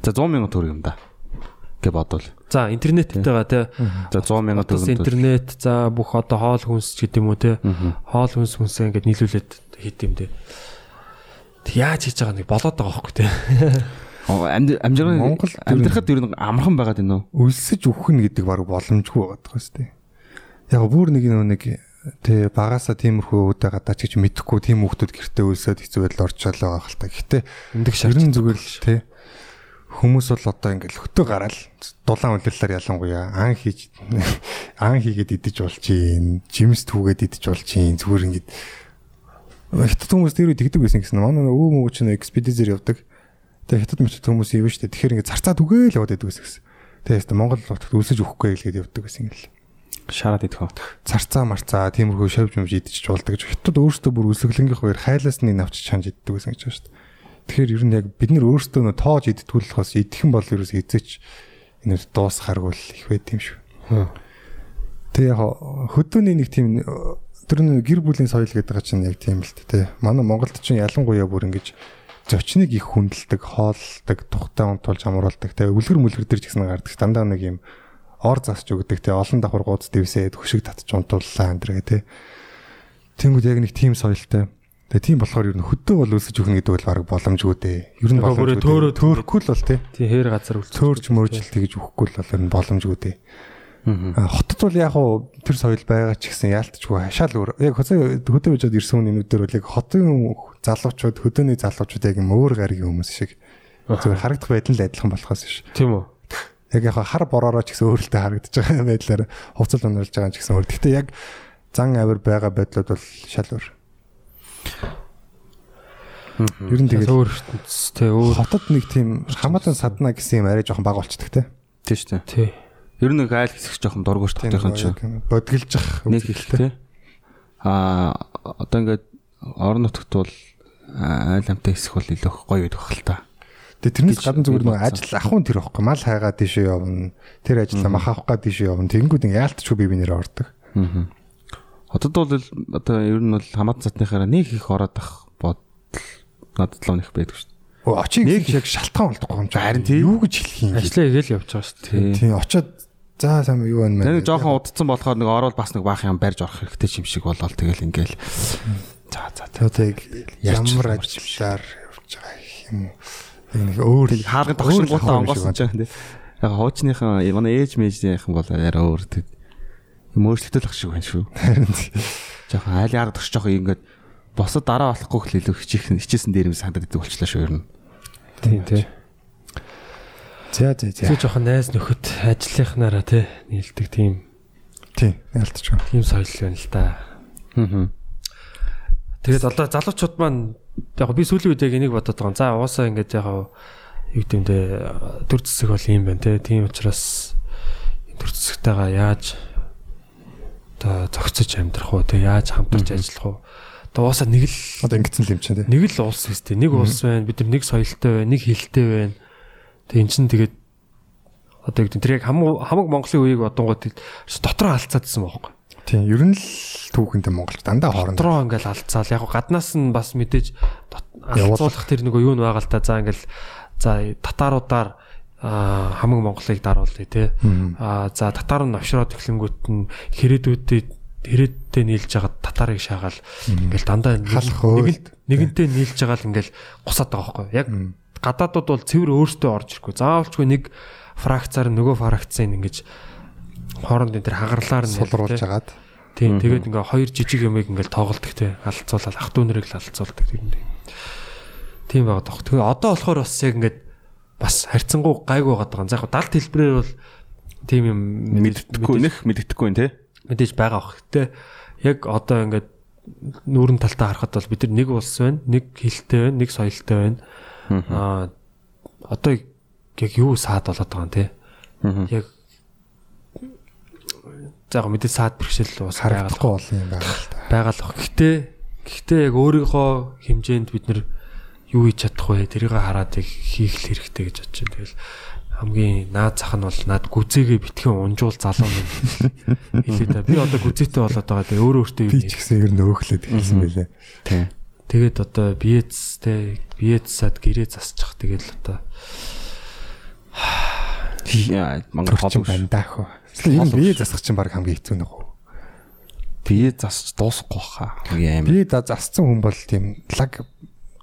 За 100 мянган төгрөг юм да. Гэ бодвол. За интернеттэйгаа тий. За 100 мянган Бас төгрөг. интернет за бүх одоо хоол хүнс ч гэдэг юм уу тий. Хоол хүнс хүнсээ ингээд нийлүүлээд хийд юм тий. Тэг яаж хийж байгаа нэг болоод байгаа хөөхгүй тий. Амжиргын Монгол амьдрахад ер нь амархан байгаад байна уу? өлсөж өвхөн гэдэг баг боломжгүй байгаа даа шүү дээ. Яг бүр нэг нэг тэ багасаа тиймэрхүү үүдэ гадаа ч гэж мэдэхгүй тийм хүмүүс гэртээ өлсөд хэцүү байдал орчоол байгаа хэл та. Гэхдээ Эндэх ер нь зүгээр л тэ хүмүүс бол одоо ингээл хөтөө гараал дулаан үлрэлээр ялангуяа ан хийж ан хийгээд идэж болж чинь жимс түүгээд идэж болж чинь зүгээр ингээд хятад хүмүүс тэр үед тэгдэг байсан гэсэн. Манай өвөө мөвч чинь экспедизээр явдаг. Тэгээ хятад мөчд хүмүүс ивэн штэ. Тэгэхээр ингээд зарцаа түгээл яваад байдаг гэсэн. Тэгээ хэвээ Монгол хотод үлсэж өгөхгүй хэлгээд явдаг гэсэн ингээл. Шараад идэх үү? зарцаа марцаа тиймэрхүү шавж юмж идэж болдог гэж хятад өөрсдөө бүр өсөглөнгийнх хоёр хайлаас нэг навч чанж иддэг гэсэн гэж байна дээ. Тэгэхээр ер нь яг бид нар өөрсдөө нөө тоож идтгүүлэхээс идэхэн бол ерөөс эзэж энэ дуусахааргүй л их байд юм шүү. Тэгээ яг хөдөөний нэг тийм тэр нэг гэр бүлийн соёл гэдэг чинь яг тийм л тээ. Манай Монголд чинь ялангуяа бүр ингэж зочныг их хүндэлдэг, хооллдог, тухтай унтуулж амруулдаг. Тэгээ үлгэр мүлгэр төр ч гэсэн гардаг. Дандаа нэг юм ор засч өгдөг. Тэгээ олон давхар гууц дэвсээд хөшиг татж унтууллаа энэ тэгээ. Тэнгүүд яг нэг тийм соёлтой. Тэгээ тийм болохоор ер нь хөдөө бол өсөж өгнө гэдэг бол баг боломжгүй дээ. Ер нь боломжгүй. төөрөө- төөрөхгүй л бол тий. Тий хээр газар үлч. Төөрж мөржил тэгж өгөхгүй л бол ер нь боломжгүй дээ. А, Хотод бол яг уу тэр соёл байгаа ч гэсэн яалтчгүй хашаал өөр. Яг хөдөө хөдөө bijод ирсэн хүнүүдээр бол яг хотын залуучууд хөдөөний залуучууд яг юм өөр гаригийн хүмүүс шиг зүгээр харагдах байдал л адилхан болохоос биш. Тийм үү? Яг яг хар бороороо ч гэсэн өөрөлтөө харагдаж байгаа байдлаар хувцал онолж байгаа ч гэсэн өөр. Гэхдээ яг зан авир байгаа байдлууд бол шал өөр. Ер нь Тэгээд өөр ертөнц тий өөр хотод нэг тийм хамаатан садна гэсэн юм арай жоохон баг болчдөг те. Тийм шүү дээ. тий. Ер нь нэг айл хэсэг жоохон дээ хотынхан чинь. бодгэлжих Нэг ихтэй. Аа одоо ингээд орон нутгт бол айл амтай хэсэг бол илүү гоё байдаг хэл та. Тэгээ тэрнээс гадна зүгээр нэг ажил ахуйн тэр ихгүй мал хайгаа тийшээ явна. Тэр ажиллаа мах авах га тийшээ явна. Тэнгүүд ингээ яалтчгүй бие бинээр ордог. Аа. Хотод бол одоо ер нь бол хамаатан цатныхаараа нэг их ороод ах бодол надад л нэг байдаг шүү дээ. Өө очиг нэг яг шалтгаан болдохгүй юм чи. Харин тийм юу гэж хэлэх юм? Ажлаа игээл явж байгаа шүү дээ. Тийм очоод за сайн юу байна мэн. нэг жоохон удцсан болохоор нэг орол бас нэг баах юм барьж орох хэрэгтэй юм шиг болол тэгэл ингээл за за. Тэгээд ямар ажиллаар явж байгаа юм? Нэг өөр хаалгын тогшингуудаа онгоосон ч тийм. Яг хуучныхан манай ээж мэжийнхэн бол арай өөр тэг. Юм өөрчлөлтөл ах шиг байна шүү. Жоохон айл яг тогш жоохон ингээд босод дараа болохгүй хэл илүү хичих хичээсэн дээр юм санагдаад идэг болчлаа шүү ер нь. Тийм тий. За за за. Тэгээ жоохон найз нөхөд ажлынхнаараа тий нийлдэг тийм Тийм яалтчгүй. тийм соёл байна л да. Аа. Тэгээд одоо залуучууд маань яг би сүүлийн үед яг энийг бодоод байгаа. За уусаа ингээд яг юу гэмдэ төр зэсэг бол юм байна те. Тийм учраас төр зэсэгтэйгээ яаж одоо зохицож амьдрах уу те яаж хамтарч ажиллах уу. Одоо уусаа нэг л Одоо ингэсэн л юм чинь тий. нэг л улс үстэй. Нэг улс байна. Бид нар нэг соёлтой байна. Нэг хэлтэй байна. Тэг эн чинь тэгээд одоо яг тэр яг хамаг хамаг Монголын үеийг одонгууд дотроо алцаадсан байхгүй. Тийм ер нь л түүхэндээ Монгол дандаа хоорондоо дотроо ингээл алдцаал яг гаднаас нь бас мэдээж алцуулах тэр нөгөө юу н байгаа л та за ингээл за татаруудаар аа, хамаг Монголыг даруулъя те. Аа за татар нь навшроод эхлэнгүүт нь хэрэгдүүдэд хэрэгдээ нийлж байгаа татарыг шаагаал ингээл дандаа нэг- нэгэнтэй нийлж байгаа л ингээл гусаад байгаа байхгүй яг гадаадууд бол цэвэр өөртөө орж ирэхгүй. Заавалчгүй нэг фракцаар нөгөө фракцын ингэж хоорондын тэр хагарлаар нь сулруулж хагаад Тийм тэгээд ингээ хоёр жижиг юмыг ингээл тоглолдог те алцуулаад ах дүүнэрийг л алцуулдаг тийм. Тийм байгаад байгаа. Тэгээ одоо болохоор бас яг ингээд бас харьцангуй гайгүй байгаа. За яг далд хэлбэрээр бол тийм юм мэддэхгүй нэх мэддэхгүй нэ мэдээж байгаа бах. Гэтэ яг одоо ингээд нүүрэн талтаа харахад бол бид нар нэг улс байна, нэг хилтэй байна, нэг соёлтой байна. Аа одоо яг юу саад болоод байгаа юм те. Яг за яг мэдээ саад бэрхшээл бас харагдахгүй болно юм байна л да. байгаа л бах. Гэтэ гэхдээ яг өөрийнхөө хэмжээнд бид нар юу хийж чадах вэ? Тэрийг хараад яг хийх л хэрэгтэй гэж байна. Тэгэл хамгийн наад зах нь бол наад гүзээгээ битгэн унжуул залуу минь хэлээ да. Би одоо гүзээтэй болоод байгаа. Тэгээ өөрөө өөртөө Би ч гэсэн ер нь өөхлөд хэлсэн байлээ. тий Тэгээд одоо биецтэй биецсад гэрээ засчих. Тэгэл одоо яа мангар Хол хол байна даах. Энэ бие засах чинь баг хамгийн хэцүү нэг үү. бие засч дуусахгүй хаа хамгийн амар Би да зассан хүн бол тийм лаг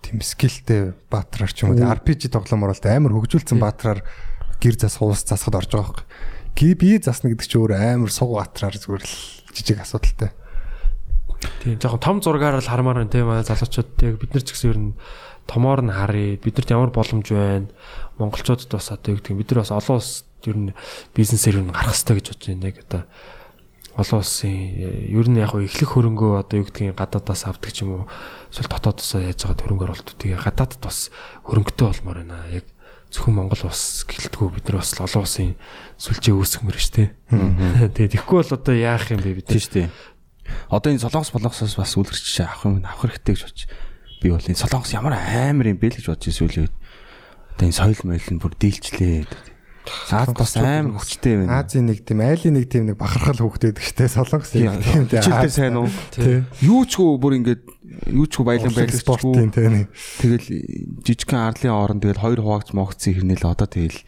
тийм скиллтэй баатраар ч юм уу RPG тоглоомор бол амар хөгжүүлсэн баатраар гэр зас хуус засахад орж байгаа байхгүй. Ги бие засна гэдэг чинь өөр амар суг баатраар зүгээр л жижиг асуудалтай. тийм жоохон том зургаар л хармаар байна тийм аа залуучууд яг бид нар ч гэсэн ер нь томоор нь харъя. Биднэрт ямар боломж байна? Монголчуудад бас одоо юу гэдэг бид нар бас олон улс ер нь бизнесээр ер нь гарах хэрэгтэй гэж бодож байна. Яг одоо олон улсын э, ер нь яг эхлэх хөрөнгөө одоо юу гэдгийг гадаадаас авдаг ч юм уу эсвэл дотоодоос яаж байгаа хөрөнгө оруулалтуудыг гадаадд бас хөрөнгөтэй болмоор байна. Яг зөвхөн Монгол улс гэлтгүү бид нар бас олон улсын сүлжээ үүсгэмээр шүү дээ. Тэгээд тэгэхгүй бол одоо яах юм бэ бид тий штэ одоо энэ солонгос болонгосоос бас үлгэрч авах юм авах хэрэгтэй гэж бодож би бол энэ солонгос ямар амар юм бэ л гэж бодож ирсэн үйл үед одоо энэ соёл моёл нь бүр дийлчлээ Аз бас амар хүчтэй байна. Азийн нэг тийм айлын нэг тийм нэг бахархал хөвгтэй гэжтэй солонгос юм тийм Хичээлдээ сайн уу? Юу ч гоо бүр ингээд юу ч гоо баялан байлагчгүй. спортын тийм нэг Тэгэл жижигхэн арлын орон тэгэл хоёр хуваагч могцсон хэрнээл одоо тэгэл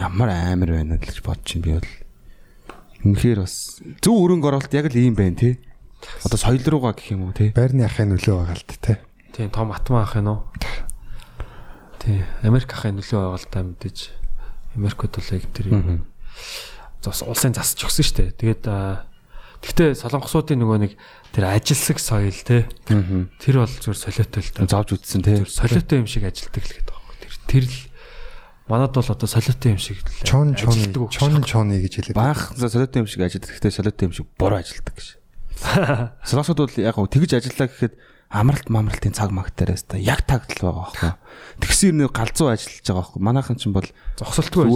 ямар амар байна л гэж бодож чинь би бол үнэхээр бас зөв өрөнгө оруулалт яг л ийм байна тий. Одоо соёл руугаа гэх юм уу тий. байрны ахын нөлөө байгаа л тий. Тийм том атман ах юм уу? Тийм Америк ахын нөлөө байгаа л та мэдээж Америкт бол яг тэр юм. Зас улсын засч өгсөн шүү дээ. Тэгээд гэхдээ солонгосуудын нөгөө нэг тэр ажилсаг соёл те тэр бол зүгээр солиотой л да. Зовж үтсэн. Зүгээр солиотой юм шиг ажилтдаг л гэдэг байхгүй. Тэр тэр л манад бол одоо солиотой юм шиг л Чон ажилтдаг үг чон чоны гэж хэлээд. Баах солиотой юм шиг ажилладаг. Гэхдээ солиотой юм шиг буруу ажилладаг гэж. Солонгосууд бол яг гоо тэгж ажиллаа гэхэд амралт мамралтын цаг магтаараас та яг тагтал байгаа байхгүй. Тэгсэн юм галзуу ажиллаж байгаа байхгүй. Манайхан ч бол зогсолтгүй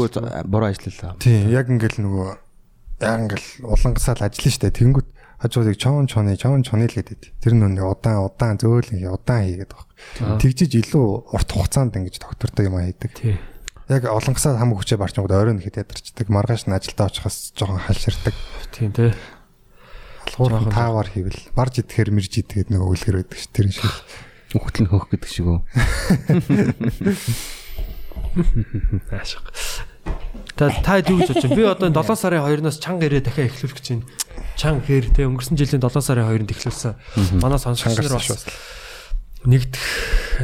буруу ажиллалаа. Тийм яг ингээл нөгөө яг ингээл улангасаал ажиллана штэ тэнгүүт хажуудыг чон чоны чон чоны л гэдэг. Тэр нүг удаан удаан зөөлөн удаан хийгээд байгаа. Тэгжиж илүү урт хугацаанд ингэж доктортой юм хийдэг. Тий. Яг олонгосаа хамаг хүчээ барчмууд ойрон ихэд ядарчдаг. Маргааш нь ажилдаа очихоос жоохон халширдаг. Тийм те. Алгуур таавар хийвэл барж идэхээр мэрж идэгээд нөгөө үлгэр байдаг ш. Тэр шиг. Үхтэл нь хөөх гэдэг шиг үү. Аашиг. Та та юу гэж бодож байна? Би одоо энэ 7 сарын 2-оос чанга ирээ дахиад эхлүүлэх гэж байна. Чанга хэр те өнгөрсөн жилийн 7 сарын 2-нд эхлүүлсэн. Манай сонсогч нар бас нэгдэх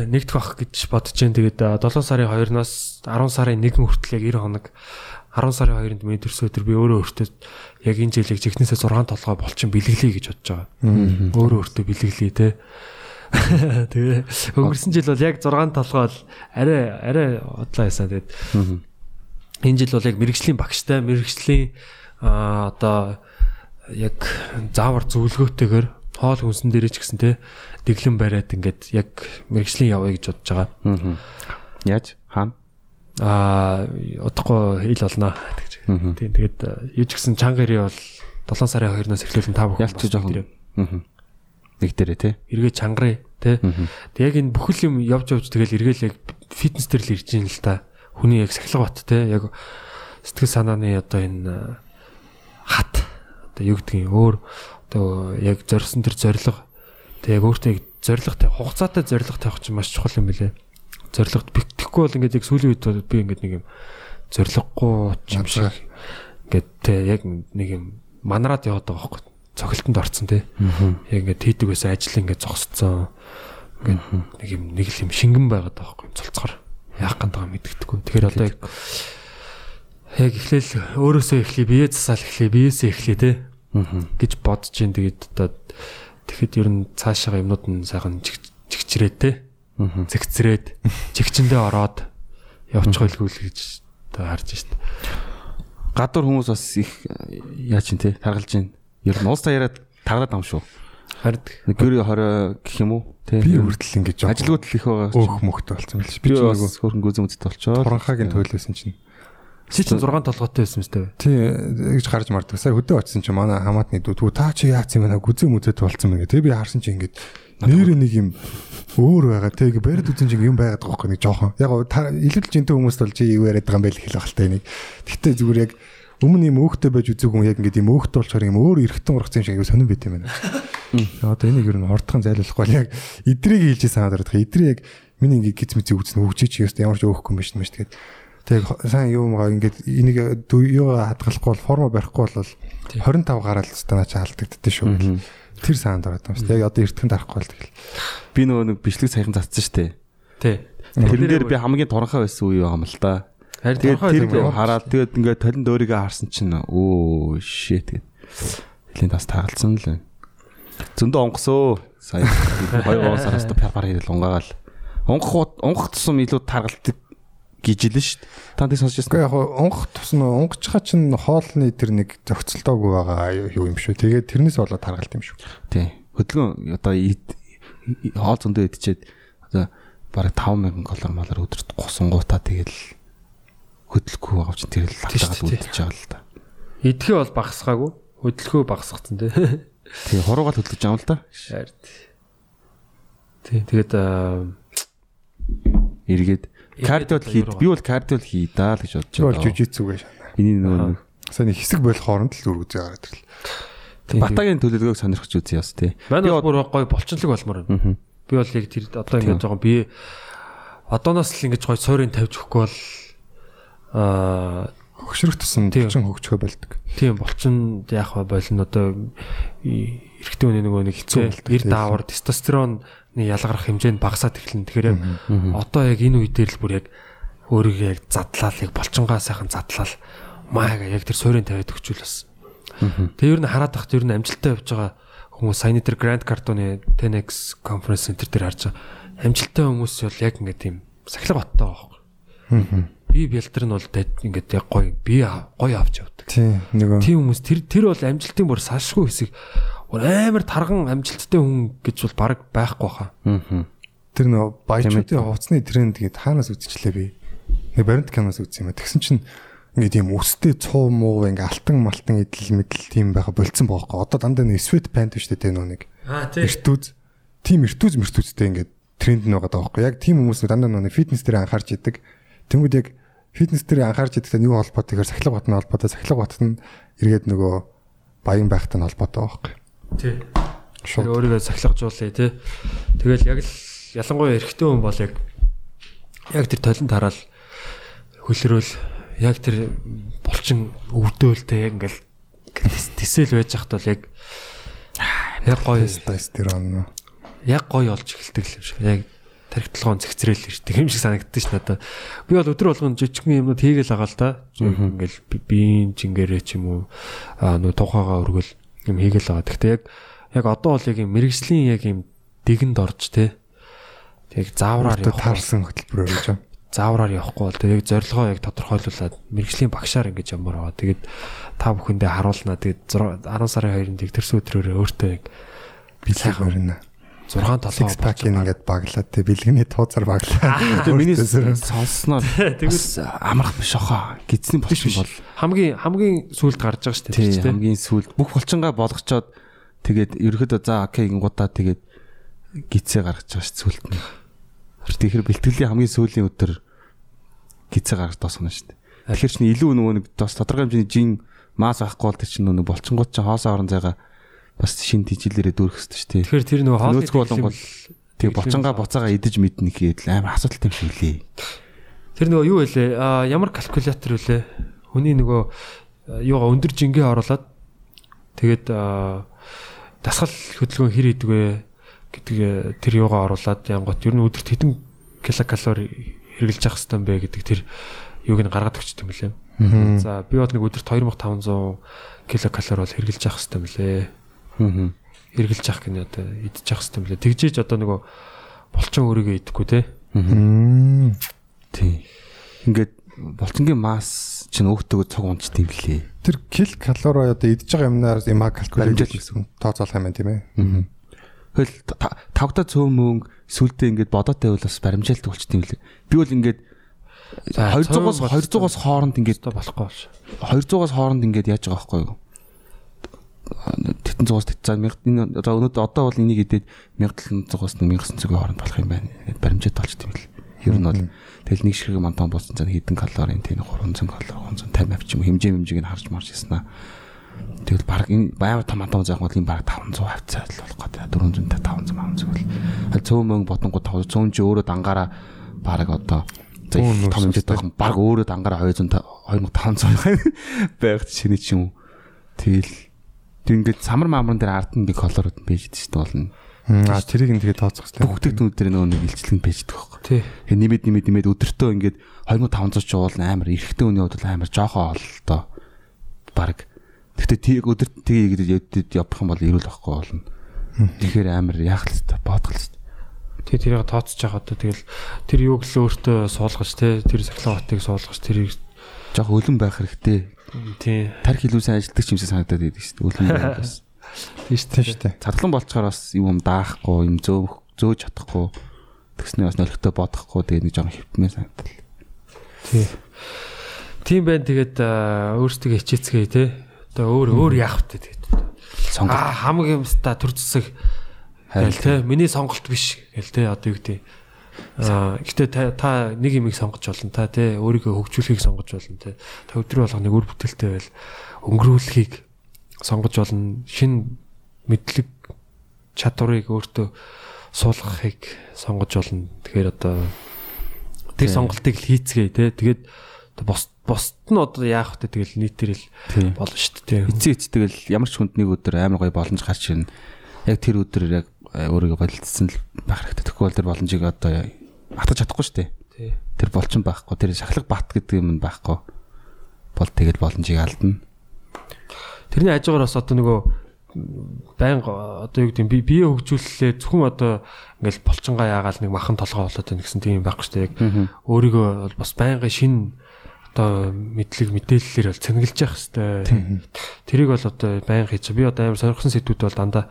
нэгдэх бах гэж бодож байна. Тэгээд 7 сарын 2-оос 10 сарын 1 хүртэл яг 90 хоног 10 сарын 2-нд мэдэрс өдөр би өөрөө өөртөө яг энэ жилийг жигнэсээ 6 толгой болчин бэлгэлье гэж бодож байгаа. Өөрөө өөртөө бэлгэлье те. Тэгээ өнгөрсөн жил бол яг 6 толгой бол арай арай удлаа ясаа тэгээд энэ жил бол яг мэрэгжлийн багштай мэрэгжлийн а одоо яг заавар зөвлөгөөтэйгээр хоол хүнсэн дээрээ ч гэсэн те дэглэн бариад ингээд яг мэрэгжлийн явъя гэж бодож байгаа. Яаж? Хаана? Аа удахгүй хэл болно гэж. Тийм тэгээд юу ч гэсэн чангари бол 7 сарын 2-оос эхлүүлэн та бүхэн Ялч жоохон. Аа. Нэг дээрээ тий. эргээ чангарыг тий. Тэг яг энэ бүхэл юм явж явж тэгэл эргээл яг фитнес дээр л ирж ийн л та. Хүний яг сахилга бат тий. Яг сэтгэл санааны одоо энэ хат одоо юу гэдгийг өөр одоо яг зорьсон тэр зориг тэг яг өөртөө зоригтой хугацаатай зориг тавих чинь маш чухал юм билэ. Зоригт битгхгүй бол ингээд яг сүүлийн үед би ингээд нэг юм зориггүй юм шиг ингээд тий яг нэг юм манараад яваад байгаа байхгүй цогцолтонд орцсон тий. Яг ингээд хийдэг байсан ажил ингээд зогсцсон. Ингээд нэг юм нэг л юм шингэн байгаад байгаа байхгүй цолцгоор. Яах гээд байгаа мэддэггүй. Тэгэхээр одоо яг яг эхлээл өөрөөсөө эхлэе, бие засаал эхлэе, биеэсээ эхлэе тий. гэж бодож जैन тэгээд одоо тэгэхэд ер нь цаашаа юмнууд нь сайхан чигчрээ тий. Зэгцрээд чигчэндээ ороод явчих байлгүй л гэж одоо харж шít. Гадуур хүмүүс бас их яа чин те таргалж байна. Ер нь уус таяараад таглаад ам шүү. Харин Гэр 20 гэх юм уу? Тэ. Би хүртэл ингэж жоох Ажилгууд л их байгаа. өөх мөхт болсон л ш. Би ч нэг хөрөнгө гүзэн үзэд болчоо. туранхагийн төлөөсөн чинь. чи чинь 6 толгойтой байсан мэт үү? Тий гэж гарч марддаг. Сая хөдөө очсон чинь манай хамаатны дүү түү та чи яац юм бэ? Гүзээ мүзэд болцсон мэн гэ. Тэг би харсан чинь ингэж нэр нэг юм өөр байгаа. Тэг барид үзэн чинь юм байгаад байгаа байхгүй нэг жоохон. Яг гоо та илүү л жинтэй хүмүүс бол чи юу яриад байгаа юм бэ л хэл ахaltaй нэг. Тэгтээ зүгээр яг өмнө юм өөхтэй байж үзег хүн яг ингэж юм өөхтэй болчоор юм өөр эргэтэн ургацсан шиг аюу сонирн байт юм байна. Одоо энийг ер нь ордхон зайлуулахгүй яг идрийг хэлж санаад орох. Идрийг яг миний ингэ гиз мэзээ үүснэ өгчиж яст ямар ч өөхөхгүй юм биш юм шүү тэгээд тэг сайн юумгаа ингээд энийг юу хадгалахгүй бол формо барихгүй бол 25 гараал станаа чи алдагддээ шүү. Тэр саанд ороод юм шүү. Яг одоо эртгэн дарахгүй бол тэгэл. Би нөгөө нэг бичлэг саяхан цацсан штэ. Тий. Тэрэн дээр би хамгийн турхаа байсан үе юм л та. Харин Тэгээд тэр юм. хараад тэгээд ингээд толинд өөрийгөө харсан чинь өө shit тэгээд хэлийн тас тагалцсан л байна. Зөндөө онгосоо сая 2 сараас та пяпар хийгээл унгаагаал. Унгах унгах тусам илүү таргалдаг гэж л шүү дээ. Та тийм сонсож Гэхдээ байсан. яг онгох тусна онгочхаа чинь хоолны тэр нэг зохицолтоогүй байгаа юу юм шүү. Тэгээд тэрнээс болоод харгалт юм шүү. Тий. Хөдөлгөөн одоо хоол зөндөө идчихэд одоо бараг 5000 доллар малаар өдөрт гусангуудаа тэгэл хөдлөхгүй байгаа чинь тэр л хатаад үлдчихэж байгаа л да. Идэхээ бол багасгаагүй. Хөдөлгөө багасгацсан тий. Тий, хуруугаал хөдлөж байгаа юм л да. Шаард. Тий. Тэгээд аа, эргээд кардио юу би бол кардио хий даа л гэж бодож Чи бол байна. жижигцүүгээ шана. Миний нөгөө нэг Сайн хэсэг болох хооронд л үзээ гараад тий, батагийн төлөвлөгөөг сонирхож үзье бас тий. Би бол бүр гоё болчонлог болмоор байна. Аа. Би бол яг тэр одоо ингэж байгаа би одооноос л ингэж гоё суурийг тавьж өгөхгүй бол аа Хөгшрөх тусан Тийм. чин хөгжөхөө болдог. тийм болчин вэ болно одоо эрэгтэй хүний нөгөө нэг Хэцүү болдог, эр даавар тестостероны ялгарах хэмжээ нь багасаад эхэлнэ. Тэгэхээр одоо яг энэ үе дээр л бүр яг өөрийгөө яг задлал яг болчингаа сайхан задлал маяга яг тэр суурийн тавиад өгчүүл бас. Тэгээ ер нь хараад тахт ер нь амжилттай явж байгаа хүмүүс саяны тэр Grand Cardone 10X conference center дээр харж байгаа амжилттай хүмүүс бол яг ингээд тийм сахилга баттай байгаа байхгүй. Би бэлтэр нь бол ингээд яг гоё би гоё авч явдаг. Тийм нөгөө Тийм хүмүүс тэр тэр бол амжилтын бүр салшгүй хэсэг бүр амар тарган амжилттай хүн гэж бол баг байхгүй хаа. Аа. тэр нөгөө баячуудын хувцсны тренд гээд хаанаас үзчихлээ би. Нэг баримт киноос үзсэн юм а. Тэгсэн чинь ингээд тийм өстэй цуу муу ингээд алтан малтан идэл мэдэл тийм байха болцсон баахгүй. Одоо дандаа нэг sweat pant шүү дээ нөгөө нэг. Аа Эртүүз. Тим эртүүз мэртүүзтэй ингээд тренд нь байгаа даахгүй. Яг тийм хүмүүс дандаа нөгөө фитнес дээр анхаарч идэг. Тэнгүүд яг фитнес дээр анхаарч идэгтэй юу холбоотой гэхээр сахилга батны холбоотой. Сахилга бат нь эргээд нөгөө баян байхтай нь холбоотой байхгүй. Тий. Шууд. Өөрийгөө сахилгажуулъя тий. Тэгэл яг л ялангуяа эрэгтэй хүн бол яг яг тэр толинд хараал хөлрөөл яг тэр булчин өвдөөлтэй яг ингээл тэсэл байж хахад бол яг яг гоё тестостерон. яг гоё олж эхэлдэг л юм шиг. Яг тархитлагын зэгцрэл ирдэг юм шиг санагддаг ш надад. Би бол өдөр болгон жижигхэн юмнууд хийгээл байгаа л да. Ингээл би- биеийн жингэрээ ч юм уу аа нөө тухайгаа өргөл юм хийгээл байгаа. Гэхдээ яг яг одоо бол яг юм мэрэгжлийн яг юм дэгэнд орж те. Яг заавраар явах. таарсан хөтөлбөр гэж байна. Заавраар явахгүй бол тэг яг зорилгоо яг тодорхойлуулад мэрэгжлийн багшаар ингэж ямар байгаа. Тэгээд та бүхэндээ харуулнаа. Тэгээд 10 сарын 2-нд тэг тэрс өдрөөрөө өөртөө яг Билэг өрнө. 6 толгой pack-ийг ингээд баглаад те бэлгэний тууцар баглаа. Тэгээ миний Өөртөөсөө. сонсноор бас амрах биш хаа. Гидсний болчин бол хамгийн хамгийн сүлд гарч байгаа шүү дээ. тий хамгийн сүүлд бүх булчингаа болгочоод тэгээд ерөөдөө за окей гингуудаа тэгээд гидсээ гаргаж байгаа шүү сүүлд нь. Тэгэхээр бэлтгэлийн хамгийн сүүлийн өдөр гидсээ гаргаж тосгоно шүү дээ. Тэгэхээр чинь илүү нөгөө нэг бас тодорхой хэмжээний жин мас авахгүй бол тэр чинь нөгөө булчингууд чинь хоосоо орон зайгаа бас шин тижилээрээ дүүрэх хэрэгтэй шүү дээ. Тэгэхээр тэр нөгөө хоолны Нөөцгүй болон бол тэг булчингаа буцаага идэж мэднэ гэхэд амар асуудалтай юм шиг лээ. тэр нөгөө юу вэ? А ямар калькулятор вэ? Хүний нөгөө юугаа өндөр жингээ оруулаад тэгээд дасгал хөдөлгөөн хэр идэг вэ гэдэг тэр юугаа оруулаад янгот ер нь өдөрт хэдэн килокалори хэрглэж явах юм бэ гэдэг тэр юуг нь гаргаад өгч юм лээ. За би бод нэг өдөрт 2500 килокалори бол хэрглэж явах хэрэгтэй юм хэрглэж явах гэнэ одоо идчих хэвчтэй юм лээ. Тэгжээж одоо нөгөө болчин өөрийгөө идэхгүй те. Мм. тий. Ингээд болцонгийн масс чинь өөртөө цуг унцд юм лээ. Тэр кил калори одоо идж байгаа юмнаар има Баримжаал гэсэн тооцоолох юм байна тийм ээ. Хөл тавта цөөн мөнгө сүултээ ингээд бодоотой байвал бас баримжаалт болчт юм лээ. Би бол ингээд За, 200-аас цөөн 200-аас хооронд ингээд Одоо болохгүй болж. 200-аас хооронд ингээд яаж байгаа байхгүй юу? Тэтэн 100-аас тэтэн цаа энэ одоо өнөөдөр одоо бол энийг идээд 1700-аас 1900-ийн хооронд болох юм байна. Баримжаат болчт юм л. Ер нь бол тэгэл нэг ширхэг мантан буусан цаа хэдэн калорийн тийм 300 калори 350 авч юм хэмжээ хэмжээг нь харж марж яснаа. Тэгэл баг энэ баяр том мантан заах бол энэ баг 500 авцаа л болох гэдэг. 400 та 500 500 бол. Аль цөөн мөнгө бодонгууд 500 чи өөрөө дангаараа баг одоо том хэмжээтэй байх баг өөрөө дангаараа 200 2500 байгаад шинэ ч юм уу. Тэгэл тэг ингээд самар маамран дээр ард нь нэг колород байж дээ шүү дээ болно. А тэрийг нь тэгээ тооцох хэрэгтэй. Бүгдийг түн дээр нөгөө нэг илчлэн байждаг байхгүй. Тий. Тэгээ нэмэд нэмэд нэмэд өдөртөө ингээд 2500 ч уул амар эрэгтэй хүний хувьд бол амар жоохоо ол доо. Бараг. Гэхдээ тийг өдөрт тийг гэдэг явах юм бол ирүүл байхгүй болно. Тэгэхээр амар яах л та бодгол л. Тий тэрийг тооцож байгаа одоо тэгэл тэр юуг л өөртөө суулгаж те тэр сахилгын хотыг суулгаж тэрийг Жоох өлөн байх хэрэгтэй. Тий Тарх илүү сайн ажилладаг ч юмсаа санагдаад байдаг шүү дээ. Өлөн бас. Тийм шүү дээ. Цадлан болцохоор бас юм даахгүй, юм зөөх зөөж чадахгүй. Тэгснээ бас нөлөөтэй бодохгүй тэгээ нэг жоохон хөвтмээ санагдал. тий. Тийм байна тэгээд өөрсдөө хичээцгээе те. Одоо өөр өөр яах вэ тэгээд. Сонголт Аа хамаг юмста төр Харин Гэл те миний сонголт биш гэл те одоо юу гэдэг аа гэтээ та, та нэг юмыг сонгож болно та те өөрийгөө хөгжүүлэхийг сонгож болно те та өдрө болго нэг үр бүтээлтэй байл. Өнгөрүүлэхийг сонгож болно. Шин мэдлэг чадварыг өөртөө суулгахыг сонгож болно. Тэгэхээр одоо тэр сонголтыг л хийцгээе те тэгээд бос босд нь одоо яах вэ? Тэгэл нийтэрэл болно шүү дээ эцэг эцтэйгэл ямар ч хүнд нэг өдөр амар гоё боломж гарч ирнэ. Яг тэр өдөр яг өөрийгөө болилцсон л байх хэрэгтэй. Тэгэхгүй бол тэр боломжийг одоо атаж чадахгүй шүү дээ. Тэр болчин байхгүй. Тэр шахлах бат гэдэг юм байхгүй. Бол тэгэл боломжийг алдна. Тэрний хажуугаар бас одоо нөгөө байнга одоо юу гэдэг би бие хөгжүүлэлээ зөвхөн одоо ингээл болчингаа яагаал нэг махан толгой болоод байна гэсэн тийм байхгүй шүү дээ. Өөрийгөө бол бас байнга шин одоо мэдлэг мэдээллээр бол цэнгэлж явах хэвээр. Тэрийг бол одоо байнга хийж. Би одоо амар сонирхсан сэдвүүд бол дандаа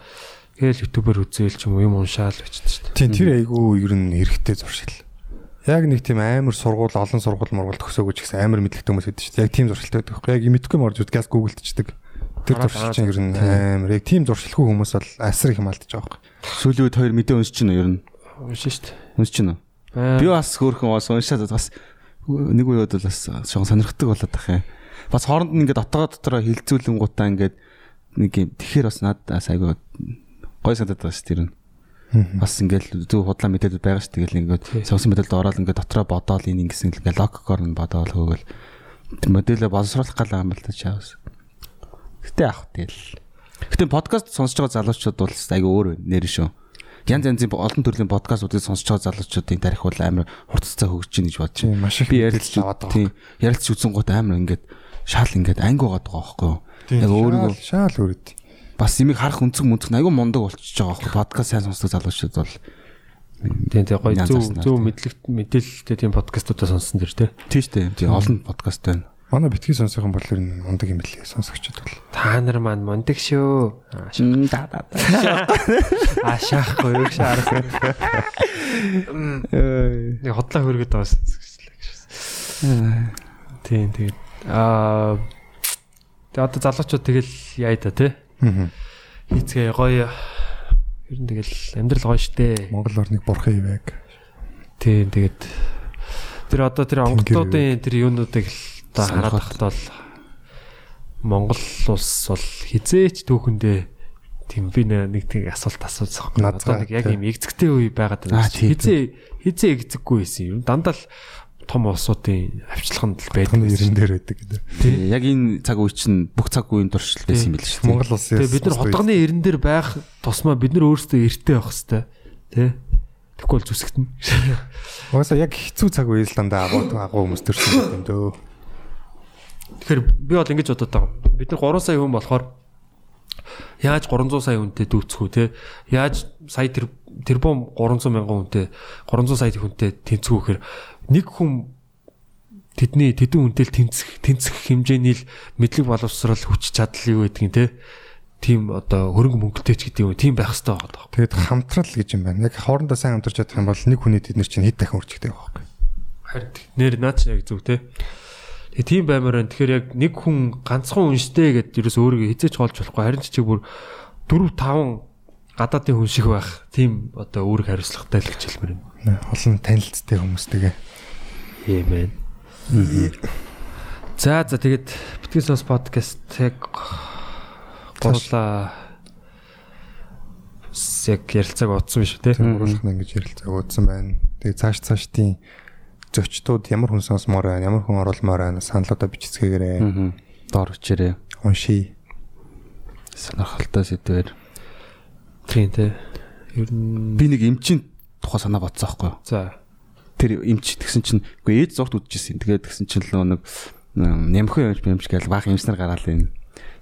гээл ютубер үзээл ч юм уу юм уншаал бичдэг шүү дээ. Тийм тэр айгүй ер нь хэрэгтэй зуршил. Яг нэг тийм амар сургууль олон сургууль мургуул төгсөөгүй ч гэсэн амар мэдлэгтэй хүмүүс байдаг шүү дээ. Яг тийм зуршилтай байдаг байхгүй. Яг мэдхгүй морж үдгээс гуглдчихдаг. Тэр зуршил чинь ер нь амар яг тийм зуршилгүй хүмүүс бол асар их малтаж байгаа байхгүй. Сүүлийн үед хоёр мэдээ унсч чинь ер нь Уншин шүү дээ. унсч чинь үү? Аа. Би бас хөөрхөн бас уншаад бас нэг үед бол бас шон сонирхдаг болоод тах юм. Бас хооронд нь ингээд дотоо дотроо хилцүүлэн гутаа ингээд нэг юм тэгэхээр бас надаас айгүй гой санагдаад байна шүү тэр нь. Бас ингээд зөв худлаа мэдээлэл байгаа шүү. Тэгэл ингээд сонсон мэдээлэлд ороод ингээд дотроо бодоол энэ ингэсэн л ингээд логикоор нь бодоол хөөгөл тэр модельээ боловсруулах гал юм бол та чаавс. Гэтэ вэ тэгэл. Гэтэ подкаст сонсож байгаа залуучууд бол айгүй өөр байна нэр шүү. Янз янзын олон төрлийн подкастуудыг сонсож байгаа залуучуудын тарих бол амар хурцтай хөгжиж гин гэж бодож их би ярилцж аваад байгаа. тийм ярилцж үзэн гот амар ингээд шаал ингээд анги байгаа байгаа байхгүй юу? Яг өөрийгөө шаал өрөд. Бас имийг харах өнцөг мөнцөг айгүй мундаг болчихж байгаа байхгүй подкаст сайн сонсдог залуучууд бол Тийм тийм гоё зөв зөв тийм. мэдлэг мэдээлэлтэй тийм подкастуудаа сонссон дэр те. тийш дээ тийм олон подкаст байна. Манай битгий сонсох юм бол ер нь ундаг юм билээ сонсогчд бол. Та нар маань мундаг шүү. Аа, Да да. Аа шаахгүй юу шаарах. Нэг хотлоо хөргөд байгаа. Тийм тийм. Аа тэгээ одоо залуучууд тэгэл яа да те. Хийцгээ гоё. Ер нь тэгэл амьдрал гоё штэ. Монгол орныг бурхан ивэг. Тийм тэгээд тэр одоо тэр онголтуудын тэр юунуудыг л одоо хараад тахт бол Монгол улс бол хизээч түүхэндээ тийм би нэ- нэг тийм асуулт асуусан. Одоо нэг яг юм эгзэгтэй үе байгаад Аа, байна. Хизээ хизээ эгзэггүй байсан юм. Дандаа л том улсуудын авчлаханд л байдаг. Ерэн дээр байдаг гэдэг. Тийм яг энэ цаг үе чинь бүх цаг үеийн туршилт байсан юм шүү. дээ. Монгол улсын Тэгээ бид нар хотгоны эрен дээр байх тусмаа бид нар өөрсдөө эрттэй байх хэвээр тий. Тэгэхгүй бол зүсгэтнэ. Угаасаа яг хэцүү цаг үеэс дандаа агуу агуу хүмүүс төрсөн юм дөө. Тэгэхээр би бол ингэж бодоод байгаа. Бид нар 3 сая хүн болохоор яаж 300 сая хүнтэй дүүцэх үү те? Яаж сая тэр тэрбум 300 мянган хүнтэй 300 сая хүнтэй тэнцвүүхээр нэг хүн тэдний тэдэн хүнтэй л тэнцэх тэнцэх хэмжээний л мэдлэг боловсрал хүч чадал юу гэдгийг те тийм одоо хөрөнгө мөнгөтэй ч гэдэг юм тийм байх хэрэгтэй байгаа. Тэгэд хамтрал гэж юм байна. Яг хоорондоо сайн хамтарч чадах юм бол нэг хүний тэд нар чинь хэд дахин үржигтэй байгаа байхгүй. Харин нэр наад чи яг зүг те. Тэгээ тийм баймаар байна. Тэгэхээр яг нэг хүн ганцхан үнштэй гэдээ ерөөс өөрийгөө хизээч олж болохгүй. Харин ч чи бүр 4 5 гадаадын хүн шиг байх. Тийм одоо үүрэг хариуцлагатай л гэж хэлмээр юм. Олон танилцтай хүмүүстэйгээ. Хэмээн. За за тэгээд битгэс ус подкастыг гурлаа яг ярилцааг удсан биш үү те? Уруулах нь ингэж ярилцааг удсан байна. Тэгээд цааш цаашдын зочдууд ямар хүн сонсомоор байна, ямар хүн оруулмаар байна саналуудаа бичицгээгээрэй. Аа. Доор өчээрээ. Уншия. Сонирхолтой сэдвэр. Тийм те. Ер нь Би нэг эмчийн тухай санаа бодсон аахгүй юу? за Тэр эмч тэгсэн чинь үгүй ээж зогт үдчихсэн. Тэгээд тэгсэн чинь л нэг нямхан эмч эмч гэж баах эмчнэр гараал энэ.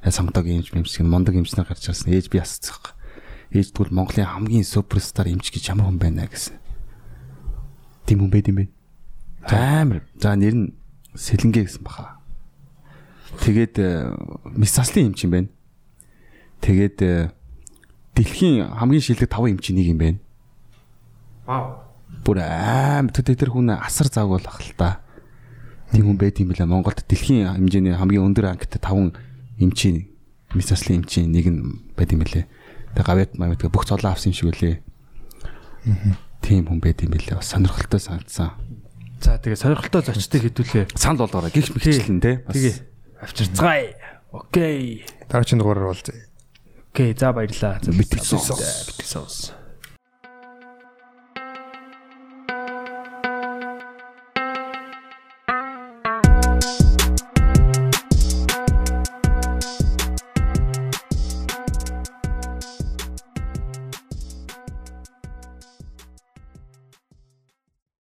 Самдаг эмч эмч гэн мондөг эмчнэр гарч ирсэн. Ээж би асууцгаах. Ээж тэгвэл Монголын хамгийн суперстар эмч гэж ямар хүн байна гэсэн. Тийм хүн байд юм бэ? Амар. За нэр нь Сэлэнгэ гэсэн баха. Тэгээд э, Мисаслын эмч юм байна. Тэгээд э, дэлхийн хамгийн шилдэг 5 эмчийн нэг юм байна. Вау Бүр аим тэр тэр хүн асар завг болох л та. Тийм хүн байт юм билээ. Монголд дэлхийн хэмжээний хамгийн өндөр ангитай 5 эмчийн Мисаслын эмчийн нэг нь байт юм билээ. Тэгээ гавьяат мавьяат бүх цолоо авсан юм шиг үлээ. Тийм хүн байт юм билээ. Бас сонирхолтой санагдсан. за тэгээ сонирхолтой зочдыг хэдүүлээ Санал болгоорой. Гихч мэгчлэн те. Тэгээ авчирцгаая окей Дараагийн дугаараар уулзъя. окей за баярлаа за Битгэсэн. битгэсэн